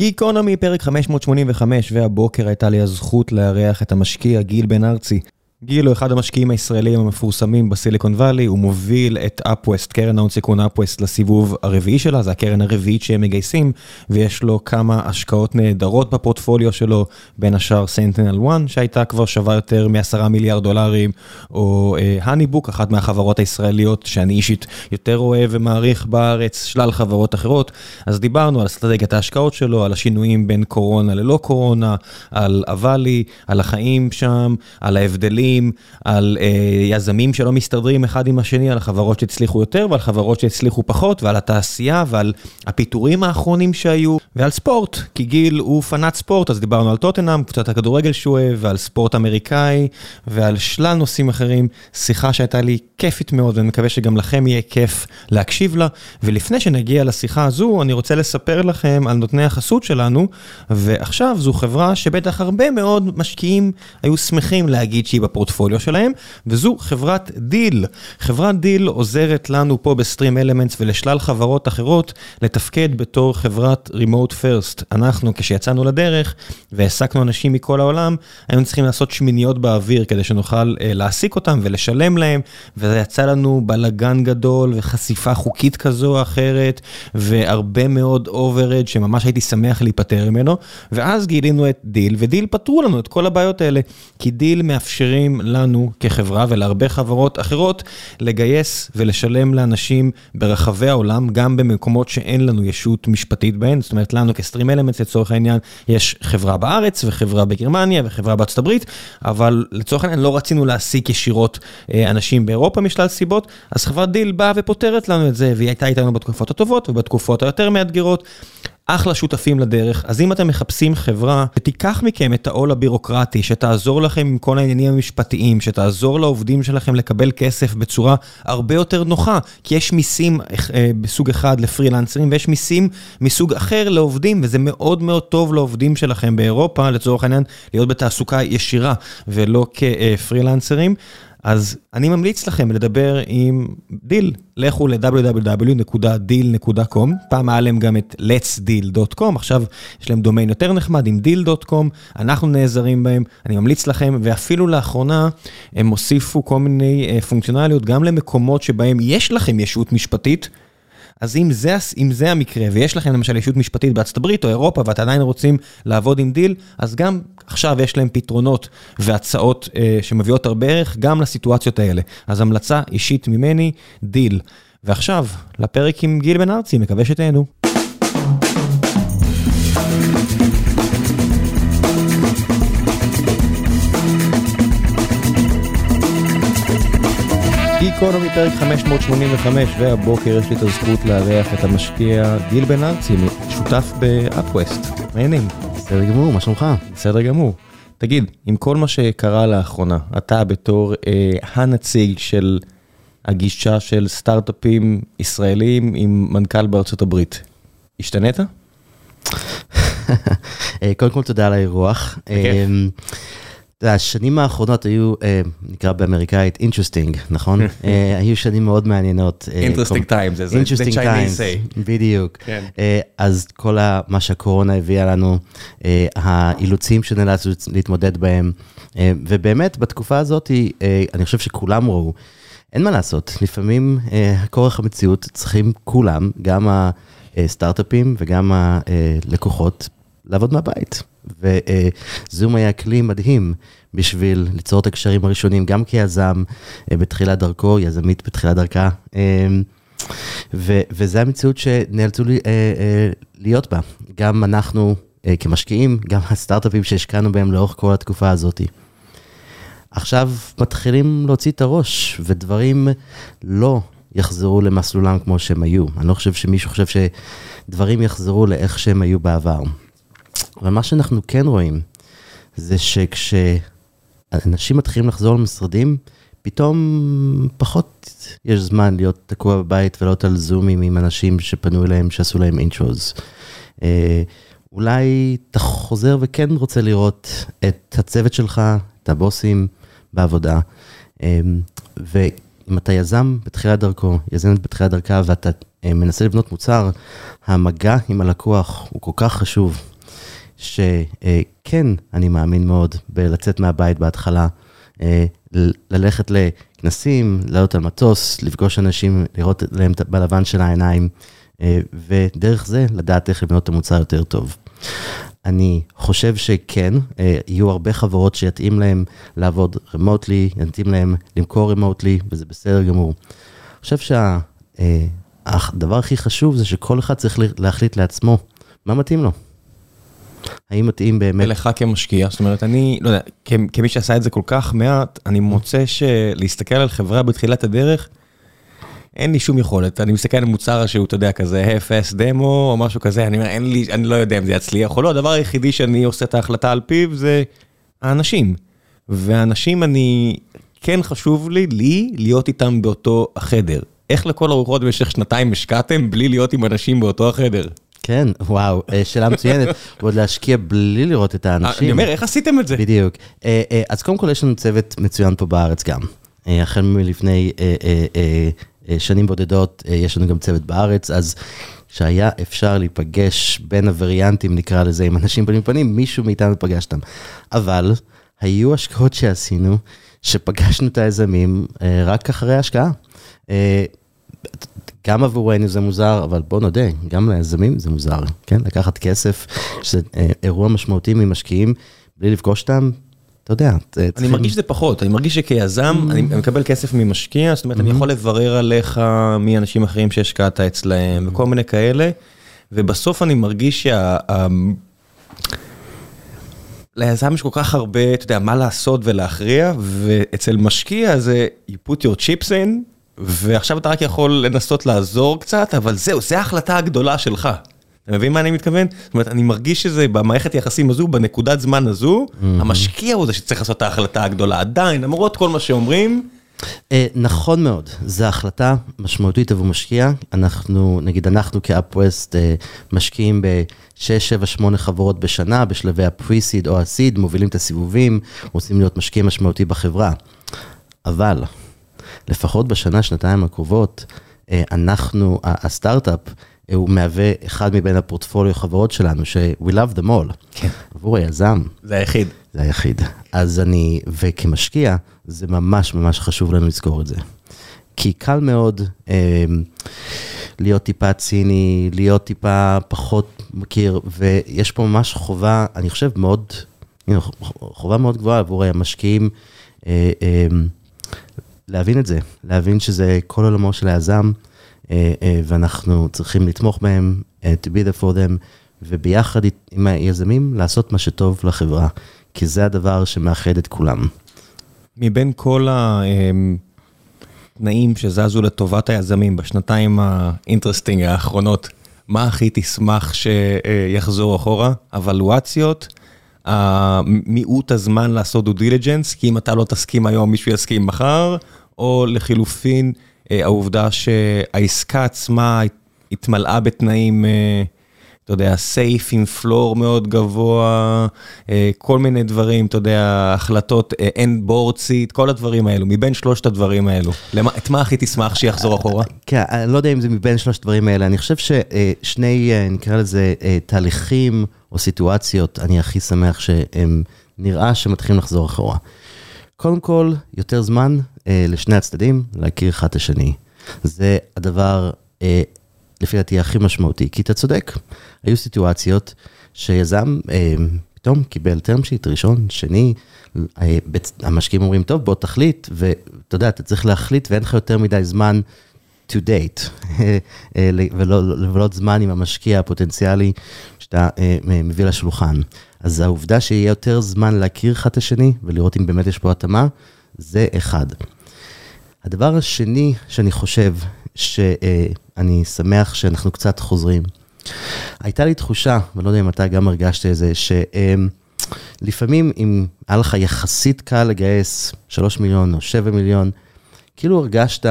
גיקונומי, פרק 585, והבוקר הייתה לי הזכות לארח את המשקיע גיל בן ארצי. גיל הוא אחד המשקיעים הישראלים המפורסמים בסיליקון וואלי, הוא מוביל את אפווסט, קרן ההון סיכון אפווסט לסיבוב הרביעי שלה, זה הקרן הרביעית שהם מגייסים, ויש לו כמה השקעות נהדרות בפורטפוליו שלו, בין השאר סנטינל 1, שהייתה כבר שווה יותר מ-10 מיליארד דולרים, או הניבוק, uh, אחת מהחברות הישראליות שאני אישית יותר אוהב ומעריך בארץ, שלל חברות אחרות, אז דיברנו על אסטרטגיית ההשקעות שלו, על השינויים בין קורונה ללא קורונה, על הוואלי, על החיים שם, על ההבדלים. על uh, יזמים שלא מסתדרים אחד עם השני, על החברות שהצליחו יותר ועל חברות שהצליחו פחות, ועל התעשייה ועל הפיטורים האחרונים שהיו, ועל ספורט, כי גיל הוא פנאט ספורט, אז דיברנו על טוטנאם, קצת הכדורגל שהוא אוהב, ועל ספורט אמריקאי, ועל שלל נושאים אחרים. שיחה שהייתה לי כיפית מאוד, ואני מקווה שגם לכם יהיה כיף להקשיב לה. ולפני שנגיע לשיחה הזו, אני רוצה לספר לכם על נותני החסות שלנו, ועכשיו זו חברה שבטח הרבה מאוד משקיעים היו שמחים להגיד שהיא בפורט. הפורטפוליו שלהם, וזו חברת Deel. חברת Deel עוזרת לנו פה ב StreamElements ולשלל חברות אחרות לתפקד בתור חברת Remote First. אנחנו, כשיצאנו לדרך והעסקנו אנשים מכל העולם, היינו צריכים לעשות שמיניות באוויר כדי שנוכל אה, להעסיק אותם ולשלם להם, וזה יצר לנו בלאגן גדול וחשיפה חוקית כזו או אחרת, והרבה מאוד overhead שממש הייתי שמח להיפטר ממנו, ואז גילינו את Deel, ו Deel פתרו לנו את כל הבעיות האלה, כי Deel מאפשרים לנו כחברה ולהרבה חברות אחרות לגייס ולשלם לאנשים ברחבי העולם, גם במקומות שאין לנו ישות משפטית בהן, זאת אומרת לנו כ StreamElements לצורך העניין יש חברה בארץ וחברה בגרמניה וחברה בארצות הברית, אבל לצורך העניין לא רצינו להעסיק ישירות אה, אנשים באירופה משלל סיבות, אז חברת דיל באה ופותרת לנו את זה, והיא הייתה איתנו בתקופות הטובות ובתקופות היותר מאתגרות. אחלה שותפים לדרך, אז אם אתם מחפשים חברה שתיקח מכם את העול הבירוקרטי, שתעזור לכם עם כל העניינים המשפטיים, שתעזור לעובדים שלכם לקבל כסף בצורה הרבה יותר נוחה, כי יש מיסים אה, בסוג אחד לפרילנסרים ויש מיסים מסוג אחר לעובדים, וזה מאוד מאוד טוב לעובדים שלכם באירופה, לצורך העניין, להיות בתעסוקה ישירה ולא כפרילנסרים. אז אני ממליץ לכם לדבר עם דיל, לכו ל-www.deal.com, פעם היה להם גם את letsdeal.com, עכשיו יש להם דומיין יותר נחמד עם deal.com, אנחנו נעזרים בהם, אני ממליץ לכם, ואפילו לאחרונה הם הוסיפו כל מיני פונקציונליות גם למקומות שבהם יש לכם ישות משפטית. אז אם זה, אם זה המקרה, ויש לכם למשל ישות משפטית בארצות הברית או אירופה, ואתם עדיין רוצים לעבוד עם Deel, אז גם עכשיו יש להם פתרונות והצעות אה, שמביאות הרבה ערך גם לסיטואציות האלה. אז המלצה אישית ממני, Deel. ועכשיו, לפרק עם גיל בן ארצי, מקווה שתהנו. גיקונומי פרק 585, והבוקר יש לי את הזכות לארח את המשקיע גיל בן ארצי, שותף באפווסט. מעניינים. בסדר גמור, מה שלומך? בסדר גמור. תגיד, עם כל מה שקרה לאחרונה, אתה בתור אה, הנציג של הגישה של סטארט-אפים ישראלים עם מנכ"ל בארצות הברית, השתנית? קודם כל תודה על האירוח. השנים האחרונות היו, נקרא באמריקאית, interesting, נכון? היו שנים מאוד מעניינות. interesting times, זה interesting times, בדיוק. אז כל מה שהקורונה הביאה לנו, האילוצים שנאלצנו להתמודד בהם, ובאמת בתקופה הזאת, אני חושב שכולם ראו, אין מה לעשות, לפעמים כורח המציאות צריכים כולם, גם הסטארט-אפים וגם הלקוחות, לעבוד מהבית. וזום היה כלי מדהים בשביל ליצור את הקשרים הראשונים, גם כיזם בתחילת דרכו, יזמית בתחילת דרכה. וזו המציאות שנאלצו להיות בה, גם אנחנו כמשקיעים, גם הסטארט-אפים שהשקענו בהם לאורך כל התקופה הזאת. עכשיו מתחילים להוציא את הראש, ודברים לא יחזרו למסלולם כמו שהם היו. אני לא חושב שמישהו חושב שדברים יחזרו לאיך שהם היו בעבר. אבל מה שאנחנו כן רואים, זה שכשאנשים מתחילים לחזור למשרדים, פתאום פחות יש זמן להיות תקוע בבית ולהיות על זומים עם אנשים שפנו אליהם, שעשו להם אינטרוז. אה, אולי אתה חוזר וכן רוצה לראות את הצוות שלך, את הבוסים בעבודה, אה, אם אתה יזם בתחילת דרכו, יזמת בתחילת דרכה ואתה אה, מנסה לבנות מוצר, המגע עם הלקוח הוא כל כך חשוב, שכן, אני מאמין מאוד בלצאת מהבית בהתחלה, אה, ללכת לכנסים, לעלות על מטוס, לפגוש אנשים, לראות להם בלבן של העיניים, אה, ודרך זה לדעת איך לבנות את המוצר יותר טוב. אני חושב שכן, יהיו הרבה חברות שיתאים להם לעבוד רמוטלי, יתאים להם למכור רמוטלי, וזה בסדר גמור. אני חושב שה... הדבר הכי חשוב זה שכל אחד צריך להחליט לעצמו מה מתאים לו. האם מתאים באמת... ולך כמשקיע, זאת אומרת, אני, לא יודע, כמי שעשה את זה כל כך מעט, אני מוצא שלהסתכל על חברה בתחילת הדרך, אין לי שום יכולת. אני מסתכל על מוצר שהוא, אתה יודע, כזה FS דמו או משהו כזה, אני אומר, אין לי, אני לא יודע אם זה יצליח או לא, הדבר היחידי שאני עושה את ההחלטה על פיו זה האנשים. והאנשים, אני, כן חשוב לי, לי, להיות איתם באותו החדר. איך לכל הרוחות במשך שנתיים השקעתם בלי להיות עם אנשים באותו החדר? כן, וואו, אה, שאלה מצוינת, ועוד להשקיע בלי לראות את האנשים. אני אומר, איך עשיתם את זה? בדיוק. אה, אה, אז קודם כל יש לנו צוות מצוין פה בארץ גם. החל מלפני שנים בודדות, יש לנו גם צוות בארץ, אז שהיה אפשר להיפגש בין הווריאנטים, נקרא לזה, עם אנשים פנים פנים, מישהו מאיתנו פגש אותם. אבל היו השקעות שעשינו, שפגשנו את היזמים רק אחרי ההשקעה. גם עבורנו זה מוזר, אבל בוא נודה, גם ליזמים זה מוזר, כן? לקחת כסף, שזה אה, אירוע משמעותי ממשקיעים, בלי לפגוש אותם, אתה יודע. אני מרגיש שזה פחות, אני מרגיש שכיזם, mm. אני מקבל כסף ממשקיע, זאת אומרת, אני mm-hmm. יכול לברר עליך מאנשים אחרים שהשקעת אצלהם, וכל מיני כאלה, ובסוף אני מרגיש שה... ליזם יש כל כך הרבה, אתה יודע, מה לעשות ולהכריע, ואצל משקיע זה you put your chips in, ועכשיו אתה רק יכול לנסות לעזור קצת, אבל זהו, זה ההחלטה הגדולה שלך. אתה מבין מה אני מתכוון? זאת אומרת, אני מרגיש שזה במערכת יחסים הזו, בנקודת זמן הזו, המשקיע הוא זה שצריך לעשות את ההחלטה הגדולה. עדיין, למרות כל מה שאומרים... אה, נכון מאוד, זו החלטה משמעותית עבור משקיע. אנחנו, נגיד אנחנו כאפווסט אה, משקיעים ב-6, 7, 8 חברות בשנה, בשלבי הפרי-סיד או הסיד, מובילים את הסיבובים, רוצים להיות משקיע משמעותי בחברה. אבל לפחות בשנה, שנתיים הקרובות, אה, אנחנו, הסטארט-אפ, אה, הוא מהווה אחד מבין הפורטפוליו חברות שלנו, ש- we love them all. כן. עבור היזם. זה היחיד. זה היחיד. אז אני, וכמשקיע, זה ממש ממש חשוב לנו לזכור את זה. כי קל מאוד אה, להיות טיפה ציני, להיות טיפה פחות מכיר, ויש פה ממש חובה, אני חושב מאוד, חובה מאוד גבוהה עבור המשקיעים. אה, אה, להבין את זה, להבין שזה כל עולמו של היזם, אה, אה, ואנחנו צריכים לתמוך בהם, אה, to be there for them, וביחד עם היזמים לעשות מה שטוב לחברה, כי זה הדבר שמאחד את כולם. מבין כל התנאים שזזו לטובת היזמים בשנתיים ה interesting האחרונות, מה הכי תשמח שיחזור אחורה? ולואציות? מיעוט הזמן לעשות due diligence, כי אם אתה לא תסכים היום, מישהו יסכים מחר, או לחילופין, אה, העובדה שהעסקה עצמה התמלאה בתנאים, אה, אתה יודע, SAFE עם floor מאוד גבוה, אה, כל מיני דברים, אתה יודע, החלטות, אין בורד סיט, כל הדברים האלו, מבין שלושת הדברים האלו. למה, את מה הכי תשמח שיחזור אחורה? כן, אני לא יודע אם זה מבין שלושת הדברים האלה, אני חושב ששני, נקרא לזה, תהליכים או סיטואציות, אני הכי שמח שהם נראה שמתחילים לחזור אחורה. קודם כל, יותר זמן לשני הצדדים להכיר אחד את השני. זה הדבר, אה, לפי דעתי, הכי משמעותי, כי אתה צודק. היו סיטואציות שיזם אה, פתאום קיבל term sheet ראשון, שני, אה, המשקיעים אומרים, טוב, בוא תחליט, ואתה יודע, אתה צריך להחליט ואין לך יותר מדי זמן to date, אה, ולא לבלות זמן עם המשקיע הפוטנציאלי שאתה אה, מביא לשולחן. אז העובדה שיהיה יותר זמן להכיר אחד את השני ולראות אם באמת יש פה התאמה, זה אחד. הדבר השני שאני חושב, שאני שמח שאנחנו קצת חוזרים, הייתה לי תחושה, ואני לא יודע אם אתה גם הרגשת את זה, שלפעמים אם היה לך יחסית קל לגייס 3 מיליון או 7 מיליון, כאילו הרגשת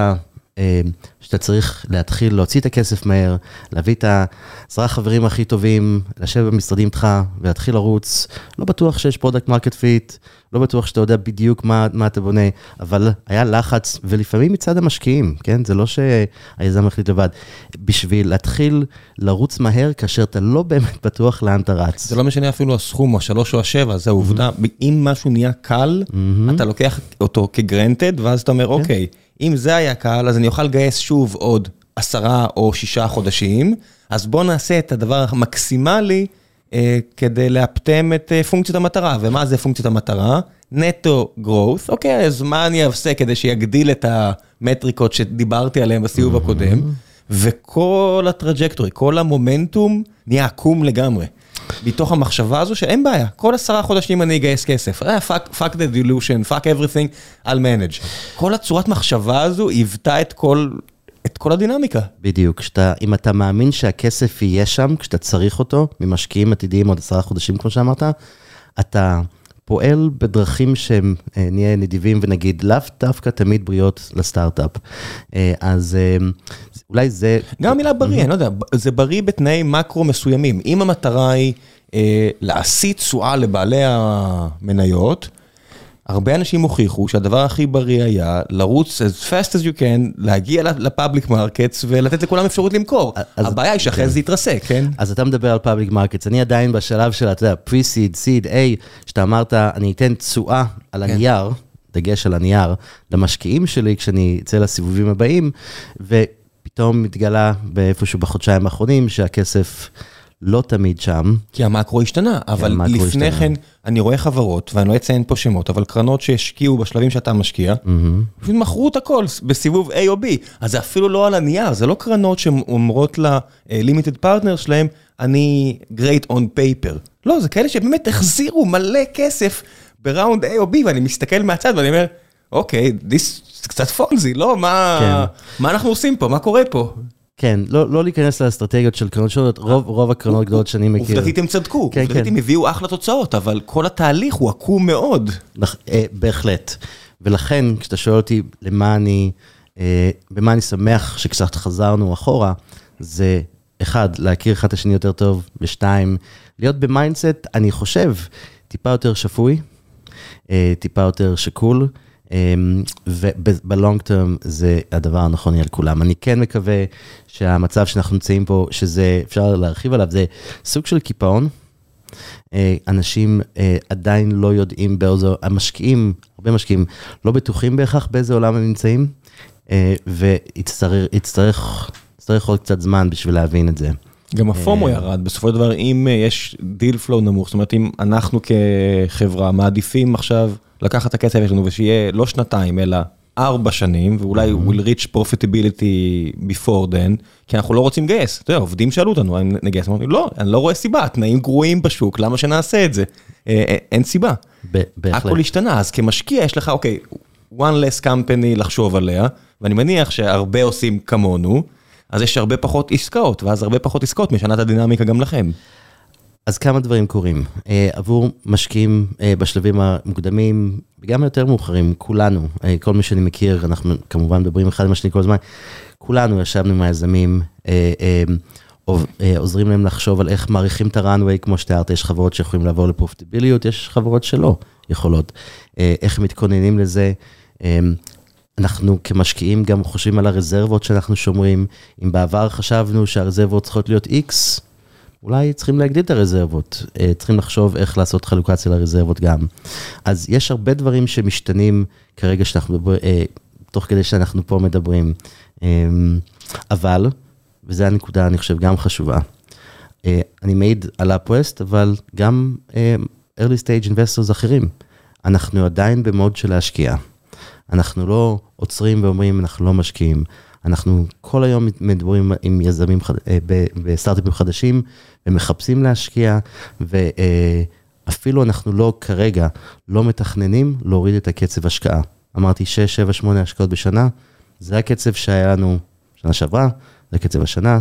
שאתה צריך להתחיל להוציא את הכסף מהר, להביא את העשרה חברים הכי טובים, לשבת במשרדים איתך ולהתחיל לרוץ. לא בטוח שיש product market fit, לא בטוח שאתה יודע בדיוק מה, מה אתה בונה, אבל היה לחץ, ולפעמים מצד המשקיעים, כן? זה לא שהיזם החליט לבד. בשביל להתחיל לרוץ מהר כאשר אתה לא באמת בטוח לאן אתה רץ. זה לא משנה אפילו הסכום, השלוש או השבע, זה העובדה, אם משהו נהיה קל, אתה לוקח אותו כגרנטד, ואז אתה אומר, אוקיי, אם זה היה קל, אז אני אוכל לגייס שוב עוד עשרה או שישה חודשים, אז בוא נעשה את הדבר המקסימלי אה, כדי לאפטם את אה, פונקציית המטרה. ומה זה פונקציית המטרה? נטו growth, אוקיי, אז מה אני אעשה כדי שיגדיל את המטריקות שדיברתי עליהן בסיבוב הקודם? וכל הטראג'קטורי, כל המומנטום נהיה עקום לגמרי. מתוך המחשבה הזו שאין בעיה, כל עשרה חודשים אני אגייס כסף. fuck the dilution, fuck everything, I'll manage. כל הצורת מחשבה הזו היוותה את כל, את כל הדינמיקה. בדיוק, שאתה, אם אתה מאמין שהכסף יהיה שם כשאתה צריך אותו, ממשקיעים עתידיים עוד עשרה חודשים, כמו שאמרת, אתה פועל בדרכים שהם אה, נהיה נדיבים ונגיד, לאו דווקא תמיד בריאות לסטארט-אפ. אה, אז אה, אולי זה... גם המילה בריא, אני לא יודע, זה בריא בתנאי מקרו מסוימים. אם המטרה היא אה, להשיא תשואה לבעלי המניות, הרבה אנשים הוכיחו שהדבר הכי בריא היה לרוץ as fast as you can, להגיע ל public markets ולתת לכולם אפשרות למכור. אז- הבעיה היא שאחרי כן. זה יתרסק, כן? אז אתה מדבר על public markets, אני עדיין בשלב של, אתה יודע, pre-seed, seed A, שאתה אמרת, אני אתן תשואה על כן. הנייר, דגש על הנייר, למשקיעים שלי כשאני אצא לסיבובים הבאים, ופתאום מתגלה באיפשהו בחודשיים האחרונים שהכסף לא תמיד שם. כי המקרו השתנה, אבל המקרו לפני השתנה. כן, אני רואה חברות, ואני לא אציין פה שמות, אבל קרנות שהשקיעו בשלבים שאתה משקיע, פשוט מכרו את הכל בסיבוב A או B, אז זה אפילו לא על הנייר, זה לא קרנות שאומרות ל-limited partner שלהם, אני great on paper. לא, זה כאלה שבאמת החזירו מלא כסף בראונד A או B, ואני מסתכל מהצד ואני אומר, אוקיי, this- זה קצת פונזי, לא? מה כן. מה אנחנו עושים פה? מה קורה פה? כן, לא, לא להיכנס לאסטרטגיות של קרנות שונות, רוב, רוב הקרנות הגדולות שאני מכיר. עובדתית הם צדקו, כן, עובדתית כן. הם הביאו אחלה תוצאות, אבל כל התהליך הוא עקום מאוד. אה, בהחלט. ולכן, כשאתה שואל אותי למה אני, אה, במה אני שמח שקצת חזרנו אחורה, זה אחד, להכיר אחד את השני יותר טוב, ושתיים, להיות ב mindset, אני חושב, טיפה יותר שפוי, אה, טיפה יותר שקול, וב long term זה הדבר הנכון על כולם. אני כן מקווה שהמצב שאנחנו נמצאים פה, שזה, אפשר להרחיב עליו, זה סוג של קיפאון. אה, אנשים אה, עדיין לא יודעים באיזה, המשקיעים, הרבה משקיעים, לא בטוחים בהכרח באיזה עולם הם נמצאים, אה, ויצטרך יצטרך, יצטרך עוד קצת זמן בשביל להבין את זה. גם ה FOMO ירד, בסופו של דבר, אם יש deal flow נמוך, זאת אומרת, אם אנחנו כחברה מעדיפים עכשיו לקחת את הכסף שלנו ושיהיה לא שנתיים, אלא ארבע שנים, ואולי we'll reach profitability before then, כי אנחנו לא רוצים לגייס. אתה יודע, עובדים שאלו אותנו, האם נגייס? אמרנו, לא, אני לא רואה סיבה, התנאים גרועים בשוק, למה שנעשה את זה? אה, אה, אין סיבה. ב- בהחלט. הכל השתנה, אז כמשקיע יש לך, אוקיי, one less company לחשוב עליה, ואני מניח שהרבה עושים כמונו, אז יש הרבה פחות עסקאות, ואז הרבה פחות עסקאות משנה את הדינמיקה גם לכם. אז כמה דברים קורים. אה, עבור משקיעים אה, בשלבים המוקדמים, וגם יותר מאוחרים, כולנו, אה, כל מי שאני מכיר, אנחנו כמובן מדברים אחד עם השני כל הזמן, כולנו ישבנו עם היזמים, עוזרים להם לחשוב על איך מעריכים את הראנוויי, כמו שתיארת, יש חברות שיכולים לעבור לפרופיטביליות, יש חברות שלא יכולות. איך מתכוננים לזה. אנחנו כמשקיעים גם חושבים על הרזרבות שאנחנו שומרים. אם בעבר חשבנו שהרזרבות צריכות להיות X, אולי צריכים להגדיל את הרזרבות, אה, צריכים לחשוב איך לעשות חלוקציה לרזרבות גם. אז יש הרבה דברים שמשתנים כרגע שאנחנו, מדבר- אה, תוך כדי שאנחנו פה מדברים. אה, אבל, וזו הנקודה, אני חושב, גם חשובה, אה, אני מעיד על אפווסט, אבל גם early stage investors אחרים. אנחנו עדיין במוד של להשקיע. אנחנו לא עוצרים ואומרים, אנחנו לא משקיעים. אנחנו כל היום מדברים עם יזמים חד- אה, בסטארט-אפים חדשים, ומחפשים להשקיע, ואפילו אנחנו לא כרגע, לא מתכננים להוריד את הקצב השקעה. אמרתי 6, 7, 8 השקעות בשנה, זה הקצב שהיה לנו שנה שעברה, זה הקצב השנה,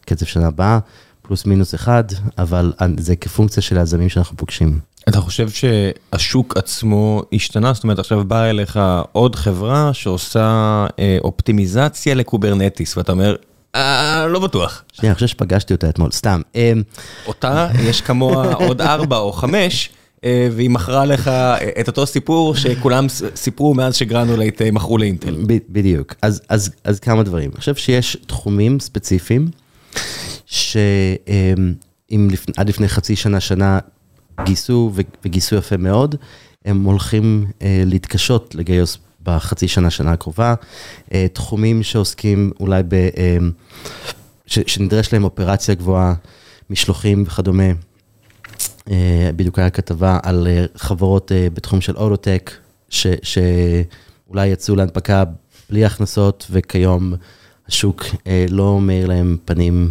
קצב שנה הבאה, פלוס מינוס אחד, אבל זה כפונקציה של היזמים שאנחנו פוגשים. אתה חושב שהשוק עצמו השתנה? זאת אומרת, עכשיו באה אליך עוד חברה שעושה אה, אופטימיזציה לקוברנטיס, ואתה אומר, אה, לא בטוח. שנייה, אני חושב שפגשתי אותה אתמול, סתם. אמ, אותה, יש כמוה עוד ארבע או חמש, אה, והיא מכרה לך את אותו סיפור שכולם סיפרו מאז שגרנולייט אה, מכרו לאינטל. בדיוק. אז, אז, אז כמה דברים. אני חושב שיש תחומים ספציפיים, שאם לפ... עד לפני חצי שנה, שנה, גייסו וגייסו יפה מאוד, הם הולכים אה, להתקשות לגייס בחצי שנה, שנה הקרובה. אה, תחומים שעוסקים אולי ב... אה, ש- שנדרש להם אופרציה גבוהה, משלוחים וכדומה. אה, בדיוק היה כתבה על אה, חברות אה, בתחום של אוטוטק, שאולי יצאו להנפקה בלי הכנסות, וכיום השוק אה, לא מאיר להם פנים.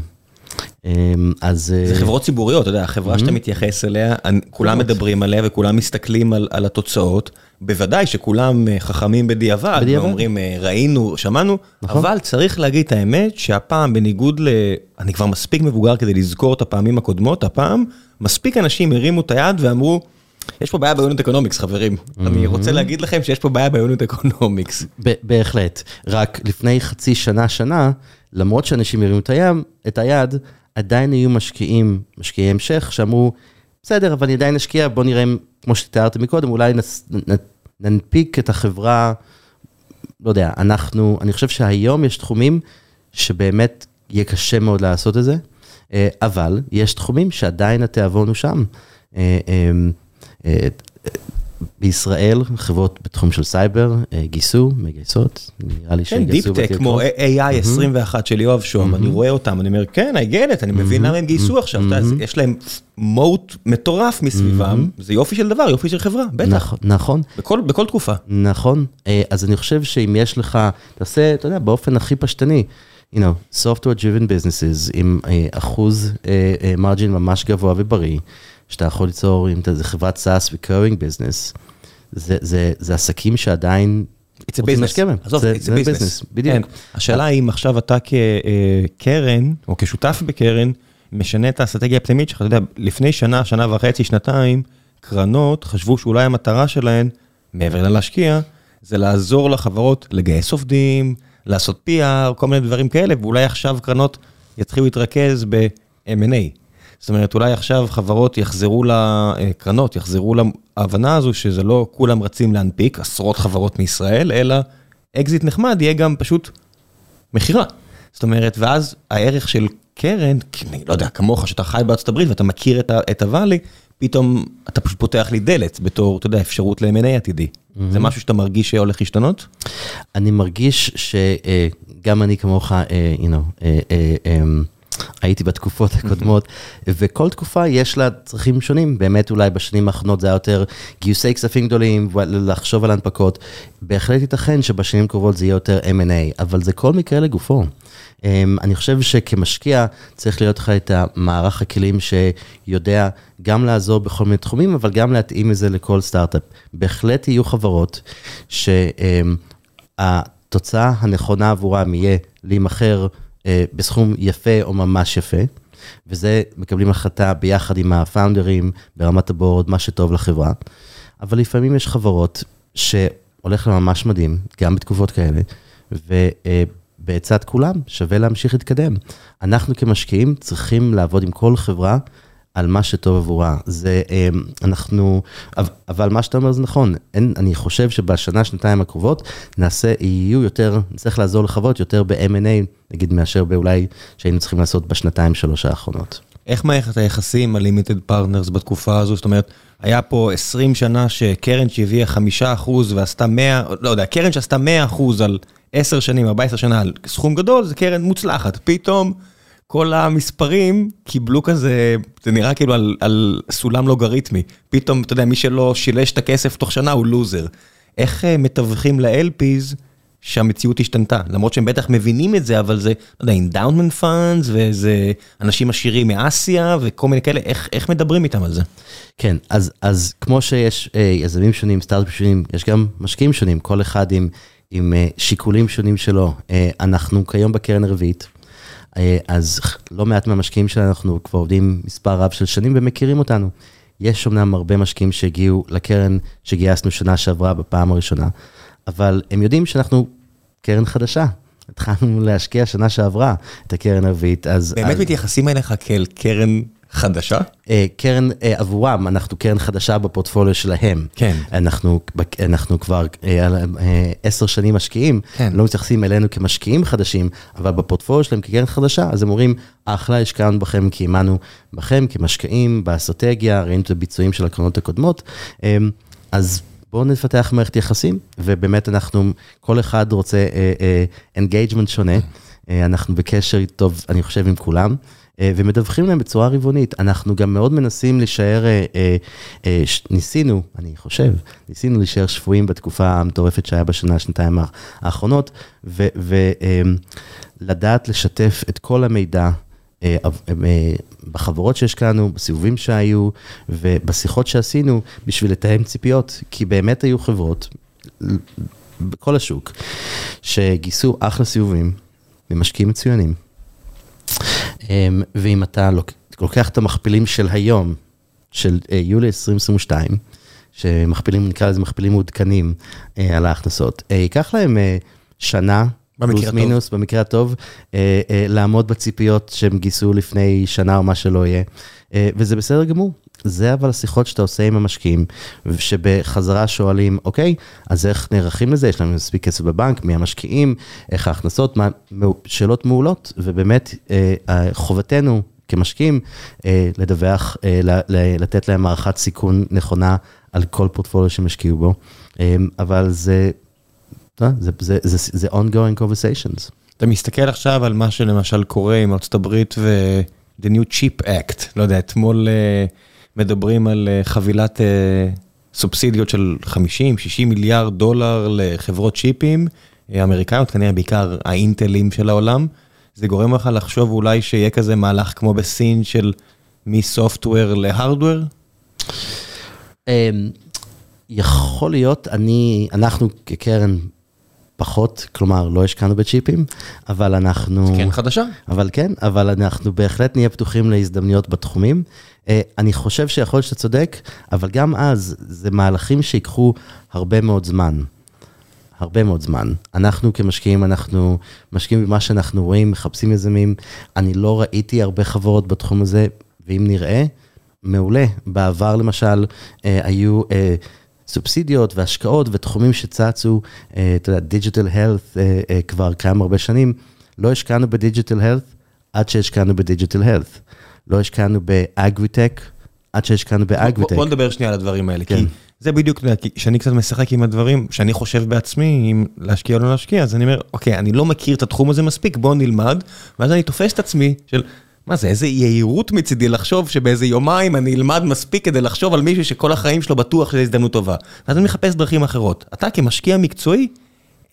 אה, אז... זה אה, חברות ציבוריות, אתה יודע, החברה שאתה מתייחס אליה, כולם מדברים עליה וכולם מסתכלים על, על התוצאות. בוודאי שכולם אה, חכמים בדיעבד, בדיעבד. ואומרים אה, ראינו, שמענו, נכון. אבל צריך להגיד את האמת שהפעם בניגוד ל... אני כבר מספיק מבוגר כדי לזכור את הפעמים הקודמות, הפעם מספיק אנשים הרימו את היד ואמרו, יש פה בעיה ב unit economics חברים, אני רוצה להגיד לכם שיש פה בעיה ב unit economics. בהחלט. רק לפני חצי שנה, שנה, למרות שאנשים הרימו את היד, עדיין היו משקיעים, משקיעי המשך, שאמרו, בסדר, אבל אני עדיין אשקיע, בוא נראה, כמו שתיארתי מקודם, אולי נס, נ, ננפיק את החברה, לא יודע, אנחנו, אני חושב שהיום יש תחומים שבאמת יהיה קשה מאוד לעשות את זה, אה, אבל יש תחומים שעדיין התיאבון הוא שם. בישראל, חברות בתחום של סייבר אה, גייסו, מגייסות, נראה לי כן, שיגייסו deep tech, כמו AI 21 של יואב שום, אני רואה אותם, אני אומר, כן, I get it, אני מבין למה הם גייסו עכשיו, יש להם moat מטורף מסביבם, זה יופי של דבר, יופי של חברה, בטח, נכון, נכון, בכל- תקופה. נכון. אה, אז אני חושב שאם יש לך, תעשה, אתה יודע, באופן הכי פשטני, you know, software driven businesses עם אה, אחוז מרג'ין ממש גבוה ובריא, שאתה יכול ליצור, אם אתה, זה חברת SaaS ו-Curring business, זה, זה, זה עסקים שעדיין It's a business. עזוב, זה- it's a business. business, בדיוק. כן. השאלה אם עכשיו אתה כקרן, או כשותף בקרן, משנה את האסטרטגיה הפנימית שלך, אתה יודע, לפני שנה, שנה וחצי, שנתיים, קרנות חשבו שאולי המטרה שלהן, מעבר ללהשקיע, זה לעזור לחברות לגייס עובדים, לעשות PR, כל מיני דברים כאלה, ואולי עכשיו קרנות יתחילו להתרכז ב-M&A. זאת אומרת, אולי עכשיו חברות יחזרו לקרנות, יחזרו להבנה הזו שזה לא כולם רצים להנפיק עשרות חברות מישראל, אלא אקזיט נחמד יהיה גם פשוט מכירה. זאת אומרת, ואז הערך של קרן, כי אני לא יודע, כמוך, שאתה חי בארצות הברית ואתה מכיר את, הוואלי, פתאום אתה פשוט פותח לי דלת בתור, אתה יודע, אפשרות ל-M&A עתידי. זה משהו שאתה מרגיש שהולך להשתנות? אני מרגיש שגם אני כמוך, אה, you know, אה, אה, אה, הייתי בתקופות הקודמות, וכל תקופה יש לה צרכים שונים. באמת אולי בשנים האחרונות זה היה יותר גיוסי כספים גדולים, לחשוב על הנפקות. בהחלט ייתכן שבשנים הקרובות זה יהיה יותר M&A, אבל זה כל מקרה לגופו. אמ, אני חושב שכמשקיע צריך להיות לך את המערך הכלים שיודע גם לעזור בכל מיני תחומים, אבל גם להתאים את זה לכל סטארט-אפ. בהחלט יהיו חברות שהתוצאה הנכונה עבורם יהיה להימכר בסכום יפה או ממש יפה, וזה מקבלים החלטה ביחד עם הפאונדרים ברמת הבורד, מה שטוב לחברה. אבל לפעמים יש חברות שהולך להם ממש מדהים, גם בתקופות כאלה, ובעצת כולם שווה להמשיך להתקדם. אנחנו כמשקיעים צריכים לעבוד עם כל חברה על מה שטוב עבורה. זה, אה, אנחנו, אבל- מה שאתה אומר זה נכון, אין, אני חושב שבשנה, שנתיים הקרובות, נעשה, יהיו יותר, נצטרך לעזור לחברות יותר ב-M&A, נגיד, מאשר באולי שהיינו צריכים לעשות בשנתיים, שלוש האחרונות. איך מערכת היחסים ה limited partners בתקופה הזו? זאת אומרת, היה פה 20 שנה שקרן שהביאה 5% ועשתה 100, לא יודע, קרן שעשתה 100% על 10 שנים, 14 שנה על סכום גדול, זה קרן מוצלחת. פתאום כל המספרים קיבלו כזה, זה נראה כאילו על, על סולם לוגריתמי. פתאום, אתה יודע, מי שלא שילש את הכסף תוך שנה הוא לוזר. איך אה, מתווכים ל-LPs שהמציאות השתנתה? למרות שהם בטח מבינים את זה, אבל זה, לא יודע, endowment funds, וזה אנשים עשירים מאסיה, וכל מיני כאלה, איך, איך מדברים איתם על זה? כן, אז, אז כמו שיש אה, יזמים שונים, סטארט-אפים שונים, יש גם משקיעים שונים, כל אחד עם, עם אה, שיקולים שונים שלו. אה, אנחנו כיום בקרן הרביעית, אז לא מעט מהמשקיעים שלנו, אנחנו כבר עובדים מספר רב של שנים ומכירים אותנו. יש אמנם הרבה משקיעים שהגיעו לקרן שגייסנו שנה שעברה בפעם הראשונה, אבל הם יודעים שאנחנו קרן חדשה. התחלנו להשקיע שנה שעברה את הקרן הרביעית, אז... באמת אז, מתייחסים אליך כאל קרן חדשה? אה, קרן אה, עבורם, אנחנו קרן חדשה בפורטפוליו שלהם. כן. אנחנו, אנחנו כבר אה, עשר שנים משקיעים, כן. לא מתייחסים אלינו כמשקיעים חדשים, אבל בפורטפוליו שלהם כקרן חדשה, אז הם אומרים, אחלה, השקענו בכם כי האמנו בכם כמשקיעים, באסטרטגיה, ראינו את הביצועים של הקרנות הקודמות, אז בואו נפתח מערכת יחסים, ובאמת אנחנו, כל אחד רוצה engagement uh, uh, שונה, uh, אנחנו בקשר טוב, אני חושב, עם כולם. אה, ומדווחים להם בצורה רבעונית. אנחנו גם מאוד מנסים להישאר, אה, אה, ניסינו, אני חושב, ניסינו להישאר שפויים בתקופה המטורפת שהיה בשנה, שנתיים האחרונות, ולדעת לשתף את כל המידע. בחברות שהשקענו, בסיבובים שהיו ובשיחות שעשינו בשביל לתאם ציפיות, כי באמת היו חברות בכל השוק שגייסו אחלה סיבובים ממשקיעים מצוינים. אמ, ואם אתה לוקח את המכפילים של היום, של אה, יולי 2022, שמכפילים, נקרא לזה מכפילים מעודכנים אה, על ההכנסות, אה, ייקח להם שנה, פלוס מינוס, במקרה הטוב, לעמוד בציפיות שהם גייסו לפני שנה או מה שלא יהיה, וזה בסדר גמור. זה אבל השיחות שאתה עושה עם המשקיעים, שבחזרה שואלים, אוקיי, אז איך נערכים לזה? יש לנו מספיק כסף בבנק, מי המשקיעים, איך ההכנסות, מה, שאלות מעולות, ובאמת אה, חובתנו כמשקיעים אה, לדווח, אה, לתת להם הערכת סיכון נכונה על כל פורטפוליו שהם השקיעו בו, אבל זה, זה, זה, זה, זה ongoing conversations. אתה מסתכל עכשיו על מה שלמשל קורה עם ארצות הברית ו... The New Chip Act, לא יודע, אתמול... Uh... מדברים על אה, חבילת אה, סובסידיות של 50-60 מיליארד דולר לחברות צ'יפים אה, אמריקאיות, כנראה בעיקר האינטלים של העולם. זה גורם לך לחשוב אולי שיהיה כזה מהלך כמו בסין של מסופטוור להארדוור? אמ, יכול להיות, אני, אנחנו כקרן פחות, כלומר, לא השקענו בצ'יפים, אבל אנחנו... כן, חדשה. אבל כן, אבל אנחנו בהחלט נהיה פתוחים להזדמנויות בתחומים. אה, אני חושב שיכול להיות שאתה צודק, אבל גם אז, זה מהלכים שיקחו הרבה מאוד זמן. הרבה מאוד זמן. אנחנו כמשקיעים, אנחנו משקיעים במה שאנחנו רואים, מחפשים יזמים. אני לא ראיתי הרבה חברות בתחום הזה, ואם נראה, מעולה. בעבר למשל, אה, היו... סובסידיות והשקעות ותחומים שצצו, אה, אתה יודע, digital health אה, אה, כבר קיים הרבה שנים. לא השקענו ב digital health עד שהשקענו ב-digital health. לא השקענו ב-agritech עד שהשקענו ב-agritech. בוא נדבר שנייה על הדברים האלה, כן. כי זה בדיוק, כשאני קצת משחק עם הדברים, שאני חושב בעצמי אם להשקיע או לא להשקיע, אז אני אומר, אוקיי, אני לא מכיר את התחום הזה מספיק, בוא נלמד, ואז אני תופס את עצמי של... מה זה, איזה יהירות מצידי לחשוב שבאיזה יומיים אני אלמד מספיק כדי לחשוב על מישהו שכל החיים שלו בטוח שזו הזדמנות טובה. ואז אני מחפש דרכים אחרות. אתה כמשקיע מקצועי,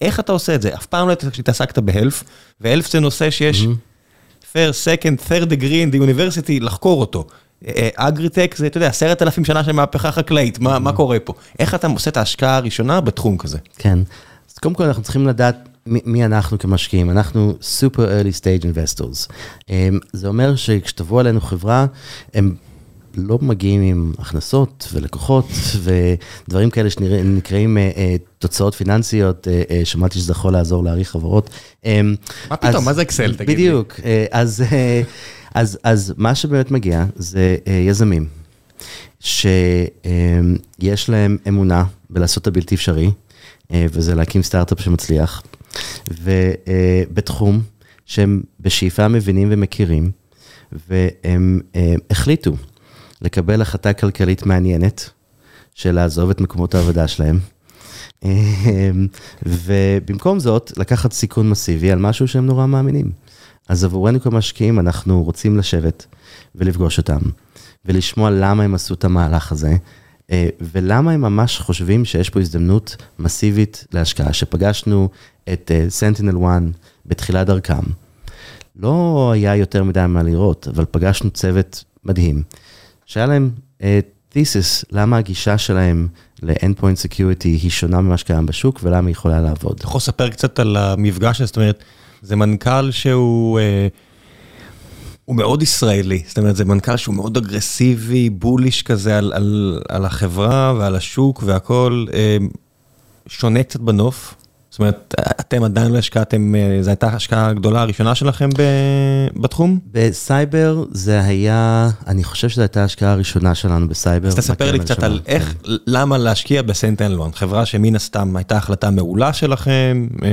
איך אתה עושה את זה? אף פעם לא התעסקת בהלף, והלף זה נושא שיש first, second, third degree in the university לחקור אותו. אגריטק זה, אתה יודע, עשרת אלפים שנה של מהפכה חקלאית, מה, מה קורה פה? איך אתה עושה את ההשקעה הראשונה בתחום כזה? כן, אז קודם כל אנחנו צריכים לדעת מי אנחנו כמשקיעים? אנחנו super early stage investors. אמ, זה אומר שכשתבוא עלינו חברה, הם לא מגיעים עם הכנסות ולקוחות ודברים כאלה שנקראים אה, אה, תוצאות פיננסיות, אה, שמעתי שזה יכול לעזור להעריך חברות. אמ, מה פתאום, מה זה אקסל, תגיד לי? בדיוק, אז, אז, אז מה שבאמת מגיע זה יזמים, שיש להם אמונה בלעשות את הבלתי אפשרי, וזה להקים סטארט-אפ שמצליח. ובתחום שהם בשאיפה מבינים ומכירים, והם החליטו לקבל החלטה כלכלית מעניינת של לעזוב את מקומות העבודה שלהם. ובמקום זאת, לקחת סיכון מסיבי על משהו שהם נורא מאמינים. אז עבורנו כמשקיעים, אנחנו רוצים לשבת ולפגוש אותם, ולשמוע למה הם עשו את המהלך הזה, אה, ולמה הם ממש חושבים שיש פה הזדמנות מסיבית להשקעה, שפגשנו את סנטינל uh, 1 בתחילת דרכם. לא היה יותר מדי מה לראות, אבל פגשנו צוות מדהים, שהיה להם תיסיס, uh, למה הגישה שלהם ל-endpoint security היא שונה ממה שקיים בשוק ולמה היא יכולה לעבוד. אתה יכול לספר קצת על המפגש הזה, זאת אומרת, זה מנכ"ל שהוא... Uh... הוא מאוד ישראלי, זאת אומרת, זה מנכ"ל שהוא מאוד אגרסיבי, בוליש כזה על, על, על החברה ועל השוק והכל, אה, שונה קצת בנוף. זאת אומרת, אתם עדיין לא השקעתם, אה, זו הייתה ההשקעה הגדולה הראשונה שלכם בתחום? בסייבר זה היה, אני חושב שזו הייתה ההשקעה הראשונה שלנו בסייבר. אז תספר לי קצת על איך, כן. למה להשקיע בסנטנלון, חברה שמן הסתם הייתה החלטה מעולה שלכם, אה,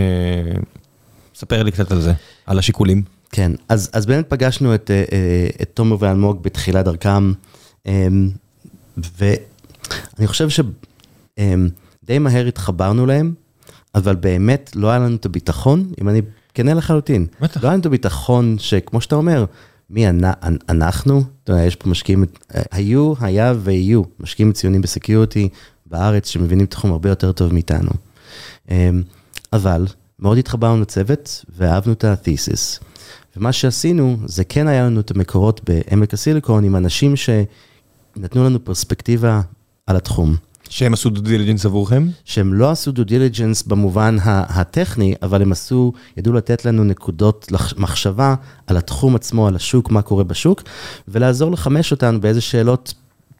ספר לי קצת על זה, על השיקולים. כן, אז, אז באמת פגשנו את, אה, את תומר ואלמוג בתחילת דרכם, ואני חושב שדי מהר התחברנו להם. אבל באמת לא היה לנו את הביטחון, אם אני כנה לחלוטין. בטח. לא היה לנו את הביטחון שכמו שאתה אומר, מי אנ, אנחנו, אתה יודע, יש פה משקיעים, היו, היה ויהיו משקיעים ציונים בסקיורטי בארץ שמבינים תחום הרבה יותר טוב מאיתנו. אמ, אבל מאוד התחברנו לצוות ואהבנו את ה-thesis. ומה שעשינו, זה כן היה לנו את המקורות בעמק הסיליקון עם אנשים שנתנו לנו פרספקטיבה על התחום. שהם עשו due diligence עבורכם? שהם לא עשו due diligence במובן הטכני, אבל הם עשו, ידעו לתת לנו נקודות מחשבה על התחום עצמו, על השוק, מה קורה בשוק, ולעזור לחמש אותנו באיזה שאלות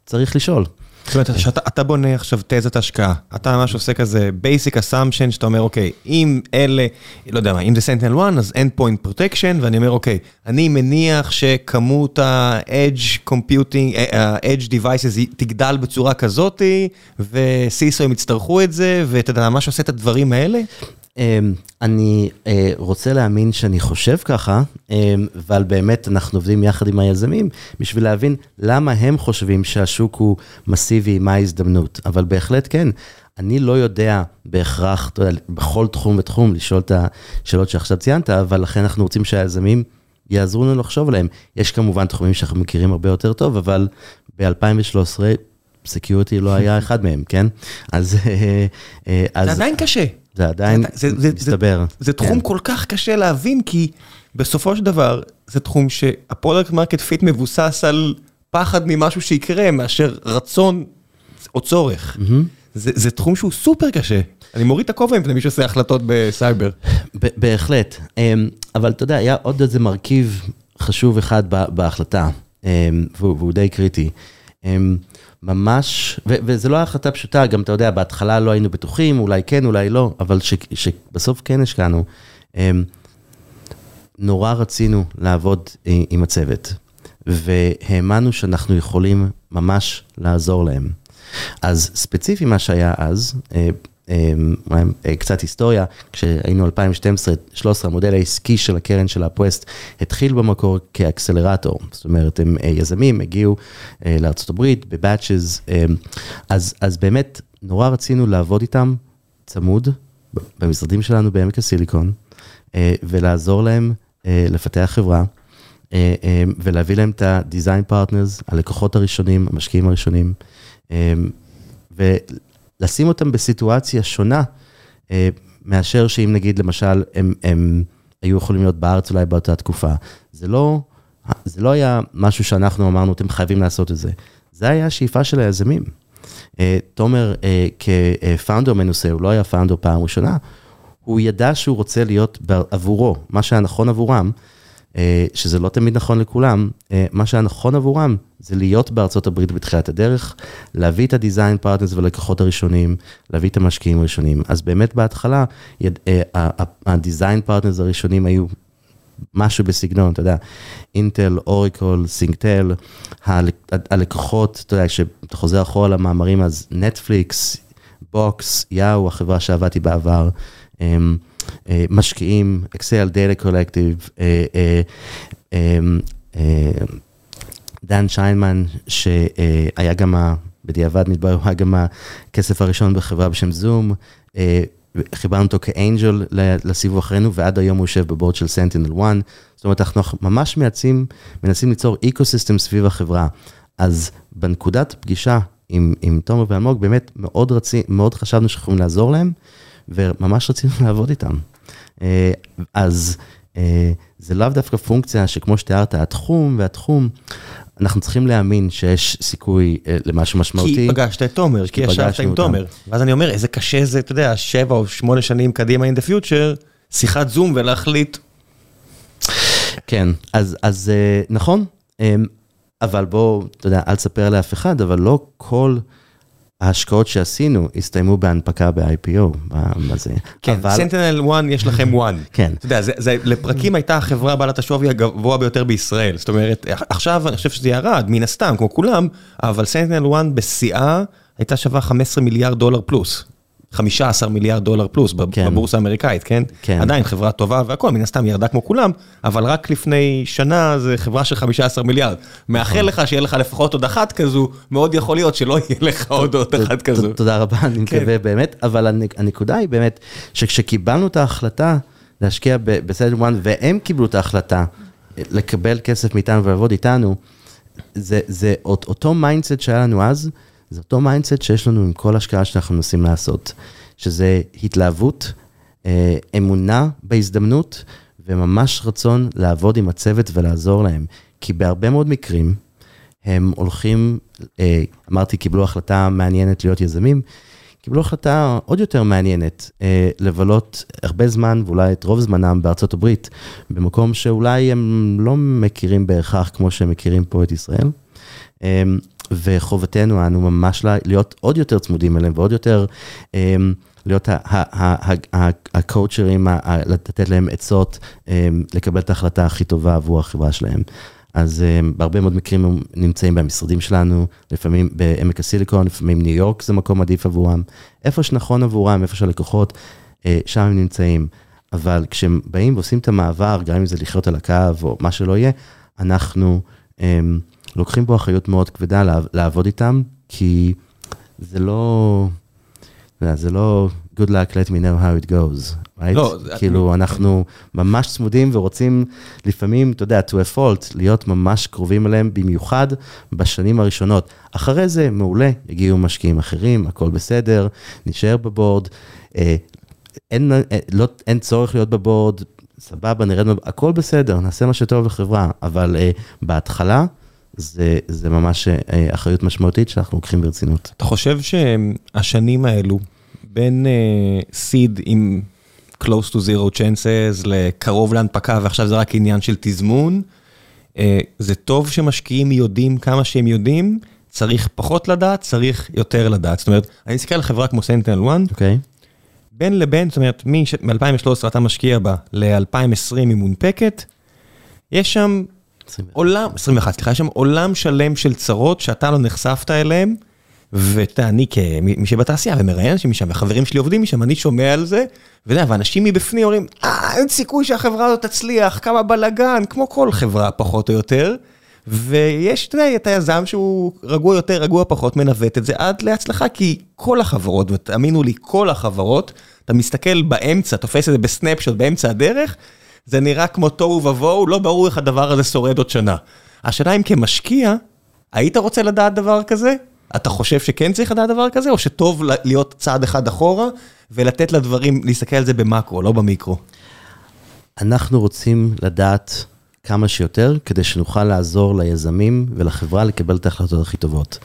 צריך לשאול. זאת אומרת, שאתה בונה עכשיו תזת השקעה, אתה ממש עושה כזה basic assumption, שאתה אומר, אוקיי, אם אלה, לא יודע מה, אם זה SentinelOne, אז endpoint protection, ואני אומר, אוקיי, אני מניח שכמות ה-edge computing, ה-edge devices תגדל בצורה כזאתי, הם יצטרכו את זה, ואתה יודע, ממש עושה את הדברים האלה? אמ, אני אה, רוצה להאמין שאני חושב ככה, אמ, אבל באמת אנחנו עובדים יחד עם היזמים בשביל להבין למה הם חושבים שהשוק הוא מסיבי, מה ההזדמנות. אבל בהחלט כן, אני לא יודע בהכרח, אתה יודע, בכל תחום ותחום לשאול את השאלות שעכשיו ציינת, אבל לכן אנחנו רוצים שהיזמים יעזרו לנו לחשוב עליהם. יש כמובן תחומים שאנחנו מכירים הרבה יותר טוב, אבל ב-2013 security לא היה אחד מהם, כן? אז... אה, אה, זה עדיין קשה. זה עדיין מסתבר. זה תחום כן. כל כך קשה להבין, כי בסופו של דבר, זה תחום שה-product market fit מבוסס על פחד ממשהו שיקרה, מאשר רצון או צורך. זה תחום שהוא סופר קשה. אני מוריד את הכובע מפני מי שעושה החלטות בסייבר. בהחלט. אמ, אבל אתה יודע, היה עוד איזה מרכיב חשוב אחד בהחלטה, אמ, והוא די קריטי. ממש, ו- וזו לא החלטה פשוטה, גם אתה יודע, בהתחלה לא היינו בטוחים, אולי כן, אולי לא, אבל ש- שבסוף כן השקענו. אמ, נורא רצינו לעבוד אה, עם הצוות, והאמנו שאנחנו יכולים ממש לעזור להם. אז ספציפי מה שהיה אז, אה, קצת היסטוריה, כשהיינו 2012-2013, המודל העסקי של הקרן של הפווסט התחיל במקור כאקסלרטור, זאת אומרת, הם אה, יזמים, הגיעו אה, לארה"ב בבאצ'ז, אמ, אז, אז באמת נורא רצינו לעבוד איתם צמוד במשרדים שלנו בעמק הסיליקון, ולעזור להם לפתח חברה. ולהביא להם את ה-design partners, הלקוחות הראשונים, המשקיעים הראשונים, לשים אותם בסיטואציה שונה, אה, מאשר שאם נגיד למשל הם, הם היו יכולים להיות בארץ אולי באותה תקופה. זה לא, זה לא היה משהו שאנחנו אמרנו, אתם חייבים לעשות את זה. זה היה השאיפה של היזמים. אה, תומר אה, כפאונדר מנוסה, הוא לא היה פאונדר פעם ראשונה, הוא ידע שהוא רוצה להיות עבורו, מה שהיה נכון עבורם, שזה לא תמיד נכון לכולם, אה, מה שהיה נכון עבורם זה להיות בארצות הברית בתחילת הדרך, להביא את הדיזיין פרטנרס ולקוחות הראשונים, להביא את המשקיעים הראשונים. אז באמת בהתחלה, הדיזיין פרטנרס הראשונים היו משהו בסגנון, אתה יודע, אינטל, אורקל, סינקטל, הלקוחות, אתה יודע, כשאתה חוזר אחורה למאמרים, אז נטפליקס, בוקס, יאהו, החברה שעבדתי בעבר. אה, משקיעים, אקסל, דאטה קולקטיב, דן שיינמן, שהיה גם, בדיעבד מתברר, הוא היה גם הכסף הראשון בחברה בשם זום, אה, חיברנו אותו כ-angel לסיבוב אחרינו, ועד היום הוא יושב ב-board של SentinelOne. זאת אומרת, אנחנו ממש מייצים, מנסים ליצור ecosystem סביב החברה. אז בנקודת פגישה עם, עם תומר ואלמוג, באמת מאוד רצי, מאוד חשבנו שאנחנו לעזור להם. וממש רצינו לעבוד איתם. אה, אז אה, זה לאו דווקא פונקציה שכמו שתיארת, התחום והתחום, אנחנו צריכים להאמין שיש סיכוי אה, למשהו משמעותי. כי פגשת את תומר, כי ישבת עם תומר. ואז אני אומר, איזה קשה זה, אתה יודע, שבע או שמונה שנים קדימה in the future, שיחת זום ולהחליט. כן, אז, אז נכון, אמ, אבל בוא, אתה יודע, אל תספר לאף אחד, אבל לא כל ההשקעות שעשינו הסתיימו בהנפקה ב-IPO, בזה. כן, אבל- סנטינל 1 יש לכם 1. כן. אתה יודע, זה, זה, לפרקים הייתה החברה בעלת השווי הגבוה ביותר בישראל. זאת אומרת, עכשיו אני חושב שזה ירד, מן הסתם, כמו כולם, אבל סנטינל 1 בשיאה הייתה שווה 15 מיליארד דולר פלוס. 15 מיליארד דולר פלוס כן. בבורסה האמריקאית, כן? כן. עדיין חברה טובה והכל, מן הסתם ירדה כמו כולם, אבל רק לפני שנה זה חברה של 15 מיליארד. מאחל לך שיהיה לך לפחות עוד אחת כזו, מאוד יכול להיות שלא יהיה לך עוד עוד אחת כזו. תודה רבה, אני כן. מקווה באמת, אבל הנק- הנקודה היא באמת, שכשקיבלנו את ההחלטה להשקיע ב-seed round, והם קיבלו את ההחלטה לקבל כסף מאיתנו ולעבוד איתנו, זה, זה אות- אותו mindset שהיה לנו אז, זה אותו mindset שיש לנו עם כל השקעה שאנחנו מנסים לעשות, שזה התלהבות, אה, אמונה בהזדמנות, וממש רצון לעבוד עם הצוות ולעזור להם. כי בהרבה מאוד מקרים, הם הולכים, אה, אמרתי, קיבלו החלטה מעניינת להיות יזמים, קיבלו החלטה עוד יותר מעניינת, אה, לבלות הרבה זמן, ואולי את רוב זמנם בארצות הברית, במקום שאולי הם לא מכירים בהכרח כמו שהם מכירים פה את ישראל. אה, וחובתנו אנו ממש לה- להיות עוד יותר צמודים אליהם ועוד יותר אה, להיות הקואוצ'רים, לתת להם עצות, אה, לקבל את ההחלטה הכי טובה עבור החברה שלהם. אז um, בהרבה מאוד מקרים הם נמצאים במשרדים שלנו, לפעמים בעמק הסיליקון, לפעמים ניו יורק זה מקום עדיף עבורם. איפה שנכון עבורם, איפה שהלקוחות, uh, שם הם נמצאים. אבל כשהם באים ועושים את המעבר, גם אם זה לחיות על הקו או מה שלא יהיה, אנחנו um, לוקחים פה אחריות מאוד כבדה לעב, לעבוד איתם, כי זה לא, זה לא good luck, let me know how it goes, right? לא, כאילו, אנחנו ממש צמודים ורוצים לפעמים, אתה יודע, to a fault, להיות ממש קרובים אליהם, במיוחד בשנים הראשונות. אחרי זה, מעולה, יגיעו משקיעים אחרים, הכל בסדר, נשאר בבורד. אה, אין, אה, לא, אין צורך להיות בבורד, סבבה, נרד, הכל בסדר, נעשה מה שטוב לחברה, אבל אה, בהתחלה, זה, זה ממש אה, אחריות משמעותית שאנחנו לוקחים ברצינות. אתה חושב שהשנים האלו, בין סיד עם close to zero chances לקרוב להנפקה ועכשיו זה רק עניין של תזמון, אה, זה טוב שמשקיעים יודעים כמה שהם יודעים, צריך פחות לדעת, צריך יותר לדעת. זאת אומרת, אני מסתכל על חברה כמו סנטנל 1, אוקיי? בין לבין, זאת אומרת, מ-2013 אתה משקיע בה ל-2020 היא מונפקת, יש שם עולם, 21, סליחה, יש שם עולם שלם של צרות שאתה לא נחשפת אליהם, ואני כמי שבתעשייה ומראיין אנשים משם, וחברים שלי עובדים משם, אני שומע על זה, ואתה יודע, ואנשים מבפנים אומרים, אה, אין סיכוי שהחברה הזאת תצליח, כמה בלאגן, כמו כל חברה פחות או יותר. ויש, אתה יודע, את היזם שהוא רגוע יותר, רגוע פחות, מנווט את זה עד להצלחה, כי כל החברות, ותאמינו לי, כל החברות, אתה מסתכל באמצע, תופס את זה בסנפשוט באמצע הדרך, זה נראה כמו תוהו ובוהו, לא ברור איך הדבר הזה שורד עוד שנה. השאלה אם כמשקיע, היית רוצה לדעת דבר כזה? אתה חושב שכן צריך לדעת דבר כזה, או שטוב להיות צעד אחד אחורה, ולתת לדברים, להסתכל על זה במקרו, לא במיקרו? אנחנו רוצים לדעת כמה שיותר, כדי שנוכל לעזור ליזמים ולחברה לקבל את ההחלטות הכי טובות.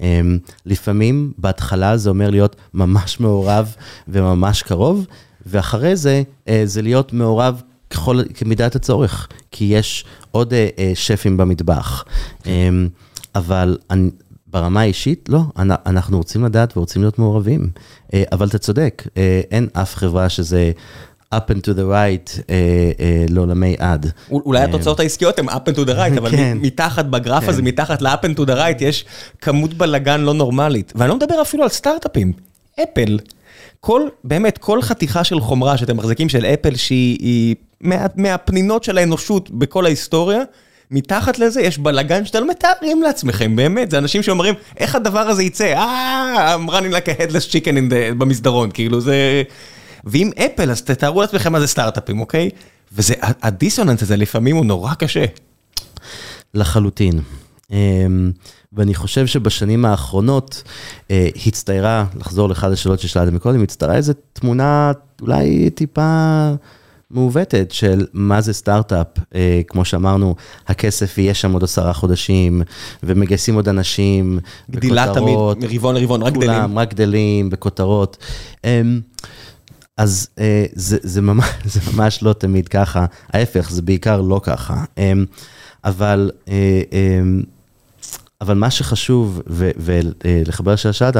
אמ, לפעמים, בהתחלה זה אומר להיות ממש מעורב וממש קרוב, ואחרי זה, אה, זה להיות מעורב ככל, כמידת הצורך, כי יש עוד אה, אה, שפים במטבח. אמ, אבל אני, ברמה האישית, לא, אנ- אנחנו רוצים לדעת ורוצים להיות מעורבים. אה, אבל אתה צודק, אה, אין אף חברה שזה up and to the right אה, אה, לעולמי עד. אולי התוצאות העסקיות הן up and to the right, אבל כן. מתחת בגרף כן. הזה, מתחת ל-up and to the right, יש כמות בלאגן לא נורמלית. ואני לא מדבר אפילו על סטארט-אפים. אפל, כל, באמת, כל חתיכה של חומרה שאתם מחזיקים של אפל, שהיא היא מה, מהפנינות של האנושות בכל ההיסטוריה, מתחת לזה יש בלאגן שאתם לא מתארים לעצמכם, באמת, זה אנשים שאומרים, איך הדבר הזה יצא? אה, I'm running like a headless chicken in the, במסדרון, כאילו זה... ואם אפל, אז תתארו לעצמכם מה זה סטארט-אפים, אוקיי? וזה, הדיסוננס הזה לפעמים הוא נורא קשה. לחלוטין. אמ, ואני חושב שבשנים האחרונות אה, הצטיירה, לחזור לאחד השאלות ששאלתם מקודם, הצטיירה איזו תמונה אולי טיפה מעוותת של מה זה סטארט-אפ. אה, כמו שאמרנו, הכסף יהיה שם עוד עשרה חודשים, ומגייסים עוד אנשים, גדילה תמיד, מרבעון לרבעון, רק כולם גדלים. רק גדלים, בכותרות. אמ, אז אה, זה, זה, ממש, זה ממש לא תמיד ככה, ההפך, זה בעיקר לא ככה. אה, אבל, אה, אה, אבל מה שחשוב, ולחבר לשאלה שאלת,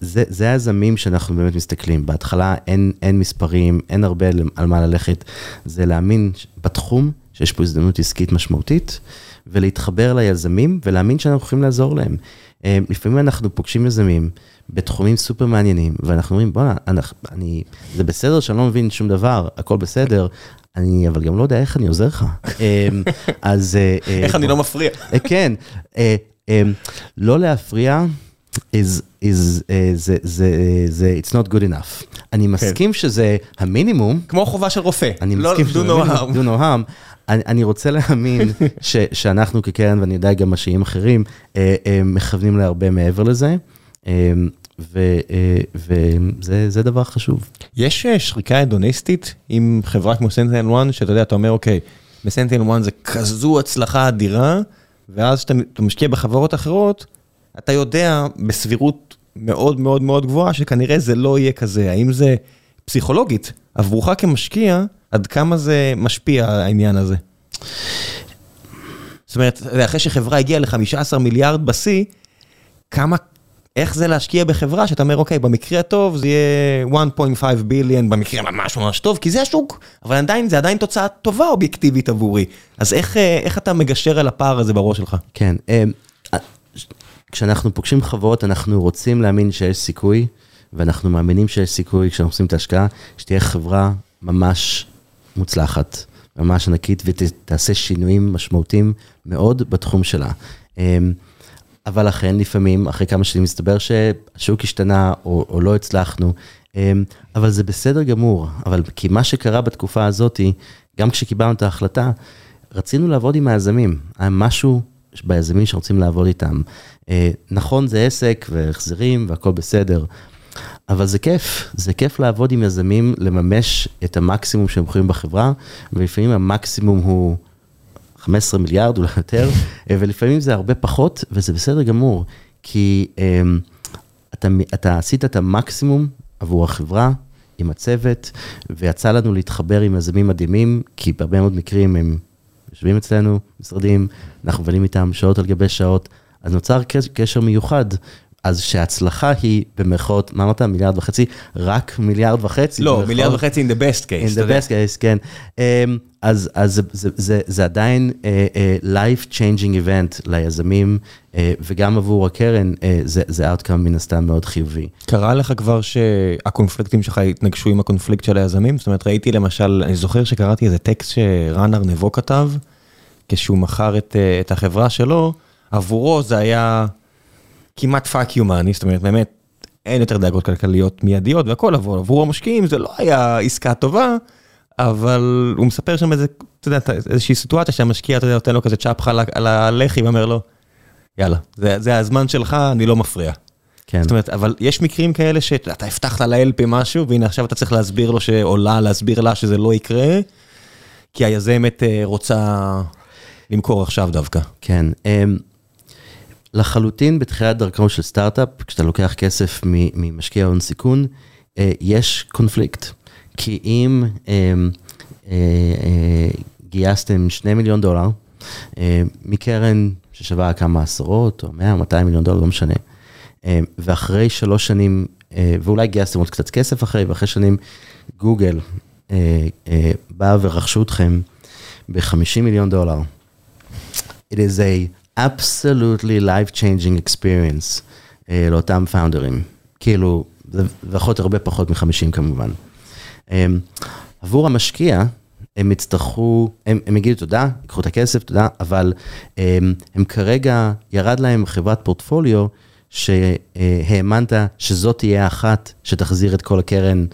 זה, זה היזמים שאנחנו באמת מסתכלים. בהתחלה אין, אין מספרים, אין הרבה על מה ללכת, זה להאמין בתחום שיש פה הזדמנות עסקית משמעותית, ולהתחבר ליזמים ולהאמין שאנחנו יכולים לעזור להם. אה, לפעמים אנחנו פוגשים יזמים בתחומים סופר מעניינים, ואנחנו אומרים, בוא'נה, אני, זה בסדר שאני לא מבין שום דבר, הכל בסדר, אני אבל גם לא יודע איך אני עוזר לך. אה, אז... אה, איך אני לא מפריע. כן, לא להפריע. is, is, uh, זה, זה, זה, it's not good enough. אני כן. מסכים שזה המינימום. כמו חובה של רופא. אני לא, מסכים שזה המינימום, do no harm. אני, אני רוצה להאמין ש, שאנחנו כקרן, ואני יודע גם משקיעים אחרים, אה, אה, מכוונים להרבה מעבר לזה. אה, וזה דבר חשוב. יש שריקה הדוניסטית עם חברה כמו סנטינל 1, שאתה יודע, אתה אומר, אוקיי, בסנטינל 1 זה כזו הצלחה אדירה, ואז כשאתה משקיע בחברות אחרות, אתה יודע בסבירות מאוד מאוד מאוד גבוהה שכנראה זה לא יהיה כזה. האם זה פסיכולוגית עבורך כמשקיע, עד כמה זה משפיע העניין הזה? זאת אומרת, אחרי שחברה הגיעה ל-15 מיליארד בשיא, כמה, איך זה להשקיע בחברה שאתה אומר, אוקיי, במקרה הטוב זה יהיה 1.5 ביליאן, במקרה ממש ממש טוב, כי זה השוק, אבל עדיין, זה עדיין תוצאה טובה אובייקטיבית עבורי. אז איך, איך אתה מגשר על הפער הזה בראש שלך? כן, אמ, כשאנחנו פוגשים חברות, אנחנו רוצים להאמין שיש סיכוי, ואנחנו מאמינים שיש סיכוי, כשאנחנו עושים את ההשקעה, שתהיה חברה ממש מוצלחת, ממש ענקית, ותעשה שינויים משמעותיים מאוד בתחום שלה. אבל אכן, לפעמים, אחרי כמה שנים מסתבר שהשוק השתנה או, או לא הצלחנו, אמ, אבל זה בסדר גמור. אבל כי מה שקרה בתקופה הזאת, גם כשקיבלנו את ההחלטה, רצינו לעבוד עם היזמים. היה משהו ביזמים שרוצים לעבוד איתם. אה, נכון, זה עסק והחזרים והכל בסדר, אבל זה כיף, זה כיף לעבוד עם יזמים, לממש את המקסימום שהם יכולים בחברה, ולפעמים המקסימום הוא 15 מיליארד, אולי יותר, ולפעמים זה הרבה פחות, וזה בסדר גמור, כי um, אתה, אתה עשית את המקסימום עבור החברה, עם הצוות, ויצא לנו להתחבר עם יזמים מדהימים, כי בהרבה מאוד מקרים הם יושבים אצלנו, משרדים, אנחנו מבלים איתם שעות על גבי שעות, אז נוצר קשר מיוחד, אז שההצלחה היא במרכאות, מה אמרת? מיליארד וחצי? רק מיליארד וחצי? לא, מיליארד וחצי in the best case. in the best case, כן. אמ, אז, אז זה, זה, זה, זה עדיין uh, uh, life changing event ליזמים, uh, וגם עבור הקרן, uh, זה, זה outcome מן הסתם מאוד חיובי. קרה לך כבר שהקונפליקטים שלך התנגשו עם הקונפליקט של היזמים? זאת אומרת, ראיתי למשל, אני זוכר שקראתי איזה טקסט שרן ארנבו כתב, כשהוא מכר את, את החברה שלו, עבורו זה היה כמעט fuck you money, זאת אומרת, באמת, אין יותר דאגות כלכליות מיידיות והכל, אבל עבור המשקיעים זה לא היה עסקה טובה, אבל הוא מספר שם איזה, אתה יודע, איזושהי סיטואציה שהמשקיע, אתה יודע, נותן לו כזה צ'אפחה על הלחי ואומר לו, יאללה, זה, זה הזמן שלך, אני לא מפריע. כן. זאת אומרת, אבל יש מקרים כאלה שאתה הבטחת ל-LP משהו, והנה עכשיו אתה צריך להסביר לו, או לה, להסביר לה שזה לא יקרה, כי היזמת אה, רוצה למכור עכשיו דווקא. כן. אמ, לחלוטין בתחילת דרכו של סטארט-אפ, כשאתה לוקח כסף ממשקיע הון סיכון, אה, יש קונפליקט. כי אם אה, אה, גייסתם 2 מיליון דולר מקרן ששווה כמה עשרות או 100 או 200 מיליון דולר, לא משנה, ואחרי שלוש שנים, ואולי גייסתם עוד קצת כסף אחרי, ואחרי שנים גוגל באה ורכשו אתכם ב-50 מיליון דולר. It is a absolutely life-changing experience uh, לאותם פאונדרים. כאילו, זה יכול הרבה פחות מ-50 כמובן. Um, עבור המשקיע, הם יצטרכו, הם, הם יגידו תודה, ייקחו את הכסף, תודה, אבל um, הם כרגע, ירד להם חברת פורטפוליו, שהאמנת שזאת תהיה אחת שתחזיר את כל הקרן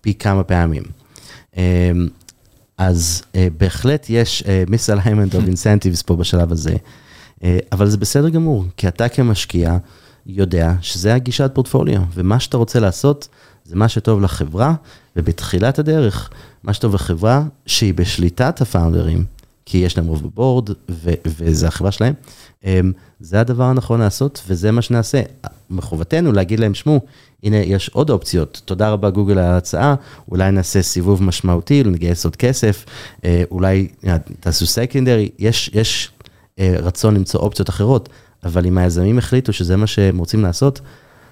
פי כמה פעמים. Um, אז uh, בהחלט יש uh, misalignment of incentives פה בשלב הזה. אה, אבל זה בסדר גמור, כי אתה כמשקיע יודע שזה הגישת פורטפוליו, ומה שאתה רוצה לעשות זה מה שטוב לחברה, ובתחילת הדרך, מה שטוב לחברה שהיא בשליטת הפאונדרים, כי יש להם רוב בבורד, וזה החברה שלהם. אמ, זה הדבר הנכון לעשות, וזה מה שנעשה. מחובתנו להגיד להם, שמעו, הנה, יש עוד אופציות. תודה רבה, גוגל, על ההצעה. אולי נעשה סיבוב משמעותי, נגייס עוד כסף, אה, אולי תעשו סקנדרי. יש, יש אה, רצון למצוא אופציות אחרות, אבל אם היזמים החליטו שזה מה שהם רוצים לעשות,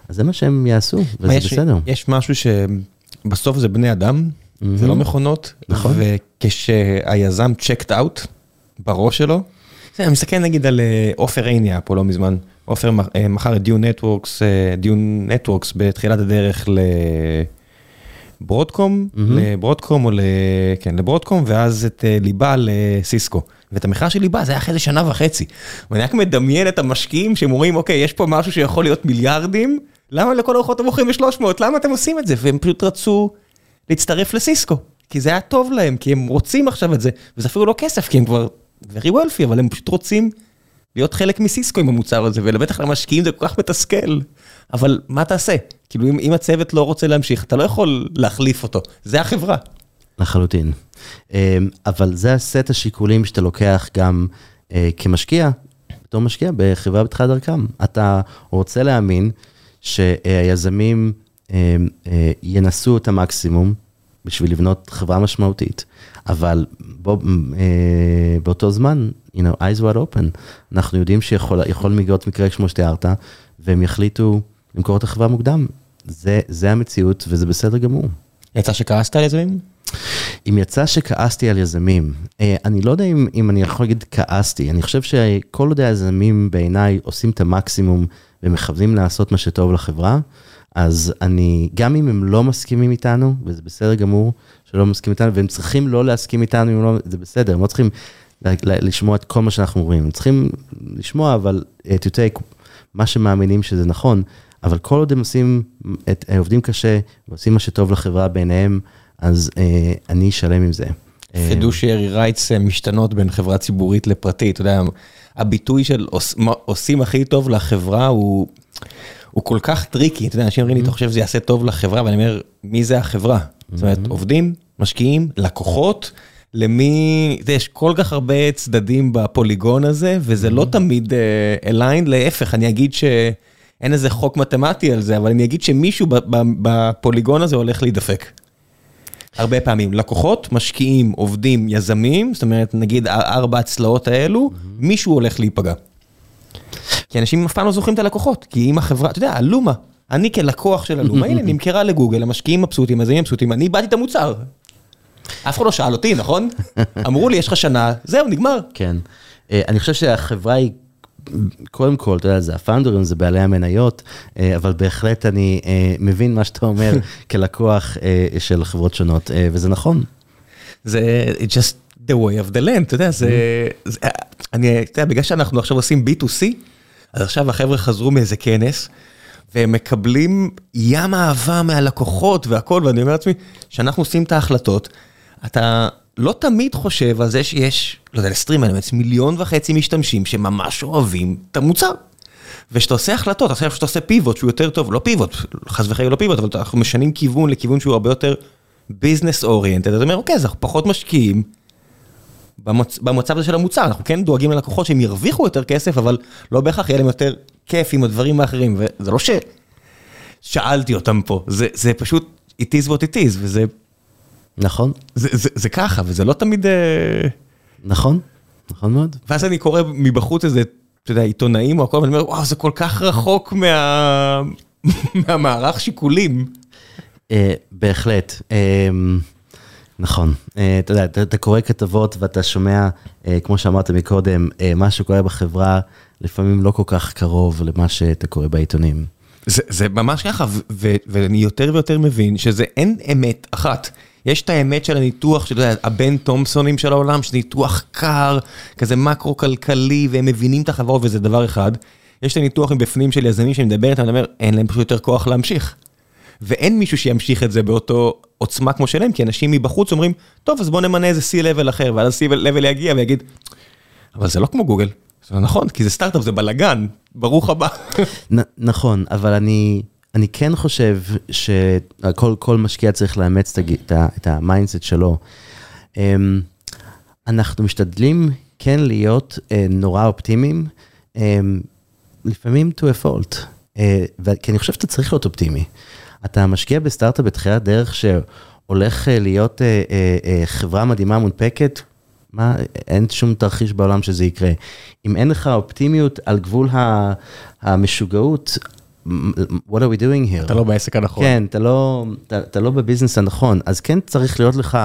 אז זה מה שהם יעשו, וזה יש, בסדר. יש משהו שבסוף זה בני אדם, mm-hmm. זה לא מכונות, נכון. וכשהיזם checked out בראש שלו, אני מסתכל נגיד על אה, עופר עיניה פה לא מזמן, עופר אה, מכר את דיון נטוורקס, דיון נטוורקס בתחילת הדרך לברודקום, mm-hmm. לברודקום או ל... כן, לברודקום, ואז את אה, ליבה לסיסקו. ואת המחקר של ליבה זה היה אחרי זה שנה וחצי. ואני רק מדמיין את המשקיעים שהם אומרים, אוקיי, יש פה משהו שיכול להיות מיליארדים, למה לכל אורחות אתם מוכרים ב-300? למה אתם עושים את זה? והם פשוט רצו להצטרף לסיסקו, כי זה היה טוב להם, כי הם רוצים עכשיו את זה, וזה אפילו לא כסף, כי הם כבר very wealthy, אבל הם פשוט רוצים להיות חלק מסיסקו עם המוצר הזה, ולבטח למשקיעים זה כל כך מתסכל. אבל מה תעשה? כאילו אם, אם הצוות לא רוצה להמשיך, אתה לא יכול להחליף אותו, זה החברה. לחלוטין. אמ, אבל זה הסט השיקולים שאתה לוקח גם אה, כמשקיע, בתור משקיע בחברה בתחילת דרכם. אתה רוצה להאמין שהיזמים אמ, אה, ינסו את המקסימום בשביל לבנות חברה משמעותית, אבל בוא, אה, באותו זמן, you know, eyes wide open, אנחנו יודעים שיכול להיות מקרה כמו שתיארת, והם יחליטו למכור את החברה מוקדם. זה, זה המציאות וזה בסדר גמור. יצא שכעסת על יזמים? אם יצא שכעסתי על יזמים, אה, אני לא יודע אם, אם אני יכול להגיד כעסתי, אני חושב שכל עוד היזמים בעיניי עושים את המקסימום ומכוונים לעשות מה שטוב לחברה, אז אני, גם אם הם לא מסכימים איתנו, וזה בסדר גמור שלא מסכימים איתנו, והם צריכים לא להסכים איתנו, לא, זה בסדר, הם לא צריכים לשמוע את כל מה שאנחנו אומרים, הם צריכים לשמוע, אבל uh, to take מה שמאמינים שזה נכון, אבל כל עוד הם עושים, את, אה, עובדים קשה ועושים מה שטוב לחברה בעיניהם, אז uh, אני אשלם עם זה. פידושיירי רייטס משתנות בין חברה ציבורית לפרטית, אתה יודע, הביטוי של עוש, עושים הכי טוב לחברה הוא... הוא כל כך טריקי, אתה יודע, אנשים אומרים לי, אתה חושב שזה יעשה טוב לחברה, ואני אומר, מי זה החברה? זאת אומרת, עובדים, משקיעים, לקוחות, למי, יש כל כך הרבה צדדים בפוליגון הזה, וזה לא תמיד aligned, להפך, אני אגיד שאין איזה חוק מתמטי על זה, אבל אני אגיד שמישהו בפוליגון הזה הולך להידפק. הרבה פעמים, לקוחות, משקיעים, עובדים, יזמים, זאת אומרת, נגיד ארבע הצלעות האלו, מישהו הולך להיפגע. כי אנשים אף פעם לא זוכרים את הלקוחות, כי אם החברה, אתה יודע, הלומה, אני כלקוח של הלומה, הנה, נמכרה לגוגל, המשקיעים מבסוטים, היזמים מבסוטים, אני איבדתי את המוצר. אף אחד לא שאל אותי, נכון? אמרו לי, יש לך שנה, זהו, נגמר. כן. אה, אני חושב שהחברה היא, קודם כל, אתה יודע, זה הפאונדרים, זה בעלי המניות, אה, אבל בהחלט אני אה, מבין מה שאתה אומר כלקוח של חברות שונות, וזה נכון. זה just the way of the land, אתה יודע, זה, זה, אני, אתה יודע, בגלל שאנחנו עכשיו עושים B2C, אז עכשיו החבר'ה חזרו מאיזה כנס, והם מקבלים ים אהבה מהלקוחות והכל, ואני אומר לעצמי, כשאנחנו עושים את ההחלטות, אתה לא תמיד חושב על זה שיש, לא יודע, לסטרים אלמנטס, מיליון וחצי משתמשים שממש אוהבים את המוצר. וכשאתה עושה החלטות, עכשיו שאתה עושה פיבוט שהוא יותר טוב, לא פיבוט, חס וחלילה לא פיבוט, אבל אנחנו משנים כיוון לכיוון שהוא הרבה יותר ביזנס אוריינטד, אתה אומר, אוקיי, אז אנחנו פחות משקיעים. במצ... במצב הזה של המוצר, אנחנו כן דואגים ללקוחות שהם ירוויחו יותר כסף, אבל לא בהכרח יהיה להם יותר כיף עם הדברים האחרים, וזה לא ששאלתי אותם פה, זה, זה פשוט it is what it is, וזה... נכון. זה, זה, זה ככה, וזה לא תמיד... אה, נכון, נכון מאוד. ואז אני קורא מבחוץ איזה, אתה יודע, עיתונאים או הכל, ואני אומר, וואו, זה כל כך רחוק מה... מהמערך שיקולים. Uh, בהחלט. Uh, נכון, אה, אתה יודע, אתה קורא כתבות ואתה שומע, אה, כמו שאמרת מקודם, אה, מה שקורה בחברה לפעמים לא כל כך קרוב למה שאתה קורא בעיתונים. זה, זה ממש ככה, ואני יותר ויותר מבין שזה אין אמת אחת. יש את האמת של הניתוח של הבן תומפסונים של העולם, שזה ניתוח קר, כזה מקרו-כלכלי, והם מבינים את החברות וזה דבר אחד. יש את הניתוח מבפנים של יזמים שאני מדבר איתם, אני אומר, אין להם פשוט יותר כוח להמשיך. ואין מישהו שימשיך את זה באותו עוצמה כמו שלהם, כי אנשים מבחוץ אומרים, טוב, אז בוא נמנה איזה C-Level אחר, ואז C-Level יגיע ויגיד, אבל זה לא כמו גוגל. זה נכון, כי זה סטארט-אפ, זה בלאגן, ברוך הבא. נכון, אבל אני, אני כן חושב שכל משקיע צריך לאמץ את ה-mindset שלו. אמ, אנחנו משתדלים כן להיות אה, נורא אופטימיים, אה, לפעמים to a fault, אה, כי אני חושב שאתה צריך להיות אופטימי. אתה משקיע בסטארט-אפ בתחילת דרך שהולך אה, להיות חברה מדהימה מונפקת, מה, אין שום תרחיש בעולם שזה יקרה. אם אין לך אופטימיות על גבול המשוגעות, what are we doing here? אתה לא בעסק הנכון. כן, אתה לא, אתה, אתה לא בביזנס הנכון, אז כן צריך להיות לך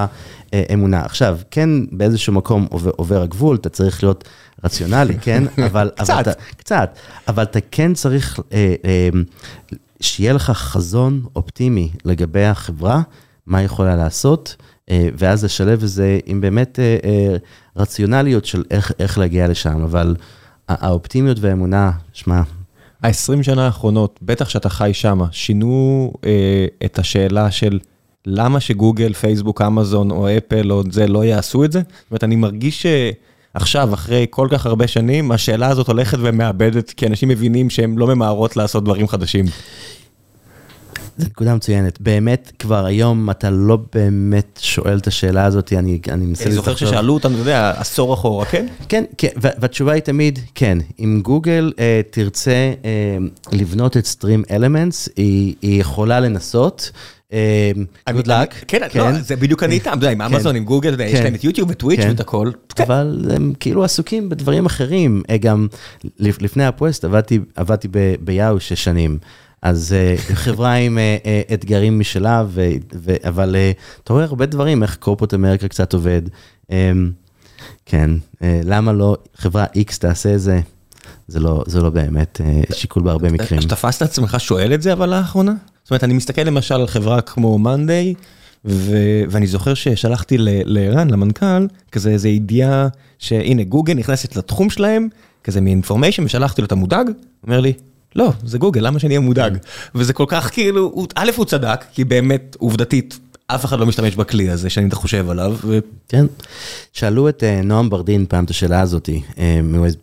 אה, אמונה. עכשיו, כן, באיזשהו מקום עובר, עובר הגבול, אתה צריך להיות רציונלי, כן? אבל... קצת. אבל אתה, קצת. אבל אתה כן צריך אה, אה, שיהיה לך חזון אופטימי לגבי החברה, מה היא יכולה לעשות, אה, ואז לשלב את זה עם באמת אה, אה, רציונליות של איך, איך להגיע לשם, אבל האופטימיות והאמונה, שמע, ה-20 שנה האחרונות, בטח שאתה חי שמה, שינו אה, את השאלה של למה שגוגל, פייסבוק, אמזון או אפל או זה לא יעשו את זה? זאת אומרת, אני מרגיש שעכשיו, אחרי כל כך הרבה שנים, השאלה הזאת הולכת ומאבדת, כי אנשים מבינים שהן לא ממהרות לעשות דברים חדשים. זו נקודה מצוינת. באמת, כבר היום אתה לא באמת שואל את השאלה הזאת, אני, אני מנסה אני זוכר ששאלו אותנו, אתה יודע, עשור אחורה, כן? כן, כן, והתשובה היא תמיד כן. אם גוגל אה, תרצה אה, לבנות את Stream Elements, היא, היא יכולה לנסות. אה, good luck. כן, זה בדיוק אני איתם, עם אמזון, עם גוגל, יש להם את יוטיוב וטוויץ' ואת הכל. אבל הם כאילו עסוקים בדברים אחרים. גם לפני הפוסט עבדתי ביאו שש שנים. אז חברה עם אתגרים משלה, אבל אתה רואה הרבה דברים, איך קורפוט אמריקה קצת עובד. כן, למה לא חברה X תעשה את זה? זה לא, זה לא באמת שיקול בהרבה מקרים. תפסת עצמך שואל את זה אבל לאחרונה? זאת אומרת, אני מסתכל למשל על חברה כמו מאנדיי, ואני זוכר ששלחתי לערן, למנכ"ל, כזה איזה ידיעה שהנה גוגל נכנסת לתחום שלהם, כזה מאינפורמיישן, ושלחתי לו את המודאג, אומר לי, לא, זה גוגל, למה שאני אהיה מודאג? וזה כל כך כאילו, א', הוא צדק, כי באמת, עובדתית, אף אחד לא משתמש בכלי הזה שאני חושב עליו. כן, שאלו את נועם ברדין פעם את השאלה הזאתי,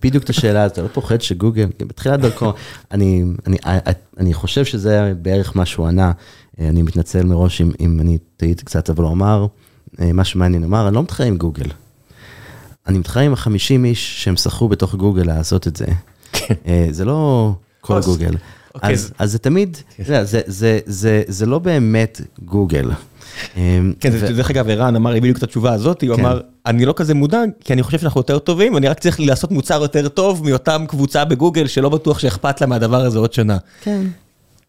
בדיוק את השאלה הזאת, אתה לא פוחד שגוגל, בתחילת דרכו, אני חושב שזה בערך מה שהוא ענה, אני מתנצל מראש אם אני טעיתי קצת, אבל הוא אמר, מה שמעניין, הוא אמר, אני לא מתחרה עם גוגל. אני מתחרה עם החמישים איש שהם שכרו בתוך גוגל לעשות את זה. זה לא... כל גוגל. אוקיי, אז זה תמיד, כן. זה לא באמת גוגל. כן, דרך אגב, ערן אמר לי בדיוק את התשובה הזאת, הוא כן. אמר, אני לא כזה מודאג, כי אני חושב שאנחנו יותר טובים, אני רק צריך לעשות מוצר יותר טוב מאותם קבוצה בגוגל, שלא בטוח שאכפת לה מהדבר הזה עוד שנה. כן,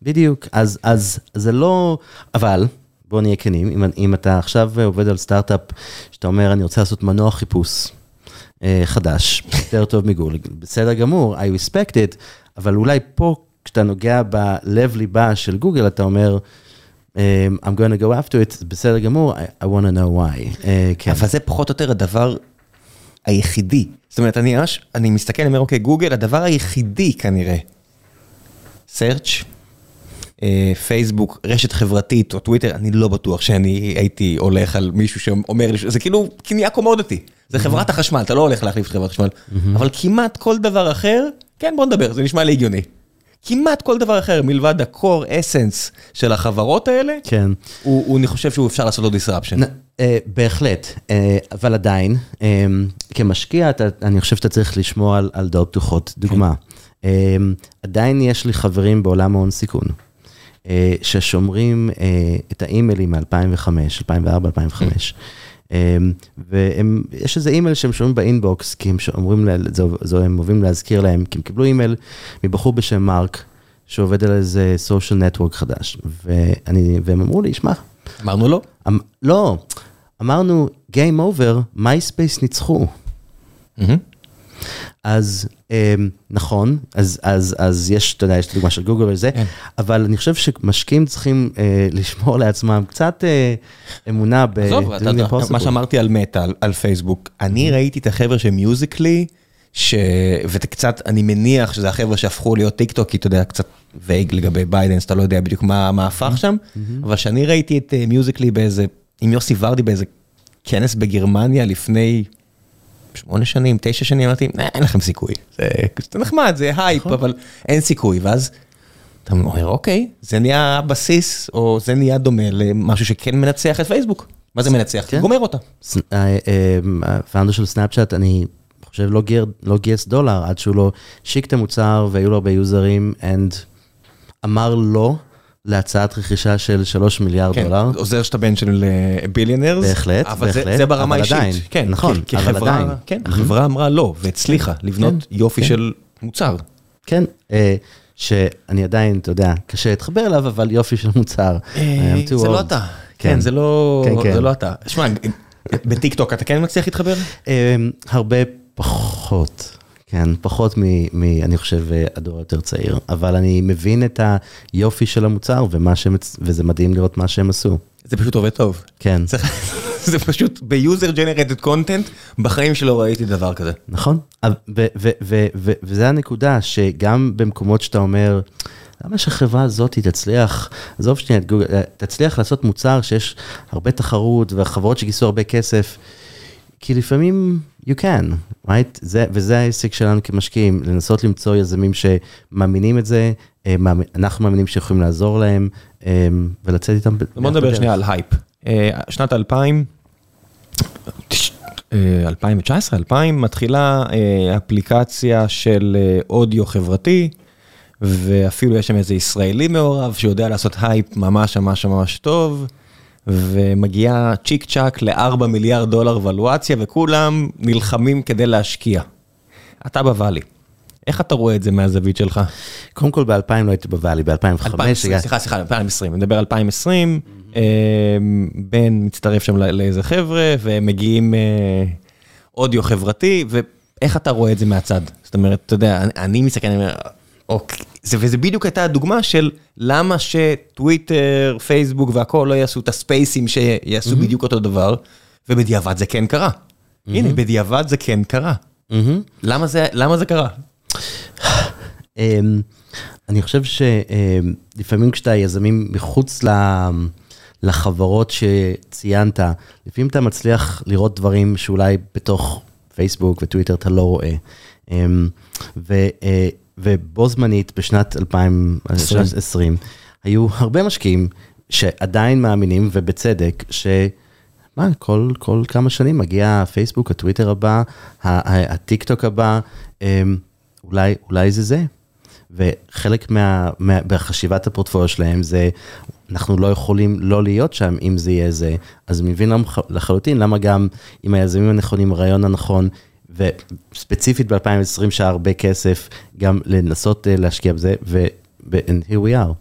בדיוק, אז זה לא, אבל, בוא נהיה כנים, אם אתה עכשיו עובד על סטארט-אפ, שאתה אומר, אני רוצה לעשות מנוע חיפוש אה, חדש, יותר טוב מגוגל, בסדר גמור, I respect it, אבל אולי פה, כשאתה נוגע בלב ליבה של גוגל, אתה אומר, I'm going to go after it, בסדר גמור, I want to know why. כן. אבל זה פחות או יותר הדבר היחידי. זאת אומרת, אני ממש, אני מסתכל, אני אומר, אוקיי, גוגל, הדבר היחידי כנראה, search, פייסבוק, רשת חברתית או טוויטר, אני לא בטוח שאני הייתי הולך על מישהו שאומר לי, זה כאילו קנייה קומודיטי, זה חברת החשמל, אתה לא הולך להחליף את חברת החשמל, אבל כמעט כל דבר אחר, כן בוא נדבר, זה נשמע לי הגיוני. כמעט כל דבר אחר מלבד הקור אסנס של החברות האלה, כן. הוא, הוא, אני חושב שהוא אפשר לעשות לו disruption. Uh, בהחלט, uh, אבל עדיין, uh, כמשקיע, אתה, אני חושב שאתה צריך לשמוע על, על דעות פתוחות. דוגמה, uh, עדיין יש לי חברים בעולם ההון סיכון. ששומרים את האימיילים מ-2005, 2004, 2005. ויש איזה אימייל שהם שומעים באינבוקס, כי הם אומרים, זה, הם אוהבים להזכיר להם, כי הם קיבלו אימייל מבחור בשם מרק, שעובד על איזה סושיאל נטוורק חדש, ואני, והם אמרו לי, שמע. אמרנו לא? אמ, לא, אמרנו, Game over, MySpace ניצחו. אז נכון, אז, אז, אז יש, אתה יודע, יש דוגמה של גוגל וזה, כן. אבל אני חושב שמשקיעים צריכים אה, לשמור לעצמם קצת אה, אמונה ב... עזוב, אתה יודע, מה שאמרתי על מטא, על, על פייסבוק, אני ראיתי את החבר'ה של מיוזיקלי, ש... וקצת, אני מניח שזה החבר'ה שהפכו להיות טיק טוק, כי אתה יודע, קצת vague לגבי ביידנס, אתה לא יודע בדיוק מה, מה הפך שם, אבל כשאני ראיתי את מיוזיקלי באיזה, עם יוסי ורדי באיזה כנס בגרמניה לפני... שמונה שנים, תשע שנים, אמרתי, אין לכם סיכוי. זה נחמד, זה הייפ, נכון. אבל אין סיכוי. ואז אתה אומר, אוקיי, זה נהיה בסיס, או זה נהיה דומה למשהו שכן מנצח את פייסבוק. מה זה מנצח? כן. גומר אותה. ס- ה- אה, הפאונדר של סנאפצ'אט, אני חושב לא לא גייס דולר עד שהוא לא השיק את המוצר והיו לו הרבה יוזרים, and אמר לא להצעת רכישה של 3 מיליארד כן, דולר. עוזר שאתה בן של ביליונרס. בהחלט, אבל זה- בהחלט, זה ברמה אבל האישית. עדיין, כן, נכון, כי- כי אבל חברה- עדיין. כן, החברה אמרה לא, והצליחה לבנות יופי כן. של מוצר. כן, אה, שאני עדיין, אתה יודע, קשה להתחבר אליו, אבל יופי של מוצר. Too זה לא old. אתה. כן. כן, זה לא כן, כן. זה לא אתה. שמע, בטיק טוק אתה כן מצליח להתחבר? אה, הרבה פחות, כן, פחות מ... מ- אני חושב, אה, הדור היותר צעיר, אבל אני מבין את היופי של המוצר, ומה שהם, וזה מדהים לראות מה שהם עשו. זה פשוט עובד טוב. כן, זה- זה פשוט ב-user generated content, בחיים שלא ראיתי דבר כזה. נכון. ו- ו- ו- ו- וזה הנקודה, שגם במקומות שאתה אומר, למה שהחברה הזאת תצליח, עזוב שנייה את גוגל, אה, תצליח לעשות מוצר שיש הרבה תחרות וחברות שגייסו הרבה כסף, כי לפעמים you can, right? זה, וזה העסק שלנו כמשקיעים, לנסות למצוא יזמים שמאמינים את זה, אה, אנחנו מאמינים שיכולים לעזור להם, אה, ולצאת איתם. בוא נדבר. שנייה על הייפ. אה, שנת 2000, אה, 2019, 2000, מתחילה אפליקציה של אודיו חברתי, ואפילו יש שם איזה ישראלי מעורב שיודע לעשות הייפ ממש ממש ממש טוב, ומגיעה צ'יק צ'אק ל-4 מיליארד דולר ולואציה, וכולם נלחמים כדי להשקיע. אתה ב Valley. איך אתה רואה את זה מהזווית שלך? קודם כל ב-2000 לא הייתי ב Valley, ב-2005. 2020, סליחה, סליחה, 2020, אני מדבר 2020, אה, בן מצטרף שם לא- לאיזה חבר'ה, והם מגיעים אה, אודיו חברתי, ואיך אתה רואה את זה מהצד? זאת אומרת, אתה יודע, אני- מסתכל, אני אומר, אוקיי, וזה בדיוק הייתה הדוגמה של למה שטוויטר, פייסבוק והכל לא יעשו את הספייסים שיעשו בדיוק אותו דבר, ובדיעבד זה כן קרה. הנה, בדיעבד זה כן קרה. מהמם. למה זה- למה זה קרה? אמ, אני חושב שלפעמים כשאתה יזמים מחוץ ל- לחברות שציינת, לפעמים אתה מצליח לראות דברים שאולי בתוך פייסבוק וטוויטר אתה לא רואה. אמ, ו- אה, ובו זמנית בשנת 2020 היו הרבה משקיעים שעדיין מאמינים ובצדק ש... מה, כל, כל כמה שנים מגיע הפייסבוק, הטוויטר הבא, הטיק טוק הבא, אמ, אולי, אולי זה זה. וחלק מה, מה, בחשיבת הפורטפוליו שלהם זה, אנחנו לא יכולים לא להיות שם אם זה יהיה זה. אז מבין לחלוטין למה גם עם היזמים הנכונים, הרעיון הנכון, וספציפית ב-2020 שהיה הרבה כסף, גם לנסות אה, להשקיע בזה, ו- and here we are.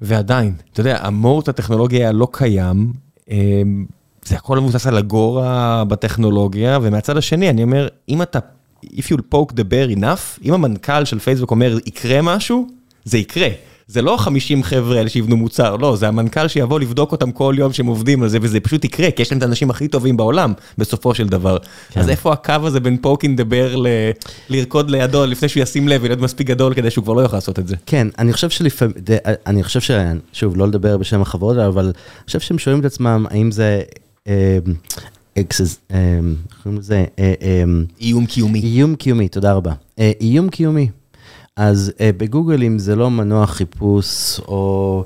ועדיין, אתה יודע, המורט הטכנולוגי הלא קיים, אמ, זה הכל מבוסס על אגורה בטכנולוגיה, ומהצד השני, אני אומר, אם אתה, if you'll poke the bear enough, אם המנכ"ל של פייסבוק אומר, יקרה משהו, זה יקרה. זה לא 50 חבר'ה האלה שיבנו מוצר, לא, זה המנכ"ל שיבוא לבדוק אותם כל יום שהם עובדים על זה, וזה פשוט יקרה, כי יש להם את האנשים הכי טובים בעולם, בסופו של דבר. כן. אז איפה הקו הזה בין poking the bear ל... לרקוד לידו לפני שהוא ישים לב ולהיות מספיק גדול כדי שהוא כבר לא יוכל לעשות את זה? כן, אני חושב שלפעמים, אני חושב ש... שוב, לא לדבר בשם החברות אבל אני חושב שהם שואלים את עצמם, האם זה... אה, exis, אה, איך קוראים לזה? אה, איום קיומי. איום קיומי, תודה רבה. אה, איום קיומי. אז אה, בגוגל, אם זה לא מנוע חיפוש או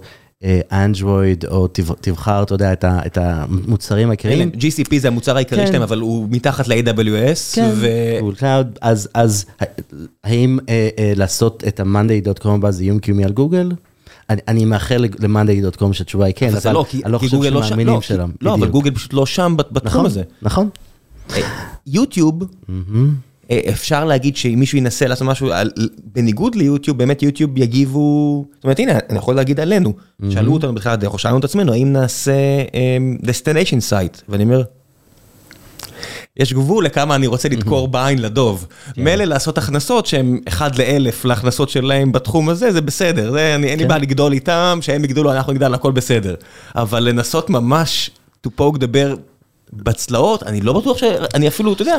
אנדרואיד, או תב- תבחר, אתה יודע, את ה- את המוצרים העיקריים. GCP זה המוצר העיקרי כן. שלהם, אבל הוא מתחת ל-AWS, כן, ו... Google Cloud, אז, אז האם אה, אה, לעשות את ה-monday.com הבא זה איום קיומי על גוגל? אני, אני מאחל ל-monday.com שהתשובה היא כן, אבל זה לא, כי אני לא חושב לא שם, שמאמינים לא, שלהם. לא, אבל בדיוק. גוגל פשוט לא שם בת- בתחום נכון, הזה. נכון. יוטיוב, אה, אפשר להגיד שאם מישהו ינסה לעשות משהו, על- בניגוד ליוטיוב, באמת יוטיוב יגיבו, זאת אומרת, הנה, אני יכול להגיד עלינו, שאלו אותנו בכלל, אנחנו שאלנו את עצמנו, האם נעשה אמ, destination site, ואני אומר, יש גבול לכמה אני רוצה לדקור בעין לדוב. מילא לעשות הכנסות שהן אחד לאלף להכנסות שלהם בתחום הזה, זה בסדר, זה, אני, אין לי כן. בעיה לגדול איתם, שהם יגדלו, אנחנו נגדל, הכל בסדר. אבל לנסות ממש to poke the bear בצלעות, אני לא בטוח שאני אפילו, אתה יודע,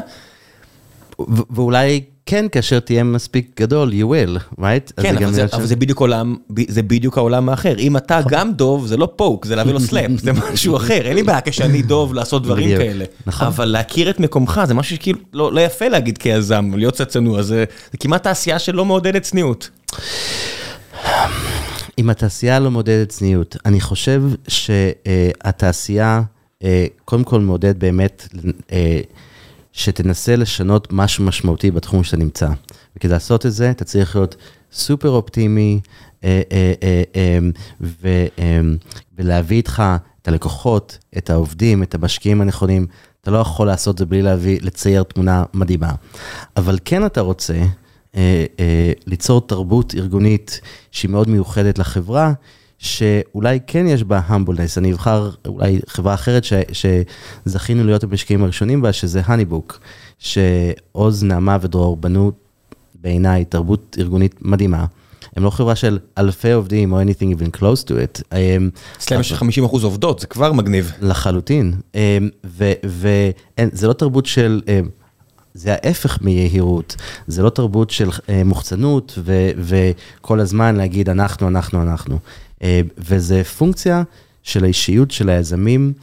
ואולי כן, כאשר תהיה מספיק גדול, you will, right? כן, אבל זה, אבל של- זה בדיוק עולם, זה בדיוק העולם האחר. אם אתה גם דוב, זה לא פוק, זה להביא לו סלאפ, זה משהו אחר. אין לי בעיה כשאני דוב לעשות דברים בדיוק, כאלה. נכון. אבל להכיר את מקומך, זה משהו שכאילו לא לא יפה להגיד כיזם, להיות קצת צנוע, זה זה כמעט תעשייה שלא מעודדת צניעות. אם התעשייה לא מודדת צניעות, אני חושב שהתעשייה אה, קודם כל מעודד באמת אה, שתנסה לשנות משהו משמעותי בתחום שאתה נמצא. וכדי לעשות את זה, אתה צריך להיות סופר אופטימי, אה, אה, אה, אה, ו, אה, ולהביא איתך את הלקוחות, את העובדים, את המשקיעים הנכונים. אתה לא יכול לעשות את זה בלי להביא, לצייר תמונה מדהימה. אבל כן אתה רוצה אה, ליצור תרבות ארגונית שהיא מאוד מיוחדת לחברה, שאולי כן יש בה המבולנס, אני אבחר אולי חברה אחרת ש, שזכינו להיות המשקיעים הראשונים בה, שזה הניבוק, שעוז, נעמה ודרור בנו בעיניי תרבות ארגונית מדהימה. הם לא חברה של אלפי עובדים או anything even close to it. הם- אצלם יש 50 אחוז עובדות, זה כבר מגניב. לחלוטין. אמ, וזה לא תרבות של, אמ, זה ההפך מיהירות, זה לא תרבות של מוחצנות וכל הזמן להגיד אנחנו, אנחנו, אנחנו. אה, וזה פונקציה של האישיות של היזמים,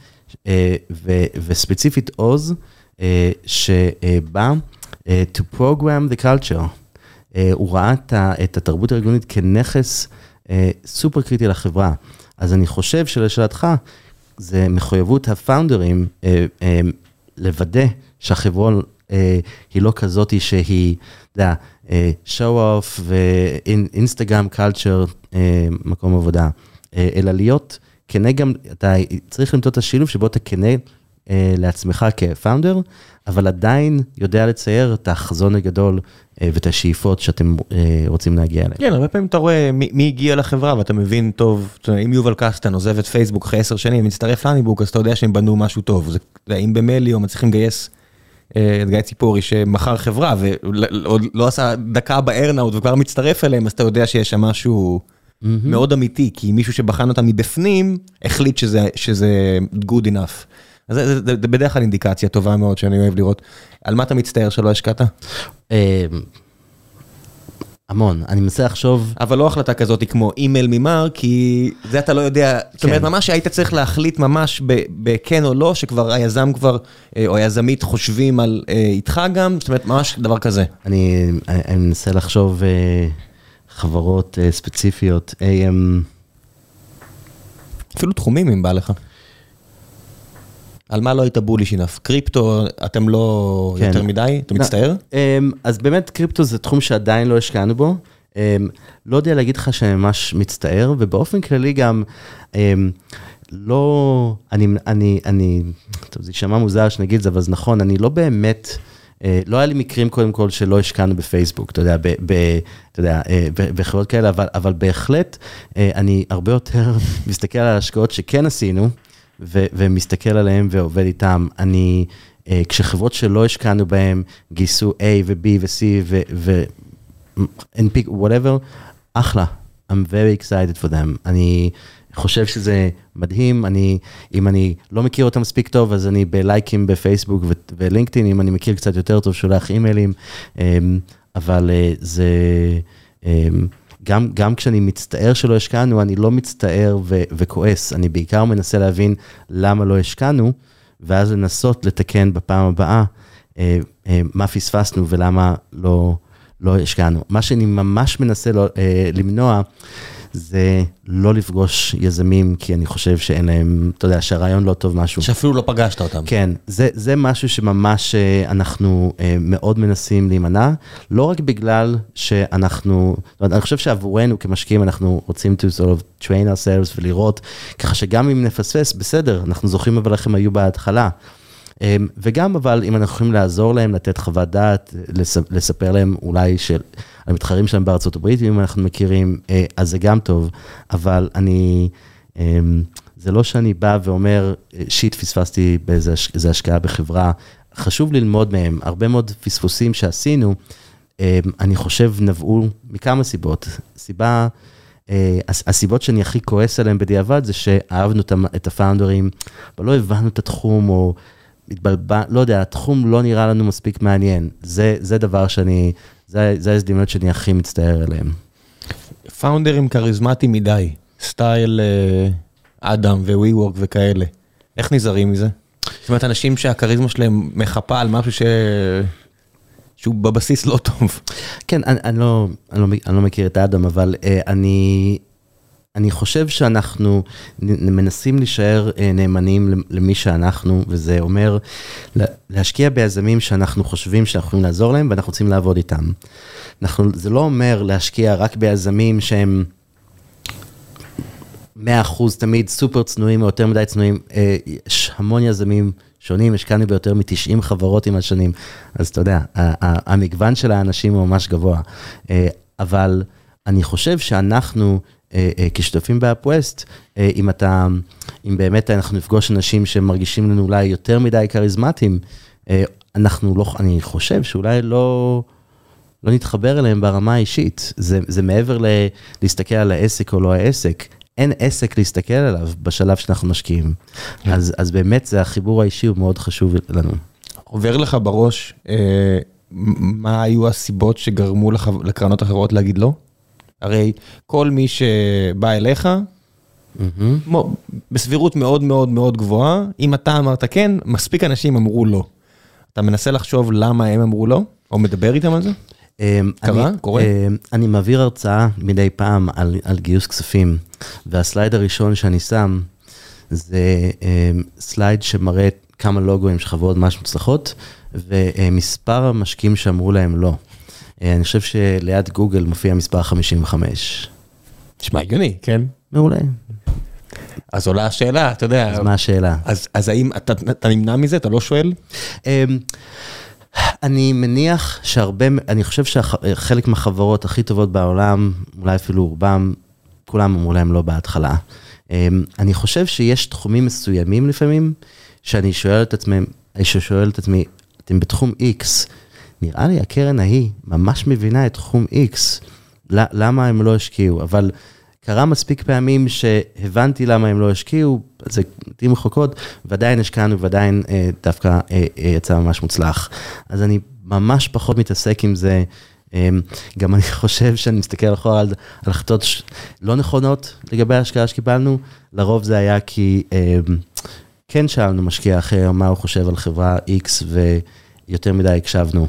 אה, ו- וספציפית עוז, אה, שבא to program the culture. הוא ראה את התרבות הארגונית כנכס סופר קריטי לחברה. אז אני חושב שלשאלתך, זה מחויבות הפאונדרים לוודא שהחברה היא לא כזאת שהיא, אתה יודע, show off ואינסטגרם קלצ'ר, מקום עבודה, אה, אלא להיות כנה גם, אתה צריך למצוא את השילוב שבו אתה כנה אה, לעצמך כפאונדר, אבל עדיין יודע לצייר את החזון הגדול אה, ואת השאיפות שאתם אה, רוצים להגיע אליהם. כן, הרבה פעמים אתה רואה מי, הגיע לחברה ואתה מבין טוב, אם יובל קסטן עוזב את פייסבוק אחרי עשר שנים, מצטרף לאניבוק, אז אתה יודע שהם בנו משהו טוב. זה, אם במליו מצליחים לגייס אה, את גיא ציפורי שמכר חברה ועוד לא עשה דקה בארנאוט וכבר מצטרף אליהם, אז אתה יודע שיש שם משהו מאוד אמיתי, כי מישהו שבחן אותם מבפנים, החליט שזה, שזה good enough. אז זה, זה, זה בדרך כלל אינדיקציה טובה מאוד שאני אוהב לראות. על מה אתה מצטער שלא השקעת? המון, אני מנסה לחשוב, אבל לא החלטה כזאת כמו אימייל ממר, כי זה אתה לא יודע, זאת אומרת, כן. ממש היית צריך להחליט ממש בכן או לא, שכבר היזם כבר, אה, או היזמית חושבים על אה, איתך גם, זאת אומרת, ממש דבר כזה. אני, אני, אני מנסה לחשוב אה, חברות ספציפיות. אמ, אפילו תחומים אם בא לך. על מה לא היית בוליש אינף? קריפטו, אתם לא כן. יותר מדי? אתה מצטער? אמ, אז באמת קריפטו זה תחום שעדיין לא השקענו בו. אמ, לא יודע להגיד לך שאני ממש מצטער, ובאופן כללי גם, אמ, לא, אני, אני, אני, טוב, זה יישמע מוזר שנגיד זה, אבל זה נכון, אני לא באמת, אה, לא היה לי מקרים קודם כל שלא השקענו בפייסבוק, אתה יודע, ב, ב, אתה יודע, אה, בחברות כאלה, אבל, אבל בהחלט, אה, אני הרבה יותר מסתכל על ההשקעות שכן עשינו, ו- ומסתכל עליהם ועובד איתם. אני, אה, כשחברות שלא השקענו בהן, גייסו A ו-B ו-C ו- ו- NP, whatever, אחלה. I'm very excited for them. אני חושב שזה מדהים, אני, אם אני לא מכיר אותם מספיק טוב, אז אני בלייקים בפייסבוק ו- ולינקדאין, אם אני מכיר קצת יותר טוב, שולח אימיילים, אמ, אבל אה, זה... גם, גם כשאני מצטער שלא השקענו, אני לא מצטער ו- וכועס, אני בעיקר מנסה להבין למה לא השקענו, ואז לנסות לתקן בפעם הבאה אה, אה, מה פספסנו ולמה לא, לא השקענו. מה שאני ממש מנסה לא, אה, למנוע, זה לא לפגוש יזמים, כי אני חושב שאין להם, אתה יודע, שהרעיון לא טוב משהו. שאפילו לא פגשת אותם. כן, זה, זה משהו שממש אה, אנחנו אה, מאוד מנסים להימנע, לא רק בגלל שאנחנו, זאת אומרת, אני חושב שעבורנו כמשקיעים אנחנו רוצים to sort of train ourselves ולראות, ככה שגם אם נפספס, בסדר, אנחנו זוכרים אבל איך הם היו בהתחלה. אה, וגם אבל אם אנחנו יכולים לעזור להם, לתת חוות דעת, לס, לספר להם אולי של המתחרים שלהם בארצות הברית, אם אנחנו מכירים, אה, אז זה גם טוב, אבל אני... אה, זה לא שאני בא ואומר, שיט, פספסתי באיזה הש- איזה השקעה בחברה. חשוב ללמוד מהם. הרבה מאוד פספוסים שעשינו, אה, אני חושב נבעו מכמה סיבות. סיבה, אה, הס- הסיבות שאני הכי כועס עליהם בדיעבד זה שאהבנו את הפאונדרים, אבל לא הבנו את התחום, או התבלבל, לא יודע, התחום לא נראה לנו מספיק מעניין. זה, זה דבר שאני, זה, זה ההזדמנות שאני הכי מצטער עליהם. פאונדרים כריזמטיים מדי, סטייל אדם וווי וורק וכאלה. איך נזהרים מזה? זאת אומרת, אנשים שהכריזמה שלהם מחפה על משהו ש... שהוא בבסיס לא טוב. כן, אני, אני, לא, אני, לא, אני לא מכיר את האדם, אבל אה, אני, אני חושב שאנחנו מנסים להישאר נאמנים למי שאנחנו, וזה אומר להשקיע ביזמים שאנחנו חושבים שאנחנו יכולים לעזור להם ואנחנו רוצים לעבוד איתם. אנחנו, זה לא אומר להשקיע רק ביזמים שהם 100% תמיד סופר צנועים או יותר מדי צנועים, יש המון יזמים שונים, השקענו ביותר מ-90 חברות עם השנים, אז אתה יודע, המגוון של האנשים הוא ממש גבוה, אבל אני חושב שאנחנו, כשותפים באפווסט, אם אתה, אם באמת אנחנו נפגוש אנשים שמרגישים לנו אולי יותר מדי כריזמטיים, אנחנו לא, אני חושב שאולי לא, לא נתחבר אליהם ברמה האישית, זה, זה מעבר ל, להסתכל על העסק או לא העסק. אין עסק להסתכל עליו בשלב שאנחנו משקיעים. אז, אז באמת זה החיבור האישי הוא מאוד חשוב לנו. עובר לך בראש, אה, מה היו הסיבות שגרמו לך, לקרנות אחרות להגיד לא? הרי כל מי שבא אליך, mm-hmm. בסבירות מאוד מאוד מאוד גבוהה, אם אתה אמרת כן, מספיק אנשים אמרו לא. אתה מנסה לחשוב למה הם אמרו לא? או מדבר איתם על זה? קרה? קורה? אני מעביר הרצאה מדי פעם על, על גיוס כספים, וה slide הראשון שאני שם, זה slide שמראה כמה לוגוים של חברות ממש מוצלחות, ומספר המשקיעים שאמרו להם לא. אני חושב שליד גוגל מופיע מספר 55. נשמע הגיוני, כן? מעולה. אז עולה השאלה, אתה יודע. אז מה השאלה? אז, אז האם אתה, אתה נמנע מזה? אתה לא שואל? אני מניח שהרבה, אני חושב שחלק מהחברות הכי טובות בעולם, אולי אפילו רובם, כולם אמרו להם לא בהתחלה. אני חושב שיש תחומים מסוימים לפעמים, שאני שואל את עצמי, שואל את עצמי, אתם בתחום X, נראה לי הקרן ההיא ממש מבינה את תחום X, למה הם לא השקיעו, אבל קרה מספיק פעמים שהבנתי למה הם לא השקיעו, זה לעתים רחוקות, ועדיין השקענו ועדיין אה, דווקא אה, אה, יצא ממש מוצלח. אז אני ממש פחות מתעסק עם זה. אה, גם אני חושב שאני מסתכל אחורה על, החלטות לא נכונות לגבי ההשקעה שקיבלנו, לרוב זה היה כי אה, כן שאלנו משקיע אחר מה הוא חושב על חברה X ויותר מדי הקשבנו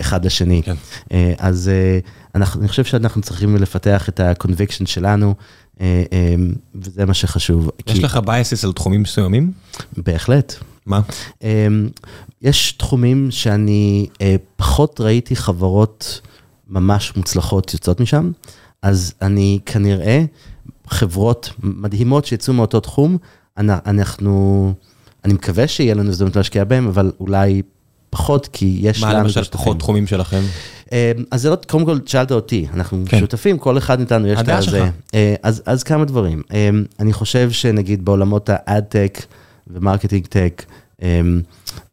אחד לשני. כן. אה, אז... אה, אנחנו, אני חושב שאנחנו צריכים לפתח את ה-conviction שלנו, אה, אה, וזה מה שחשוב. יש כי... לך biases על תחומים מסוימים? בהחלט. מה? אה, יש תחומים שאני פחות ראיתי חברות ממש מוצלחות יוצאות משם, אז אני כנראה, חברות מדהימות שיצאו מאותו תחום, אנחנו, אני מקווה שיהיה לנו הזדמנות להשקיע בהם, אבל אולי פחות, כי יש לנו... מה למשל פחות תחומים שלכם? אה, אז זה לא, קודם כל שאלת אותי, אנחנו כן. שותפים, כל אחד מאיתנו יש את זה. אה, אז, אז כמה דברים. אה, אני חושב שנגיד בעולמות ה ad-tech ו marketing tech,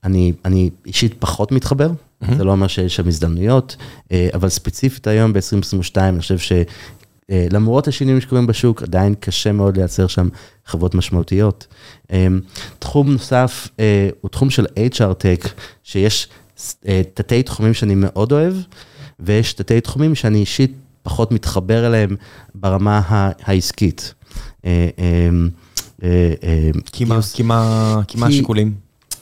אני, אני אישית פחות מתחבר, mm-hmm. זה לא אומר שיש שם הזדמנויות, אבל ספציפית היום ב-2022, אני חושב שלמרות השינויים שקורים בשוק, עדיין קשה מאוד לייצר שם חברות משמעותיות. תחום נוסף הוא תחום של HR Tech, שיש תתי תחומים שאני מאוד אוהב, ויש תתי תחומים שאני אישית פחות מתחבר אליהם ברמה העסקית. אה, אה, אה, כי מה השיקולים?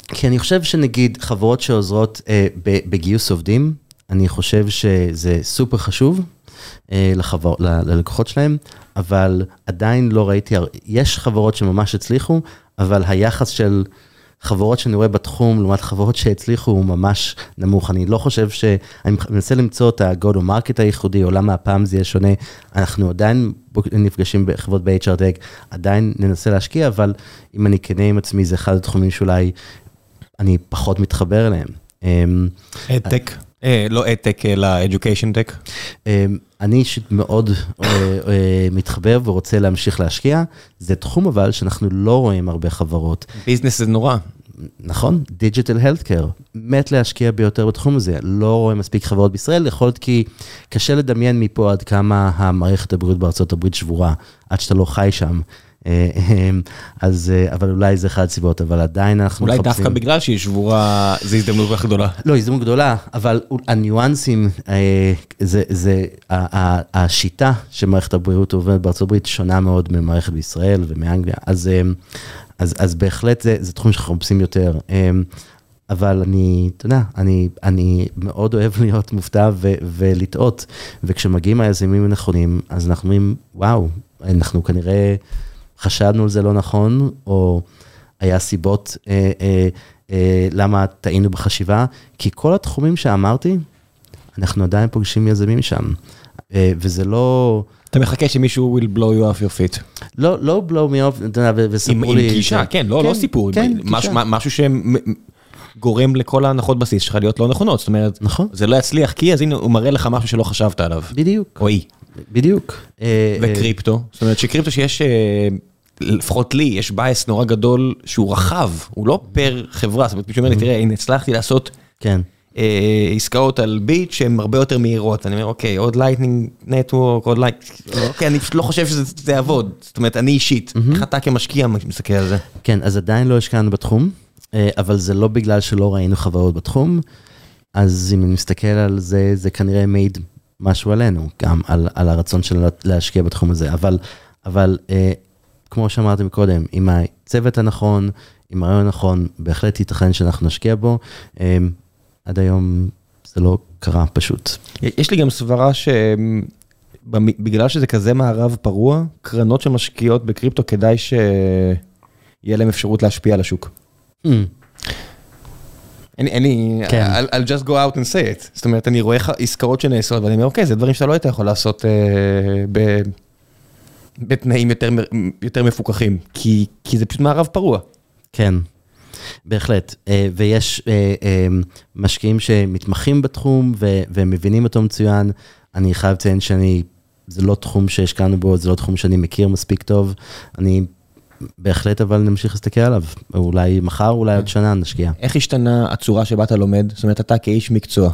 כי אני חושב שנגיד חברות שעוזרות בגיוס עובדים, אני חושב שזה סופר חשוב לחבר, ללקוחות שלהם, אבל עדיין לא ראיתי, יש חברות שממש הצליחו, אבל היחס של... חברות שאני רואה בתחום, לעומת חברות שהצליחו, הוא ממש נמוך. אני לא חושב ש... אני מנסה למצוא את ה-go to market הייחודי, או למה הפעם זה יהיה שונה. אנחנו עדיין נפגשים בחברות ב-HR Tech, עדיין ננסה להשקיע, אבל אם אני כנה עם עצמי, זה אחד התחומים שאולי אני פחות מתחבר אליהם. אדטק? אה, לא אדטק, אלא education tech? אמ, אני אישית מאוד אה, אה, מתחבר ורוצה להמשיך להשקיע. זה תחום אבל שאנחנו לא רואים הרבה חברות. ביזנס זה נורא. נכון, digital healthcare, מת להשקיע ביותר בתחום הזה, לא רואה מספיק חברות בישראל, יכול להיות כי קשה לדמיין מפה עד כמה המערכת הבריאות בארצות הברית שבורה, עד שאתה לא חי שם. אה, אז, אה, אבל אולי זה אחד הסיבות, אבל עדיין אנחנו אולי מחפשים... דווקא בגלל שהיא שבורה, זו הזדמנות כל כך גדולה. לא, הזדמנות גדולה, אבל הניואנסים, אה, זה, זה, השיטה שמערכת הבריאות עובדת בארצות הברית שונה מאוד ממערכת בישראל ומאנגליה, אז, אז, אז בהחלט זה, זה תחום שאנחנו מחפשים יותר. אבל אני, אתה יודע, אני, אני מאוד אוהב להיות מופתע ו, ולטעות, וכשמגיעים היזמים הנכונים, אז אנחנו אומרים, וואו, אנחנו כנראה חשבנו על זה לא נכון, או היה סיבות אה, אה, אה, למה טעינו בחשיבה, כי כל התחומים שאמרתי, אנחנו עדיין פוגשים יזמים שם, אה, וזה לא... אתה מחכה שמישהו will blow you off your feet. לא, לא blow me off, אתה יודע, ו- עם וספרו עם לי... גישה, כן, לא לא סיפור, כן, משהו- גישה. משהו שגורם לכל ההנחות בסיס שלך להיות לא נכונות, זאת אומרת, נכון. זה לא יצליח כי אז הנה הוא מראה לך משהו שלא חשבת עליו. בדיוק, או היא. בדיוק. אה, אה, וקריפטו, זאת אומרת שקריפטו שיש, אה, לפחות לי, יש bias נורא גדול שהוא רחב, הוא לא פר חברה, זאת אומרת מישהו אומר לי, תראה, הנה הצלחתי לעשות כן, אה, עסקאות על ביט שהן הרבה יותר מהירות, אני אומר, אוקיי, עוד Lightning Network, עוד לייט, אוקיי, אני פשוט לא חושב שזה זה יעבוד, זאת אומרת, אני אישית, איך אתה כמשקיע מסתכל על זה? כן, אז עדיין לא השקענו בתחום, אה, אבל זה לא בגלל שלא ראינו חברות בתחום, אז אם אני מסתכל על זה, זה כנראה מעיד משהו עלינו, גם על, על הרצון שלנו להשקיע בתחום הזה, אבל, אבל אה, כמו שאמרתם קודם, עם הצוות הנכון, עם הרעיון הנכון, בהחלט ייתכן שאנחנו נשקיע בו. אה, עד היום זה לא קרה פשוט. יש לי גם סברה שבגלל שזה כזה מערב פרוע, קרנות שמשקיעות בקריפטו כדאי שיהיה להם אפשרות להשפיע על השוק. Mm, אין אין לי, כן. I'll, I'll just go out and say it. זאת אומרת, אני רואה עסקאות שנעשות, ואני אומר, אוקיי, זה דברים שאתה לא היית יכול לעשות אה, ב, בתנאים יותר, יותר מפוקחים, כי, כי זה פשוט מערב פרוע. כן, בהחלט. אה, ויש אה, אה, משקיעים שמתמחים בתחום ומבינים אותו מצוין. אני חייב לציין שאני, זה לא תחום שהשקענו בו, זה לא תחום שאני מכיר מספיק טוב. אני בהחלט אבל נמשיך להסתכל עליו. אולי מחר, אולי עוד שנה נשקיע. איך השתנה הצורה שבה אתה לומד? זאת אומרת, אתה כאיש מקצוע,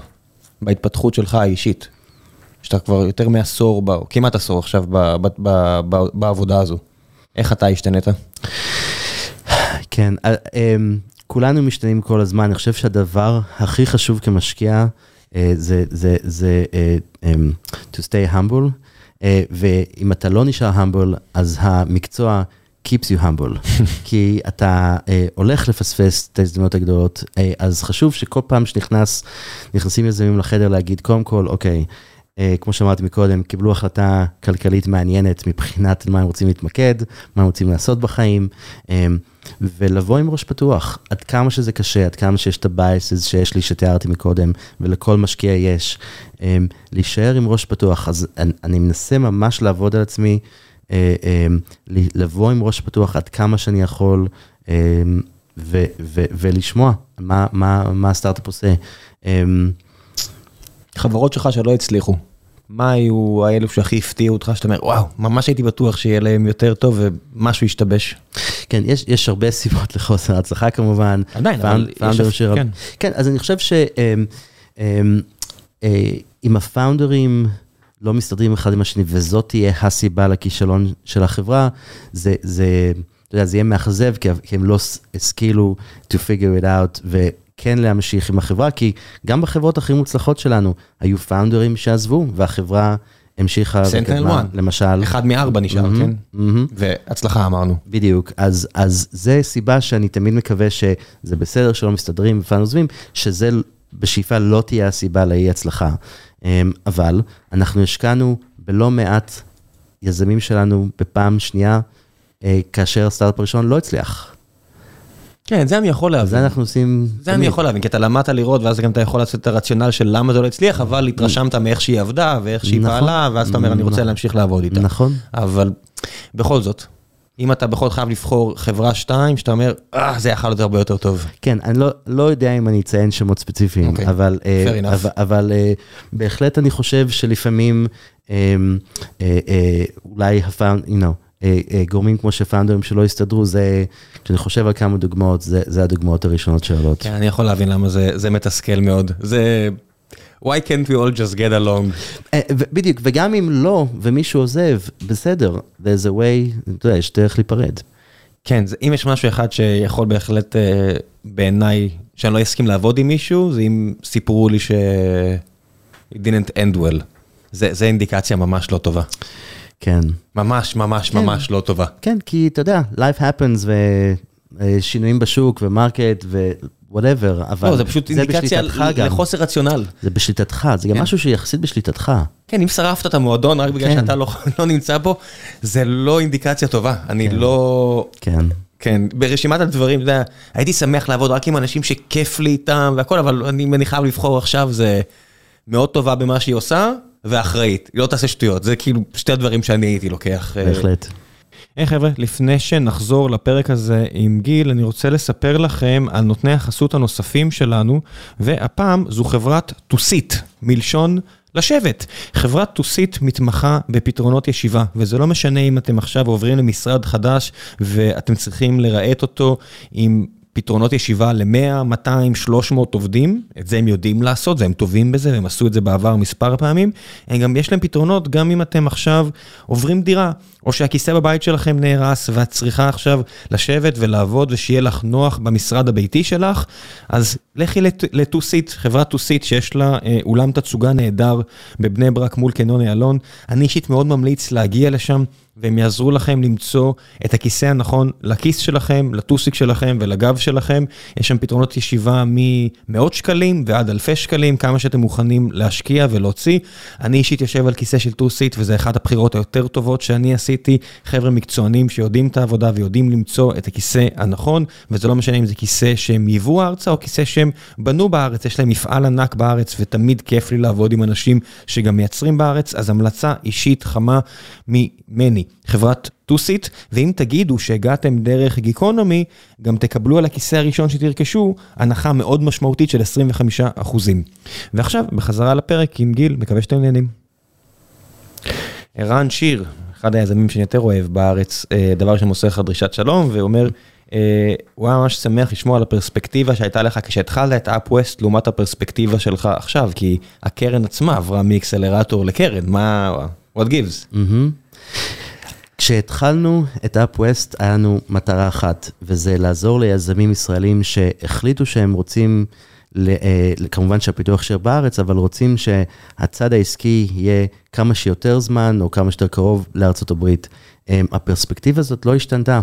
בהתפתחות שלך האישית, שאתה כבר יותר מעשור, ב, או כמעט עשור עכשיו ב, ב, ב, ב, בעבודה הזו, איך אתה השתנית? כן, אה, אמ, כולנו משתנים כל הזמן, אני חושב שהדבר הכי חשוב כמשקיע אה, זה, זה, זה אה, אמ, to stay humble, ואם אתה לא נשאר humble, אז המקצוע keeps you humble, כי אתה אה, הולך לפספס את ההזדמנות הגדולות, אה, אז חשוב שכל פעם שנכנס, נכנסים יזמים לחדר להגיד, קודם כל, אוקיי, אה, כמו שאמרתי מקודם, קיבלו החלטה כלכלית מעניינת מבחינת מה הם רוצים להתמקד, מה הם רוצים לעשות בחיים, אה, ולבוא עם ראש פתוח, עד כמה שזה קשה, עד כמה שיש את הבייסס שיש לי, שתיארתי מקודם, ולכל משקיע יש, אה, להישאר עם ראש פתוח. אז אני, אני מנסה ממש לעבוד על עצמי, אה, אה, לבוא עם ראש פתוח עד כמה שאני יכול, אה, ו, ולשמוע מה, מה, מה הסטארט-אפ עושה. אה, חברות שלך שלא הצליחו, מה היו האלו שהכי הפתיעו אותך, שאתה אומר, וואו, ממש הייתי בטוח שיהיה להם יותר טוב ומשהו השתבש. כן, יש, יש הרבה סיבות לחוסר הצלחה כמובן. עדיין, אבל found- יש שרב- כן. כן, אז אני חושב שאם אם הפאונדרים לא מסתדרים אחד עם השני, וזאת תהיה הסיבה לכישלון של החברה, זה, זה, אתה יודע, זה יהיה מאכזב, כי כי הם לא השכילו to figure it out, וכן להמשיך עם החברה, כי גם בחברות הכי מוצלחות שלנו, היו פאונדרים שעזבו, והחברה המשיכה Sentinel One. למשל. אחד מארבע נשאר, מהמם, כן? מהמם. והצלחה אמרנו. בדיוק, אז, אז זה סיבה שאני תמיד מקווה שזה בסדר שלא מסתדרים ופעם עוזבים, שזה בשאיפה לא תהיה הסיבה לאי הצלחה. אמ, אבל אנחנו השקענו בלא מעט יזמים שלנו בפעם שנייה, אה, כאשר הסטארט-אפ הראשון לא הצליח. כן, זה אני יכול להבין. זה אנחנו עושים... זה אני תמיד. יכול להבין, כי אתה למדת לראות, ואז גם אתה יכול לעשות את הרציונל של למה זה לא הצליח, אבל התרשמת מאיך שהיא עבדה, ואיך שהיא נכון. פעלה, ואז אתה אומר, אני רוצה נכון. להמשיך לעבוד איתה. נכון. אבל בכל זאת, אם אתה בכל זאת חייב לבחור חברה שתיים, שאתה אומר, אה, זה יכול להיות הרבה יותר טוב. כן, אני לא, לא יודע אם אני אציין שמות ספציפיים, אוקיי, okay. אבל, אה, fair enough. אבל, אבל אה, בהחלט אני חושב שלפעמים אה, אה, אה, אולי הפאונד, you know, גורמים כמו שפאונדרים שלא הסתדרו, זה, כשאני חושב על כמה דוגמאות, זה, זה הדוגמאות הראשונות שעולות. כן, אני יכול להבין למה זה, זה מתסכל מאוד. זה... why can't we all just get along? אה, בדיוק, וגם אם לא, ומישהו עוזב, בסדר, there's a way, אתה יודע, יש דרך להיפרד. כן, זה, אם יש משהו אחד שיכול בהחלט אה, בעיניי, שאני לא אסכים לעבוד עם מישהו, זה אם סיפרו לי ש... it didn't end well. זה, זה אינדיקציה ממש לא טובה. כן. ממש ממש כן. ממש לא טובה. כן, כי אתה יודע, life happens ושינויים בשוק ו market whatever, אבל לא, זה פשוט אינדיקציה בשליטתך גם. לחוסר רציונל. זה בשליטתך, זה גם כן. משהו שיחסית בשליטתך. כן, אם שרפת את המועדון רק בגלל כן. שאתה לא לא נמצא בו, זה לא אינדיקציה טובה. אני לא... כן. כן, ברשימת הדברים, אתה יודע, הייתי שמח לעבוד רק עם אנשים שכיף לי איתם והכל, אבל אני, אני חייב לבחור עכשיו, זה מאוד טובה במה שהיא עושה, ואחראית. היא לא תעשה שטויות, זה כאילו שתי הדברים שאני הייתי לוקח. אה, בהחלט. היי חבר'ה, לפני שנחזור לפרק הזה עם גיל, אני רוצה לספר לכם על נותני החסות הנוספים שלנו, והפעם זו חברת טוסית, מלשון לשבת. חברת טוסית מתמחה בפתרונות ישיבה, וזה לא משנה אם אתם עכשיו עוברים למשרד חדש ואתם צריכים לרהט אותו עם... פתרונות ישיבה ל-100, 200, 300 עובדים, את זה הם יודעים לעשות, זה הם טובים בזה, והם עשו את זה בעבר מספר פעמים. הם גם יש להם פתרונות גם אם אתם עכשיו עוברים דירה, או שהכיסא בבית שלכם נהרס ואת צריכה עכשיו לשבת ולעבוד ושיהיה לך נוח במשרד הביתי שלך, אז לכי לט- לטוסית, חברת טוסית שיש לה אה, אולם תצוגה נהדר בבני ברק מול קניון איילון. אני אישית מאוד ממליץ להגיע לשם. והם יעזרו לכם למצוא את הכיסא הנכון לכיס שלכם, לטוסיק שלכם ולגב שלכם. יש שם פתרונות ישיבה ממאות שקלים ועד אלפי שקלים, כמה שאתם מוכנים להשקיע ולהוציא. אני אישית יושב על כיסא של טוסית, וזה אחת הבחירות היותר טובות שאני עשיתי. חבר'ה מקצוענים שיודעים את העבודה ויודעים למצוא את הכיסא הנכון, וזה לא משנה אם זה כיסא שהם ייבאו ארצה או כיסא שהם בנו בארץ, יש להם מפעל ענק בארץ, ותמיד כיף לי לעבוד עם אנשים שגם מייצרים בארץ, אז המלצה אישית חמה ממני. חברת טוסית, ואם תגידו שהגעתם דרך גיקונומי, גם תקבלו על הכיסא הראשון שתרכשו הנחה מאוד משמעותית של 25%. ועכשיו, בחזרה לפרק עם גיל, מקווה שאתם נהנים. ערן שיר, אחד היזמים שאני יותר אוהב בארץ, אה, דבר שמוסר לך דרישת שלום, ואומר, אה, הוא היה ממש שמח לשמוע על הפרספקטיבה שהייתה לך כשהתחלת את אפווסט לעומת הפרספקטיבה שלך עכשיו, כי הקרן עצמה עברה מאקסלרטור לקרן, מה, what gives? מהמם. כשהתחלנו את אפווסט, היה לנו מטרה אחת, וזה לעזור ליזמים ישראלים שהחליטו שהם רוצים, אה, כמובן שהפיתוח יישאר בארץ, אבל רוצים שהצד העסקי יהיה כמה שיותר זמן, או כמה שיותר קרוב לארצות הברית. אה, הפרספקטיבה הזאת לא השתנתה.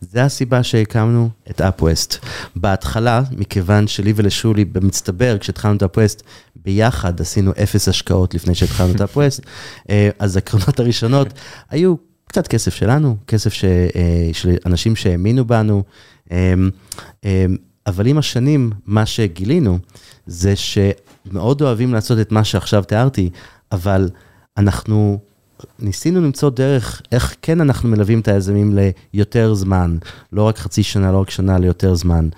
זה הסיבה שהקמנו את אפווסט. בהתחלה, מכיוון שלי ולשולי במצטבר, כשהתחלנו את אפווסט, ביחד עשינו אפס השקעות לפני שהתחלנו את אפווסט, אה, אז הקרנות הראשונות היו קצת כסף שלנו, כסף ש, אה, של אנשים שהאמינו בנו, אה, אה, אבל עם השנים, מה שגילינו זה שמאוד אוהבים לעשות את מה שעכשיו תיארתי, אבל אנחנו ניסינו למצוא דרך איך כן אנחנו מלווים את היזמים ליותר זמן, לא רק חצי שנה, לא רק שנה, ליותר זמן.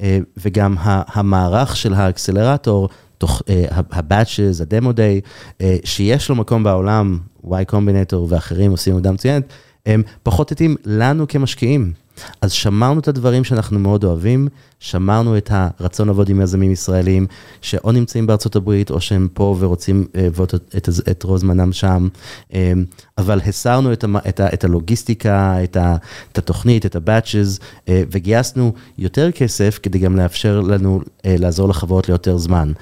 אה, וגם המערך של האקסלרטור, תוך ה-demo day, אה, שיש לו מקום בעולם, Y Combinator ואחרים עושים עבודה מצוינת, הם פחות התאים לנו כמשקיעים. אז שמרנו את הדברים שאנחנו מאוד אוהבים, שמרנו את הרצון לעבוד עם יזמים ישראלים, שאו נמצאים בארצות הברית, או שהם פה ורוצים אה, לעבוד את, את, את רוב זמנם שם, אה, אבל הסרנו את, המ, את, ה, את הלוגיסטיקה, את, ה, את התוכנית, את ה-batches, אה, וגייסנו יותר כסף כדי גם לאפשר לנו אה, לעזור לחברות ליותר זמן.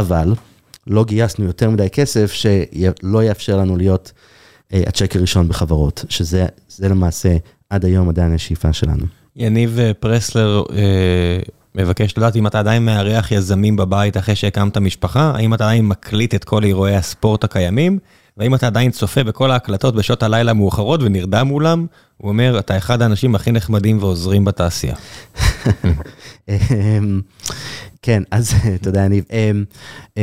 אבל לא גייסנו יותר מדי כסף שלא יאפשר לנו להיות אה, הצ'ק הראשון בחברות, שזה זה למעשה עד היום עדיין השאיפה שלנו. יניב אה, פרסלר אה, מבקש לדעת אם אתה עדיין מארח יזמים בבית אחרי שהקמת משפחה, האם אתה עדיין מקליט את כל אירועי הספורט הקיימים, והאם אתה עדיין צופה בכל ההקלטות בשעות הלילה המאוחרות ונרדם מולם, הוא אומר, אתה אחד האנשים הכי נחמדים ועוזרים בתעשייה. כן, אז תודה, יניב. אמ, אמ,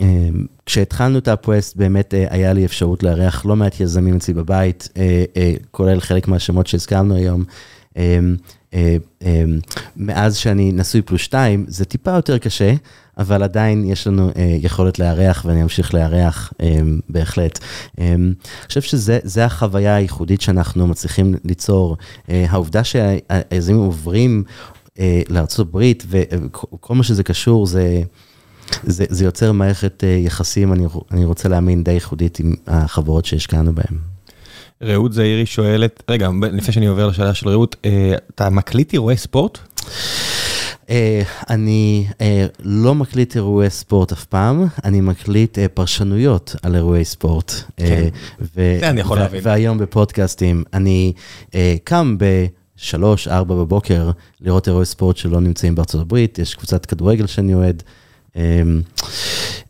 אמ, כשהתחלנו את הפווסט, באמת אה, היה לי אפשרות לארח לא מעט יזמים אצלי בבית, אה, אה, כולל חלק מהשמות שהזכרנו היום. מאז שאני נשוי פלוס שתיים, זה טיפה יותר קשה, אבל עדיין יש לנו יכולת לארח ואני אמשיך לארח בהחלט. אני חושב שזה החוויה הייחודית שאנחנו מצליחים ליצור. העובדה שהיזמים עוברים אה, לארה"ב וכל מה שזה קשור זה... זה, זה יוצר מערכת אה, יחסים, אני, אני רוצה להאמין, די ייחודית עם החברות שהשקענו בהן. רעות זעירי שואלת, רגע, לפני שאני עובר לשאלה של רעות, אה, אתה מקליט אירועי ספורט? אה, אני אה, לא מקליט אירועי ספורט אף פעם, אני מקליט אה, פרשנויות על אירועי ספורט. כן. ו- זה אני יכול ו- להבין. והיום בפודקאסטים, אני אה, קם שלוש, ארבע בבוקר לראות אירועי ספורט שלא נמצאים בארצות הברית, יש קבוצת כדורגל שאני אוהד. אמ,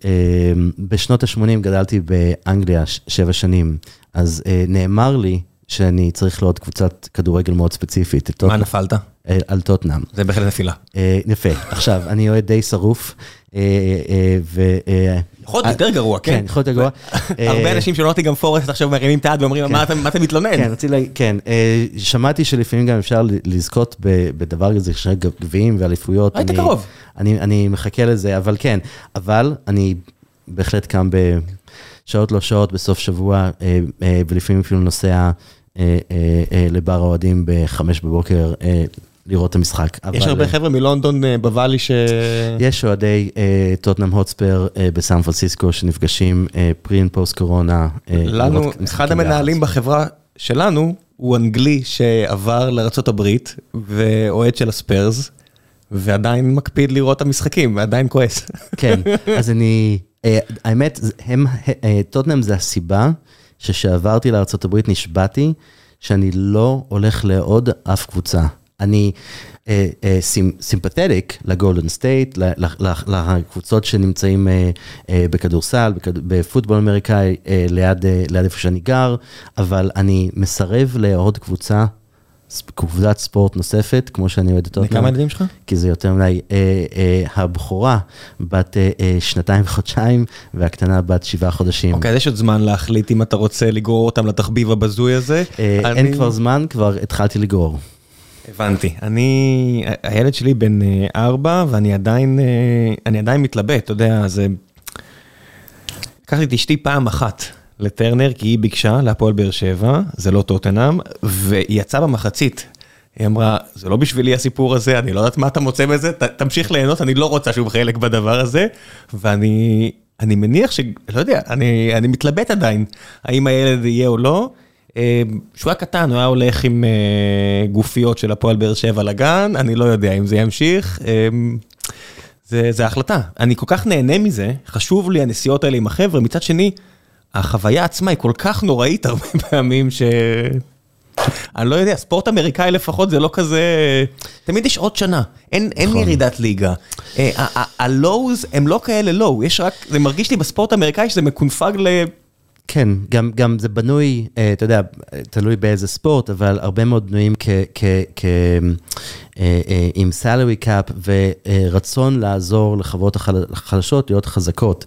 אמ, בשנות ה-80 גדלתי באנגליה שבע שנים, אז אה, נאמר לי שאני צריך לראות קבוצת כדורגל מאוד ספציפית, מה נפלת? אה, על טוטנאם. זה בהחלט נפילה. אה, יפה, עכשיו, אני אוהד די שרוף, אה, ו... יכול להיות יותר גרוע, כן? כן, יכול להיות גרוע. הרבה אנשים של נוטיגם פורסט עכשיו מרימים את היד ואומרים, "מה אתה- מה אתה מתלונן? כן, רציתי להגיד, כן, שמעתי שלפעמים גם אפשר לזכות בדבר כזה, שיש גביעים ואליפויות. היית קרוב. אני, מחכה לזה, אבל כן, אבל אני בהחלט קם בשעות לא שעות בסוף שבוע, ולפעמים אפילו נוסע לבר האוהדים בחמש בבוקר לראות את המשחק. יש אבל, הרבה אה, חבר'ה מלונדון אה, בוואלי ש... יש אוהדי אה, טוטנאם הוטספר אה, בסן פרנסיסקו שנפגשים אה, פרי פוסט קורונה. אה, לנו, אחד המנהלים. בחברה שלנו הוא אנגלי שעבר לארה"ב ואוהד של הספיירס, ועדיין מקפיד לראות את המשחקים, ועדיין כועס. כן, אז אני, אה, האמת, הם, אה, טוטנאם זה הסיבה שכשעברתי לארה"ב נשבעתי שאני לא הולך לאהוד אף קבוצה. אני אה, אה, סימפתטיק לגולדן סטייט, לקבוצות שנמצאים אה, אה, בכדורסל, בכד- בפוטבול אמריקאי, אה, ליד, אה, ליד איפה שאני גר, אבל אני מסרב לאהוד קבוצה, קבוצת ספורט נוספת, כמו שאני אוהד את טוטנאם. כמה ילדים שלך? כי זה יותר מדי, אה, אה, הבכורה בת אה, אה, שנתיים וחודשיים, והקטנה בת שבעה חודשים. אוקיי, אז יש עוד זמן להחליט אם אתה רוצה לגרור אותם לתחביב הבזוי הזה. אה, אני- אין כבר זמן, כבר התחלתי לגרור. הבנתי. אני, הילד שלי בן אה, ארבע, ואני עדיין, אה, אני עדיין מתלבט, אתה יודע, זה... לקחתי את אשתי פעם אחת לטרנר, כי היא ביקשה להפועל באר שבע, זה לא טוטנאם, והיא יצאה במחצית. היא אמרה, זה לא בשבילי הסיפור הזה, אני לא יודעת מה אתה מוצא בזה, ת, תמשיך ליהנות, אני לא רוצה שום חלק בדבר הזה. ואני אני מניח ש... לא יודע, אני, אני מתלבט עדיין, האם הילד יהיה או לא. אה, כשהוא היה קטן, הוא היה הולך עם אה, גופיות של הפועל באר שבע לגן, אני לא יודע אם זה ימשיך. אה, זה, זה החלטה. אני כל כך נהנה מזה, חשוב לי הנסיעות האלה עם החבר'ה, מצד שני, החוויה עצמה היא כל כך נוראית הרבה פעמים ש... אני לא יודע, ספורט אמריקאי לפחות זה לא כזה... תמיד יש עוד שנה, אין, אין נכון. ירידת ליגה. הלואוז הם לא כאלה לואו, יש רק, זה מרגיש לי בספורט האמריקאי שזה מקונפג ל... כן, גם, גם זה בנוי, אה, אתה יודע, תלוי באיזה ספורט, אבל הרבה מאוד בנויים כ, כ, כ, אה, אה, עם salary cap ורצון לעזור לחברות החל- החלשות להיות חזקות.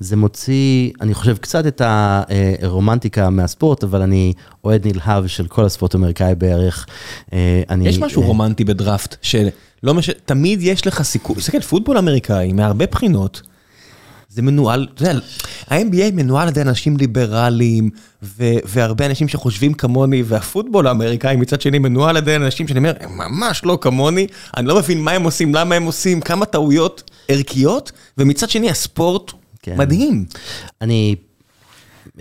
זה מוציא, אני חושב, קצת את הרומנטיקה מהספורט, אבל אני אוהד נלהב של כל הספורט האמריקאי בערך. אני, יש משהו רומנטי בדראפט, שלא מש... תמיד יש לך סיכוי, תסתכל, פוטבול אמריקאי, מהרבה בחינות, זה מנוהל, אתה יודע, ה-NBA מנוהל על ידי אנשים ליברליים, ו- והרבה אנשים שחושבים כמוני, והפוטבול האמריקאי מצד שני מנוהל על ידי אנשים שאני אומר, הם ממש לא כמוני, אני לא מבין מה הם עושים, למה הם עושים, כמה טעויות ערכיות, ומצד שני הספורט כן. מדהים. אני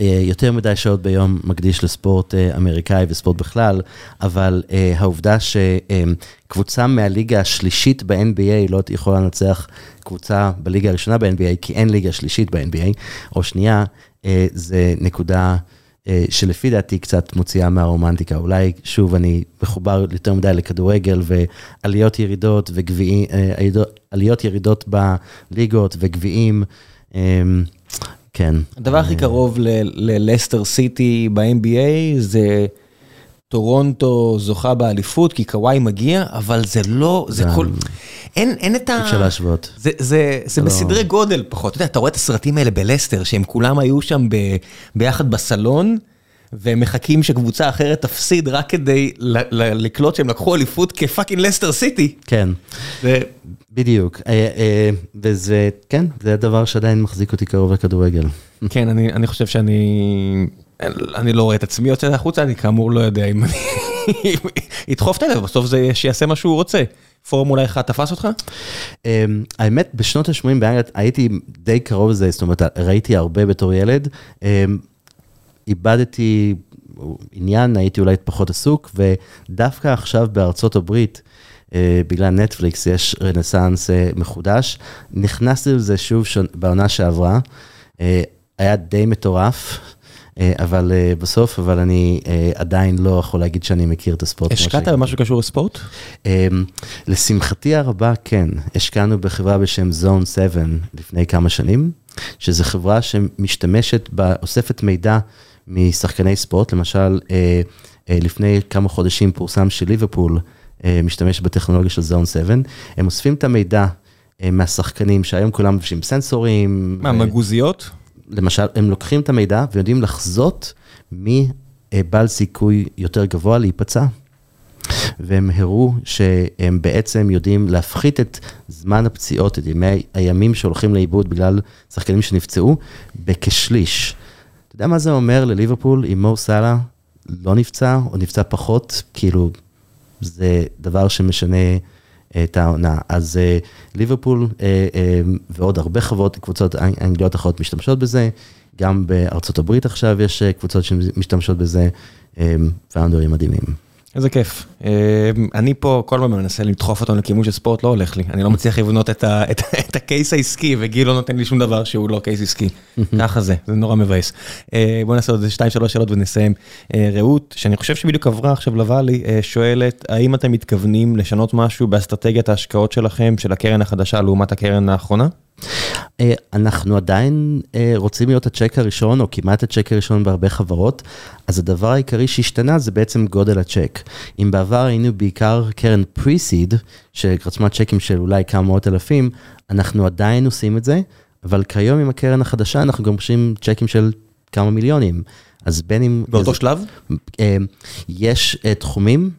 יותר מדי שעות ביום מקדיש לספורט אה, אמריקאי וספורט בכלל, אבל אה, העובדה שקבוצה מהליגה השלישית ב-NBA לא יכולה לנצח קבוצה בליגה הראשונה ב-NBA, כי אין ליגה שלישית ב-NBA, או שנייה, אה, זה נקודה... אה, שלפי דעתי קצת מוציאה מהרומנטיקה. אולי, שוב, אני מחובר יותר מדי לכדורגל ועליות ירידות וגביעים, אה, עליות ירידות בליגות וגביעים. אה, כן. הדבר הכי קרוב ל- ללסטר סיטי ב-NBA זה טורונטו זוכה באליפות כי קוואי מגיע, אבל זה לא, זה כל... אין, אין את ה... אי אפשר להשוות. זה, זה, זה לא. בסדרי גודל פחות. אתה יודע, אתה רואה את הסרטים האלה בלסטר, שהם כולם היו שם ב, ביחד בסלון, והם מחכים שקבוצה אחרת תפסיד רק כדי לקלוט שהם לקחו אליפות כ fucking לסטר סיטי. כן. בדיוק. אה, אה, וזה, כן, זה הדבר שעדיין מחזיק אותי קרוב לכדורגל. כן, אני, אני חושב שאני... אני לא רואה את עצמי יוצא החוצה, אני כאמור לא יודע אם אני... ידחוף את הלב, בסוף זה שיעשה מה שהוא רוצה. פורמולה 1 תפס אותך? אה, האמת, בשנות ה-80 באנגליה הייתי די קרוב לזה, זאת אומרת, ראיתי הרבה בתור ילד. איבדתי עניין, הייתי אולי פחות עסוק, ודווקא עכשיו בארצות הברית, אה, בגלל נטפליקס יש רנסאנס אה, מחודש. נכנסתי לזה שוב בעונה שעברה, אה, היה די מטורף. אבל בסוף, אבל אני עדיין לא יכול להגיד שאני מכיר את הספורט. השקעת. במשהו שקשור לספורט? אה, לשמחתי הרבה, כן. השקענו בחברה בשם Zone 7 לפני כמה שנים, שזו חברה שמשתמשת, אוספת מידע משחקני ספורט, למשל, אה, אה, לפני כמה חודשים פורסם שליברפול אה, משתמש בטכנולוגיה של Zone 7, הם אוספים את המידע מהשחקנים שהיום כולם מבשים סנסורים. מה, מגוזיות? למשל, הם לוקחים את המידע ויודעים לחזות מי בעל סיכוי יותר גבוה להיפצע. והם הראו שהם בעצם יודעים להפחית את זמן הפציעות, את ימי הימים שהולכים לאיבוד בגלל שחקנים שנפצעו, בכשליש. יודע מה זה אומר לליברפול אם מו סאלה לא נפצע או נפצע פחות? כאילו, זה דבר שמשנה אה, את העונה. אז אה, ליברפול אה, ועוד הרבה חברות, קבוצות אנ- אנגליות אחרות משתמשות בזה, גם בארצות הברית עכשיו יש קבוצות שמשתמשות בזה, פאונדרים מדהימים. איזה כיף. אה, אני פה כל הזמן מנסה לדחוף אותנו לכיוון של ספורט, לא הולך לי. אני לא מצליח לבנות את ה- את את הקייס העסקי, וגיל לא נותן לי שום דבר שהוא לא קייס עסקי. ככה זה, זה נורא מבאס. אה, בוא נעשה עוד איזה שתיים שלוש שאלות ונסיים. אה, רעות, שאני חושב שבדיוק עברה עכשיו לוואלי, אה, שואלת, האם אתם מתכוונים לשנות משהו באסטרטגיית ההשקעות שלכם, של הקרן החדשה לעומת הקרן האחרונה? אה, אנחנו עדיין אה, רוצים להיות הצ'ק הראשון, או כמעט הצ'ק הראשון בהרבה חברות, אז הדבר העיקרי שהשתנה זה בעצם גודל הצ'ק. אם בעבר היינו בעיקר קרן פרי-סיד, שרצמה צ'קים של אולי כמה מאות אלפים, אנחנו עדיין עושים את זה, אבל כיום עם הקרן החדשה אנחנו גם עושים צ'קים של כמה מיליונים. אז בין אם... באותו שלב? אה, יש תחומים,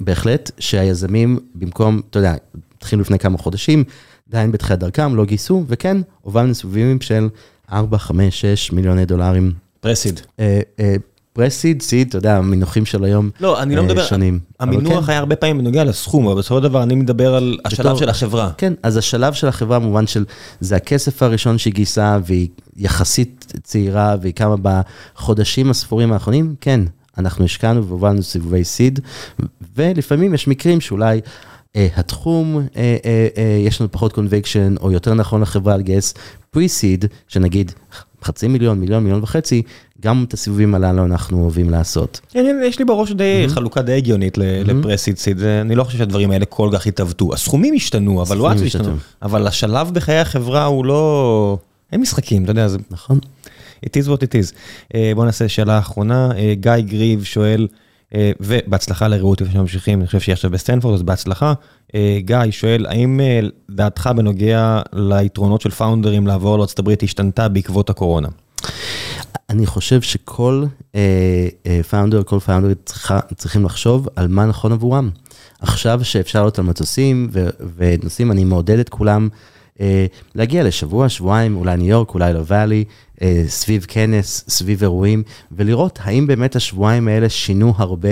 בהחלט, שהיזמים במקום, אתה יודע, התחילו לפני כמה חודשים, עדיין בתחילת דרכם, לא גייסו, וכן, הובלנו לסבבים של 4, 5, 6 מיליוני דולרים. pre-seed. pre-seed, seed, אתה יודע, המינוחים של היום לא, אני לא אה, מדבר, שונים. המינוח כן. היה הרבה פעמים בנוגע לסכום, אבל בסופו של דבר אני מדבר על השלב בתור- של החברה. כן, אז השלב של החברה במובן של, זה הכסף הראשון שהיא גייסה, והיא יחסית צעירה, והיא קמה בחודשים הספורים האחרונים, כן, אנחנו השקענו והובלנו סיבובי seed, ולפעמים יש מקרים שאולי אה, התחום, אה, אה, אה, יש לנו פחות conviction, או יותר נכון לחברה לגייס pre-seed, שנגיד חצי מיליון, מיליון, מיליון וחצי, גם את הסיבובים הללו אנחנו אוהבים לעשות. יש לי בראש די חלוקה די הגיונית ל pre-seed seed, אני לא חושב שהדברים האלה כל כך התעוותו. הסכומים השתנו, אבל הסכומים וואטס השתנו. אבל השלב בחיי החברה הוא לא... אין משחקים, אתה יודע, זה... נכון? it is what it is. אה, בוא נעשה שאלה אחרונה, אה, גיא גריב שואל, ובהצלחה לרעות לפני שממשיכים, אני חושב שהיא עכשיו בסטנפורד, אז בהצלחה. אה, גיא שואל, האם אה, דעתך בנוגע ליתרונות של פאונדרים לעבור הברית השתנתה בעקבות הקורונה? אני חושב שכל פאונדר, כל פאונדר צריכים לחשוב על מה נכון עבורם. עכשיו שאפשר לעלות על מטוסים ונוסעים, אני מעודד את כולם אה, להגיע לשבוע, שבועיים, אולי ניו יורק, אולי לוואלי, אה, סביב כנס, סביב אירועים, ולראות האם באמת השבועיים האלה שינו הרבה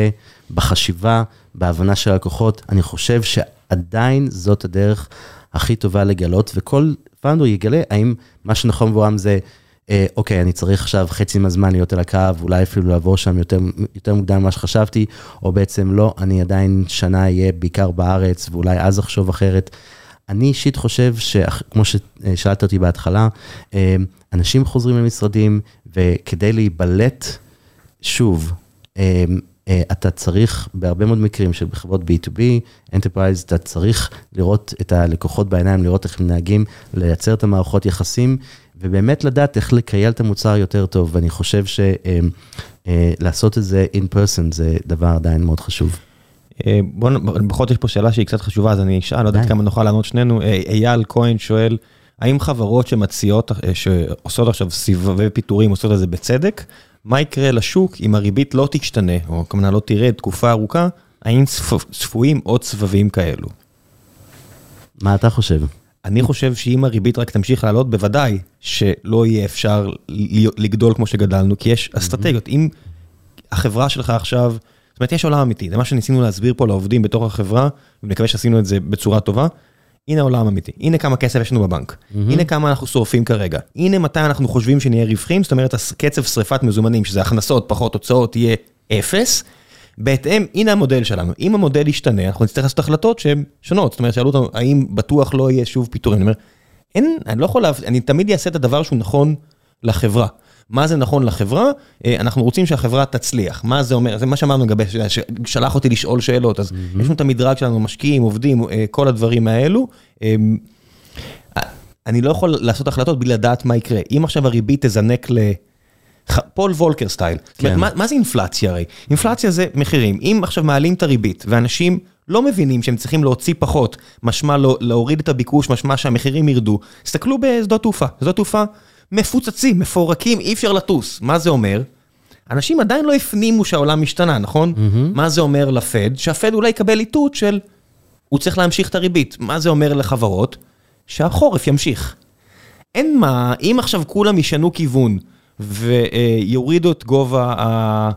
בחשיבה, בהבנה של הלקוחות. אני חושב שעדיין זאת הדרך הכי טובה לגלות, וכל פאונדר יגלה האם מה שנכון עבורם זה... אה, אוקיי, אני צריך עכשיו חצי מהזמן להיות על הקו, אולי אפילו לעבור שם יותר, יותר מוקדם ממה שחשבתי, או בעצם לא, אני עדיין שנה אהיה בעיקר בארץ, ואולי אז אחשוב אחרת. אני אישית חושב שכמו ששאלת אותי בהתחלה, אה, אנשים חוזרים למשרדים, וכדי להיבלט שוב, אה, אה, אתה צריך בהרבה מאוד מקרים של בחברות B2B, Enterprise, אתה צריך לראות את הלקוחות בעיניים, לראות איך הם נהגים, לייצר את המערכות יחסים, ובאמת לדעת איך לקייל את המוצר יותר טוב, ואני חושב שלעשות את זה in person זה דבר עדיין מאוד חשוב. אה, בוא, נ- בכל זאת יש פה שאלה שהיא קצת חשובה, אז אני אשאל, לא יודעת. כמה נוכל לענות שנינו. אה, אייל כהן שואל, האם חברות שמציעות, אה, שעושות עכשיו סבבי פיטורים, עושות את זה בצדק, מה יקרה לשוק אם הריבית לא תשתנה, או כמובן לא תרד תקופה ארוכה, האם צפ- צפויים עוד סבבים כאלו? מה אתה חושב? אני חושב שאם הריבית רק תמשיך לעלות, בוודאי שלא יהיה אפשר לגדול כמו שגדלנו, כי יש אסטרטגיות. אם החברה שלך עכשיו, אומרת, יש עולם אמיתי, זה מה שניסינו להסביר פה לעובדים בתוך החברה, ונקווה שעשינו את זה בצורה טובה. הנה העולם אמיתי, הנה כמה כסף יש לנו בבנק, הנה כמה אנחנו שורפים כרגע, הנה מתי אנחנו חושבים שנהיה רווחים, זאת אומרת, קצב שריפת מזומנים, שזה הכנסות פחות הוצאות, יהיה אפס. בהתאם, הנה המודל שלנו, אם המודל ישתנה, אנחנו נצטרך לעשות החלטות שהן שונות, זאת אומרת, שאלו אותנו, האם בטוח לא יהיה שוב פיטורים, אני אומר, אין, אני לא יכול, להב... אני תמיד אעשה את הדבר שהוא נכון לחברה. מה זה נכון לחברה, אה, אנחנו רוצים שהחברה תצליח. מה זה אומר? זה מה שאמרנו לגבי, שלח אותי לשאול שאלות, אז. יש לנו את המדרג שלנו, משקיעים, עובדים, אה, כל הדברים האלו. אה, אני לא יכול לעשות החלטות בלי לדעת מה יקרה. אם עכשיו הריבית תזנק ל... פול וולקר סטייל. כן. מה, מה זה אינפלציה הרי? אינפלציה זה מחירים. אם עכשיו מעלים את הריבית ואנשים לא מבינים שהם צריכים להוציא פחות, משמע לא, להוריד את הביקוש, משמע שהמחירים ירדו, תסתכלו בשדות תעופה. שדות תעופה מפוצצים, מפורקים, אי אפשר לטוס. מה זה אומר? אנשים עדיין לא הפנימו שהעולם השתנה, נכון? Mm-hmm. מה זה אומר לפד? שהפד אולי יקבל איתות של הוא צריך להמשיך את הריבית. מה זה אומר לחברות? שהחורף ימשיך. אין מה, אם עכשיו כולם ישנו כיוון ויורידו את גובה ה...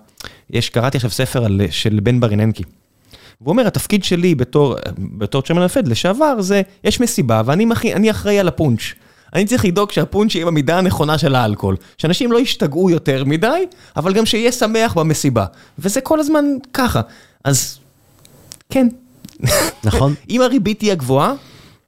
יש, קראתי עכשיו ספר על, של בן בריננקי. והוא אומר, התפקיד שלי בתור, בתור צ'רמן הפד לשעבר זה, יש מסיבה ואני אחראי על הפונץ'. אני צריך לדאוג שהפונץ' יהיה במידה הנכונה של האלכוהול. שאנשים לא ישתגעו יותר מדי, אבל גם שיהיה שמח במסיבה. וזה כל הזמן ככה. אז כן. נכון. אם הריבית תהיה גבוהה,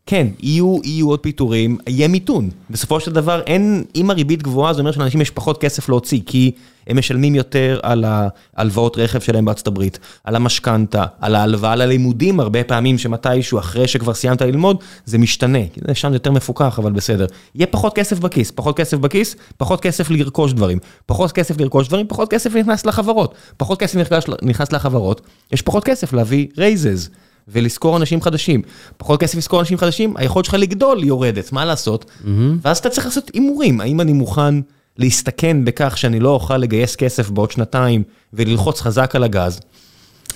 כן, יהיו, יהיו עוד פיטורים, יהיה מיתון. בסופו של דבר, אין, אם הריבית גבוהה, זה אומר שלאנשים יש פחות כסף להוציא, כי הם משלמים יותר על ההלוואות רכב שלהם בארצות הברית, על המשכנתה, על ההלוואה ללימודים, הרבה פעמים שמתישהו, אחרי שכבר סיימת ללמוד, זה משתנה. שם זה יותר מפוקח, אבל בסדר. יהיה פחות כסף בכיס, פחות כסף בכיס, פחות כסף לרכוש דברים. פחות כסף לרכוש דברים, פחות כסף נכנס לחברות. פחות כסף נכנס לחברות, יש פחות כסף להביא רייזז. ולשכור אנשים חדשים. פחות כסף לשכור אנשים חדשים, היכולת שלך לגדול יורדת, מה לעשות? Mm-hmm. ואז אתה צריך לעשות הימורים, האם אני מוכן להסתכן בכך שאני לא אוכל לגייס כסף בעוד שנתיים וללחוץ חזק על הגז?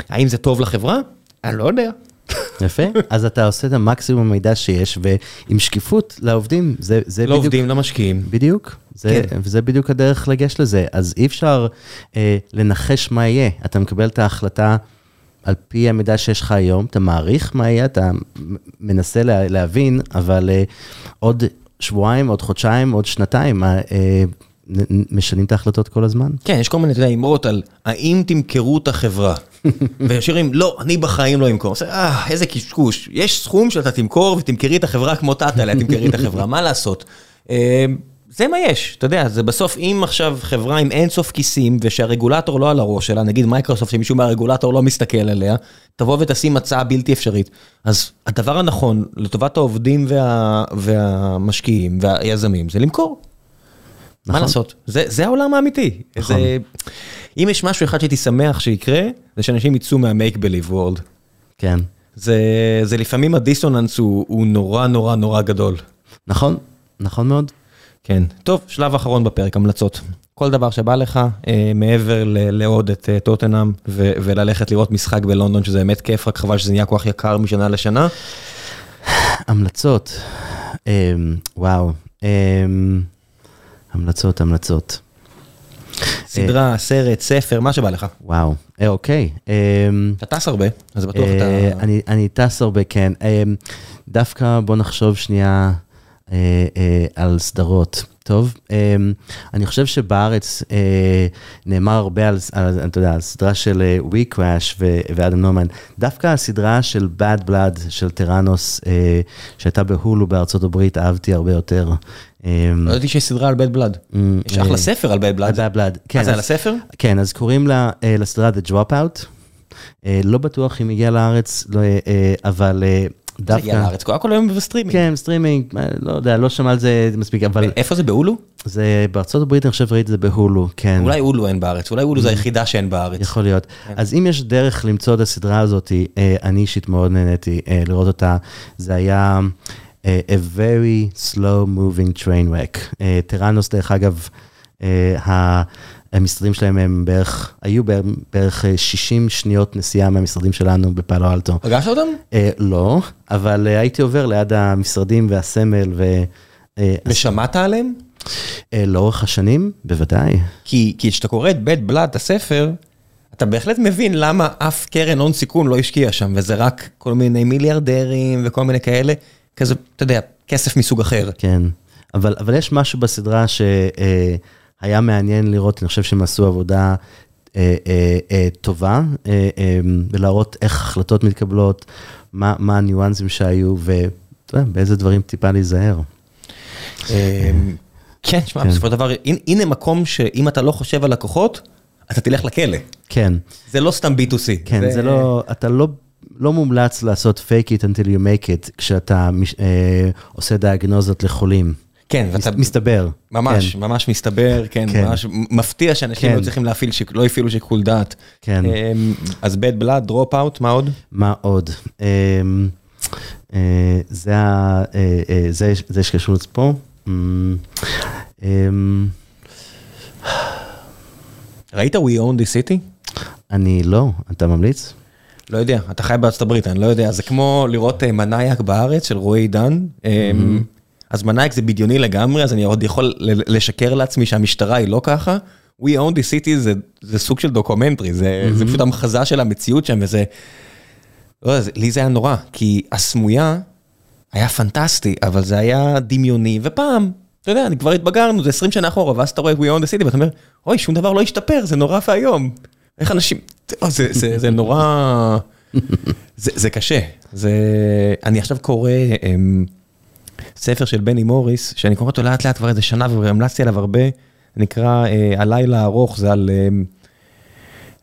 האם זה טוב לחברה? אני לא יודע. יפה, אז אתה עושה את המקסימום מידע שיש, ועם שקיפות לעובדים, זה, זה לא בדיוק... לעובדים, למשקיעים. בדיוק, זה, כן. וזה בדיוק הדרך לגשת לזה. אז אי אפשר אה, לנחש מה יהיה, אתה מקבל את ההחלטה על פי המידע שיש לך היום, אתה מעריך מה יהיה, אתה מנסה לה, להבין, אבל uh, עוד שבועיים, עוד חודשיים, עוד שנתיים, uh, משנים את ההחלטות כל הזמן. כן, יש כל מיני, אתה יודע, אמרות על האם תמכרו את החברה. וישירים, לא, אני בחיים לא אמכור. אה, איזה קשקוש. יש סכום שאתה תמכור ותמכרי את החברה כמו טאטה, תמכרי את החברה, מה לעשות? זה מה יש, אתה יודע, זה בסוף אם עכשיו חברה עם אינסוף כיסים ושהרגולטור לא על הראש שלה, נגיד מייקרוסופט שמישהו מהרגולטור לא מסתכל עליה, תבוא ותשים הצעה בלתי אפשרית. אז הדבר הנכון לטובת העובדים וה, והמשקיעים והיזמים זה למכור. נכון. מה לעשות? זה, זה העולם האמיתי. נכון. זה, אם יש משהו אחד שהייתי שמח שיקרה, זה שאנשים יצאו מה-make believe world. כן. זה, זה לפעמים הדיסוננס הוא, הוא נורא נורא נורא גדול. נכון, נכון מאוד. כן. טוב, שלב אחרון בפרק, המלצות. כל דבר שבא לך, אה, מעבר לעוד את אה, טוטנאם וללכת לראות משחק בלונדון, שזה באמת כיף, רק חבל שזה נהיה כל כך יקר משנה לשנה. המלצות, אה, וואו, אה, המלצות, המלצות. סדרה, סרט, ספר, מה שבא לך. וואו, אה, אוקיי. אה, אתה טס הרבה, אז בטוח אה, אתה... אני, אני טס הרבה, כן. אה, דווקא בוא נחשוב שנייה. אה, אה, על סדרות. טוב, אה, אני חושב שבארץ נאמר הרבה על, על, אתה יודע, על סדרה של ווי קראש ואדם נוימן. דווקא הסדרה של Bad Blood של תראנוס, שהייתה בהולו בארצות הברית, אהבתי הרבה יותר. לא ידעתי שיש סדרה על Bad Blood. יש אחלה ספר על Bad Blood. Bad Blood, כן. מה זה על הספר? כן, אז קוראים לסדרה The Dropout. לא בטוח אם הגיע לארץ, לא, אבל דווקא... זה הגיע לארץ, הכל היום בסטרימינג. כן, סטרימינג, לא יודע, לא שמע על זה מספיק, אבל... איפה זה, בהולו? זה בארצות הברית, אני חושב ראיתי את זה בהולו, כן. אולי הולו אין בארץ, אולי הולו זה mm. היחידה שאין בארץ. יכול להיות. כן. אז אם יש דרך למצוא את הסדרה הזאת, אה, אני אישית מאוד נהניתי אה, לראות אותה. זה היה אה, a very slow moving train wreck. טראנוס, דרך אגב, המשרדים שלהם הם בערך, היו בערך 60 שניות נסיעה מהמשרדים שלנו בפאלו אלטו. פגשת אותם? אה, לא, אבל אה, הייתי עובר ליד המשרדים והסמל ו... אה, ושמעת עליהם? אה, לאורך השנים, בוודאי. כי כשאתה קורא את בית בלאד, הספר, אתה בהחלט מבין למה אף קרן הון סיכון לא השקיע שם, וזה רק כל מיני מיליארדרים וכל מיני כאלה, כזה, אתה יודע, כסף מסוג אחר. כן, אבל, אבל יש משהו בסדרה ש... אה, היה מעניין לראות, אני חושב שהם עשו עבודה אה, אה, אה, טובה, אה, אה, ולהראות איך החלטות מתקבלות, מה, מה הניואנסים שהיו, ובאיזה דברים טיפה להיזהר. אה, כן, שמע, כן. בסופו של דבר, הנה- מקום שאם אתה לא חושב על לקוחות, אתה תלך לכלא. כן, זה לא סתם B2C. כן, זה לא, אתה לא, לא מומלץ לעשות fake it until you make it כשאתה אה, עושה דיאגנוזות לחולים. כן, ואתה... מס- מסתבר. ממש, כן, ממש מסתבר, כן, כן. ממש מפתיע שאנשים כן. לא צריכים להפעיל, שיק- לא הפעילו שיקול דעת. כן. אמ, אז bad blood, drop out, מה עוד? מה עוד? אמ, אה, זה ה- אה, זה- זה שקשור לפה. אמ, ראית We Own the City? אני לא, אתה ממליץ? לא יודע, אתה חי בארצות הברית, אני לא יודע, זה כמו לראות מנאייק בארץ של רועי עידן. אמ, אז מנאייק זה בדיוני לגמרי, אז אני עוד יכול לשקר לעצמי שהמשטרה היא לא ככה. We Own the City זה, זה סוג של דוקומנטרי, זה, זה פשוט המחזה של המציאות שם, וזה... לא, זה, לי זה היה נורא, כי הסמויה היה פנטסטי, אבל זה היה דמיוני, ופעם, אתה יודע, אני כבר התבגרנו, זה 20 שנה אחורה, ואז אתה רואה We Own the City, ואתה אומר, אוי, שום דבר לא השתפר, זה נורא ואיום. איך אנשים, זה, זה, זה, זה נורא, זה, זה קשה. זה, אני עכשיו קורא אמ, ספר של בני מוריס, שאני קורא אותו לאט לאט כבר איזה שנה, והמלצתי עליו הרבה, נקרא אה, הלילה הארוך, זה על אמ,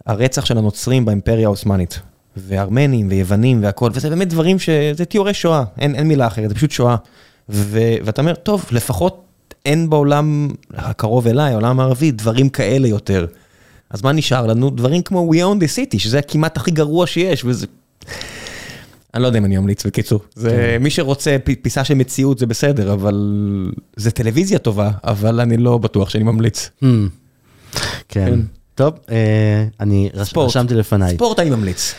הרצח של הנוצרים באימפריה העות'מאנית. וארמנים ויוונים והכל, וזה באמת דברים ש... זה תיאורי שואה, אין, אין מילה אחרת, זה פשוט שואה. ו... ואתה אומר, טוב, לפחות אין בעולם הקרוב אליי, העולם הערבי, דברים כאלה יותר. אז מה נשאר לנו? דברים כמו We Own the City, שזה כמעט הכי גרוע שיש, וזה... אני לא יודע אם אני אמליץ בקיצור. זה מי שרוצה פיסה של מציאות זה בסדר, אבל זה טלוויזיה טובה, אבל אני לא בטוח שאני ממליץ. Hmm. כן. טוב, אה, אני ספורט. רשמתי לפניי. ספורט אני ממליץ.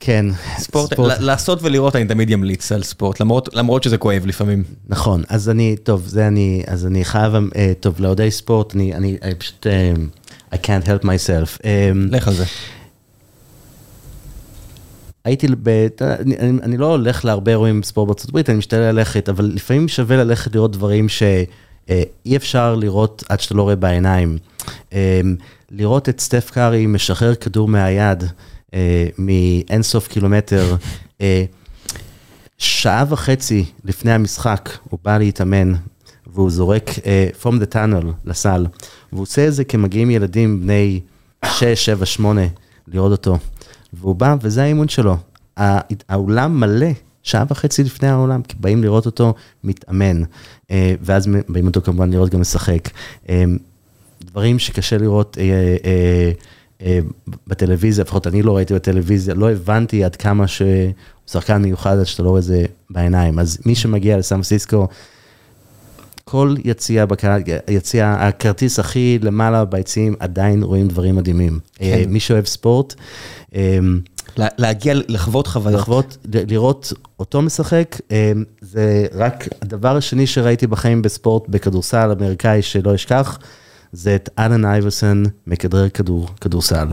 כן. ספורט, ל- לעשות ולראות אני תמיד אמליץ על ספורט, למרות, למרות שזה כואב לפעמים. נכון, אז אני, טוב, זה אני, אז אני חייב, אה, טוב, לאוהדי ספורט, אני, אני, אני פשוט, אה, I can't help myself. אה, לך על זה. הייתי, ב, אני, אני, אני לא הולך להרבה אירועים ספורט בארצות הברית, אני משתדל ללכת, אבל לפעמים שווה ללכת לראות דברים שאי אפשר לראות עד שאתה לא רואה בעיניים. אה, לראות את סטף קארי משחרר כדור מהיד אה, מאינסוף קילומטר, אה, שעה וחצי לפני המשחק, הוא בא להתאמן, והוא זורק uh, from the tunnel לסל, והוא עושה את זה כי מגיעים ילדים בני 6, 7, 8 לראות אותו. והוא בא, וזה האימון שלו. הא- האולם מלא, שעה וחצי לפני העולם, כי באים לראות אותו מתאמן, uh, ואז באים אותו כמובן לראות גם משחק. Uh, דברים שקשה לראות uh, uh, uh, בטלוויזיה, לפחות אני לא ראיתי בטלוויזיה, לא הבנתי עד כמה שהוא שחקן מיוחד עד שאתה לא רואה את זה בעיניים. אז מי שמגיע לסן פרנסיסקו, כל יציאה בקהל, יציאה, הכרטיס הכי למעלה ביציעים, עדיין רואים דברים מדהימים. כן. כן. מי שאוהב ספורט, אה, לה- להגיע, לחוות חוויות. לחוות, לראות אותו משחק, אה, זה רק הדבר השני שראיתי בחיים בספורט, בכדורסל אמריקאי שלא אשכח, זה את אלן אייברסון מכדרר כדור, כדורסל.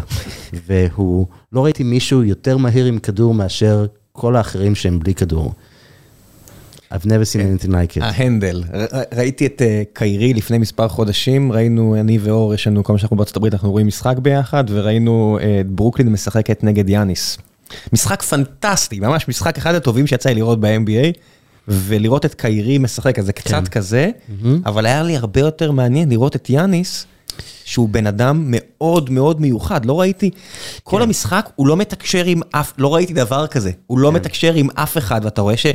והוא, לא ראיתי מישהו יותר מהיר עם כדור מאשר כל האחרים שהם בלי כדור. I've never seen anything like it. ההנדל, ראיתי את אה, קיירי לפני מספר חודשים, ראינו, אני ואור, יש לנו, כל מה שאנחנו בארצות הברית, אנחנו רואים משחק ביחד, וראינו אה, את ברוקלין משחקת נגד יאניס. משחק פנטסטי, ממש משחק אחד הטובים שיצא לי לראות ב-NBA, ולראות את קיירי משחק, אז זה קצת כן. כזה, אבל היה לי הרבה יותר מעניין לראות את יאניס, שהוא בן אדם מאוד מאוד מיוחד, לא ראיתי, כל כן. המשחק הוא לא מתקשר עם אף, לא ראיתי דבר כזה, הוא לא מתקשר עם אף אחד, ואתה רואה ש...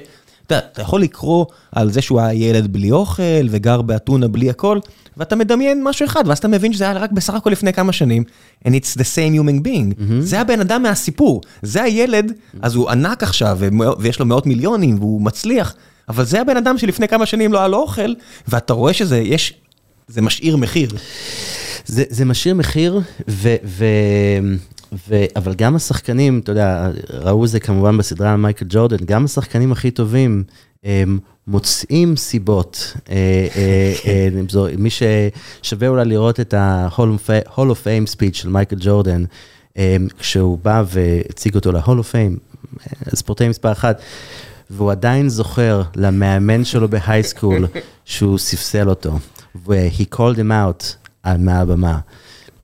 אתה אתה יכול לקרוא על זה שהוא היה ילד בלי אוכל וגר באתונה בלי הכל, ואתה מדמיין משהו אחד, ואז אתה מבין שזה היה רק בסך הכל לפני כמה שנים, and it's the same human being. זה הבן אדם מהסיפור, זה הילד, אז הוא ענק עכשיו, ויש לו מאות מיליונים, והוא מצליח, אבל זה הבן אדם שלפני כמה שנים לא היה לו אוכל, ואתה רואה שזה, יש, זה משאיר מחיר. זה, זה משאיר מחיר, ו, ו, ו, אבל גם השחקנים, אתה יודע, ראו זה כמובן בסדרה על מייקל ג'ורדן, גם השחקנים הכי טובים, הם מוצאים סיבות. אה, אה, אה, מי ששווה אולי לראות את ה-Hall of Fame speech של מייקל ג'ורדן, כשהוא בא והציג אותו ל-Hall of Fame, ספורטאי מספר אחת. והוא עדיין זוכר למאמן שלו בהייסקול שהוא ספסל אותו, ו-he called him out על מהבמה.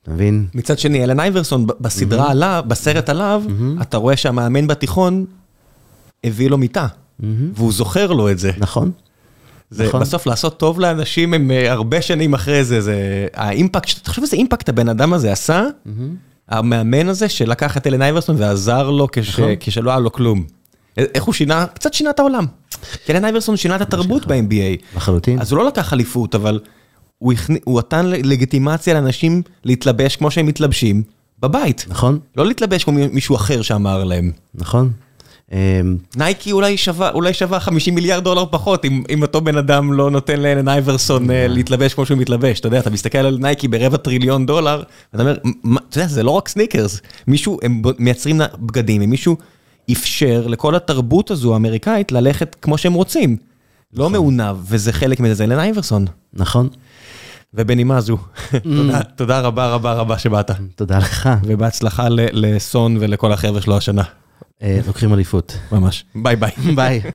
אתה מבין? מצד שני, אלן אייברסון בסדרה עליו, בסרט עליו, אתה רואה שהמאמן בתיכון הביא לו מיטה, והוא זוכר לו את זה. נכון? זה נכון. בסוף לעשות טוב לאנשים הם אה, הרבה שנים אחרי זה, זה האימפקט, תחשוב איזה אימפקט הבן אדם הזה עשה, המאמן הזה שלקח את אלן אייברסון ועזר לו כש- נכון. כשלא היה לו כלום. א- איך הוא שינה, קצת שינה את העולם. אלן אייברסון שינה את התרבות ב-NBA. לחלוטין. אז הוא לא לקח אליפות, אבל הוא הכנ- הוא נתן לגיטימציה לאנשים להתלבש כמו שהם מתלבשים בבית. נכון, לא להתלבש כמו מישהו אחר שאמר להם. נכון. אמ, נייקי אולי שווה, אולי שווה 50 מיליארד דולר פחות, אם, אם אותו בן אדם לא נותן לאלן אייברסון אה, להתלבש כמו שהוא מתלבש. אתה יודע, אתה מסתכל על נייקי ברבע טריליון דולר, ואתה אומר, "מה- אתה יודע, זה לא רק סניקרס. מישהו, הם מייצרים בגדים, ומישהו אפשר לכל התרבות הזו האמריקאית ללכת כמו שהם רוצים. לא מעונב, וזה חלק מזה, זה אלן אייברסון. נכון. ובנימה זו, תודה, תודה רבה רבה רבה שבאת, תודה לך. ובהצלחה לסון ולכל החבר'ה שלו השנה. אה, לוקחים אליפות. ממש. ביי ביי. ביי.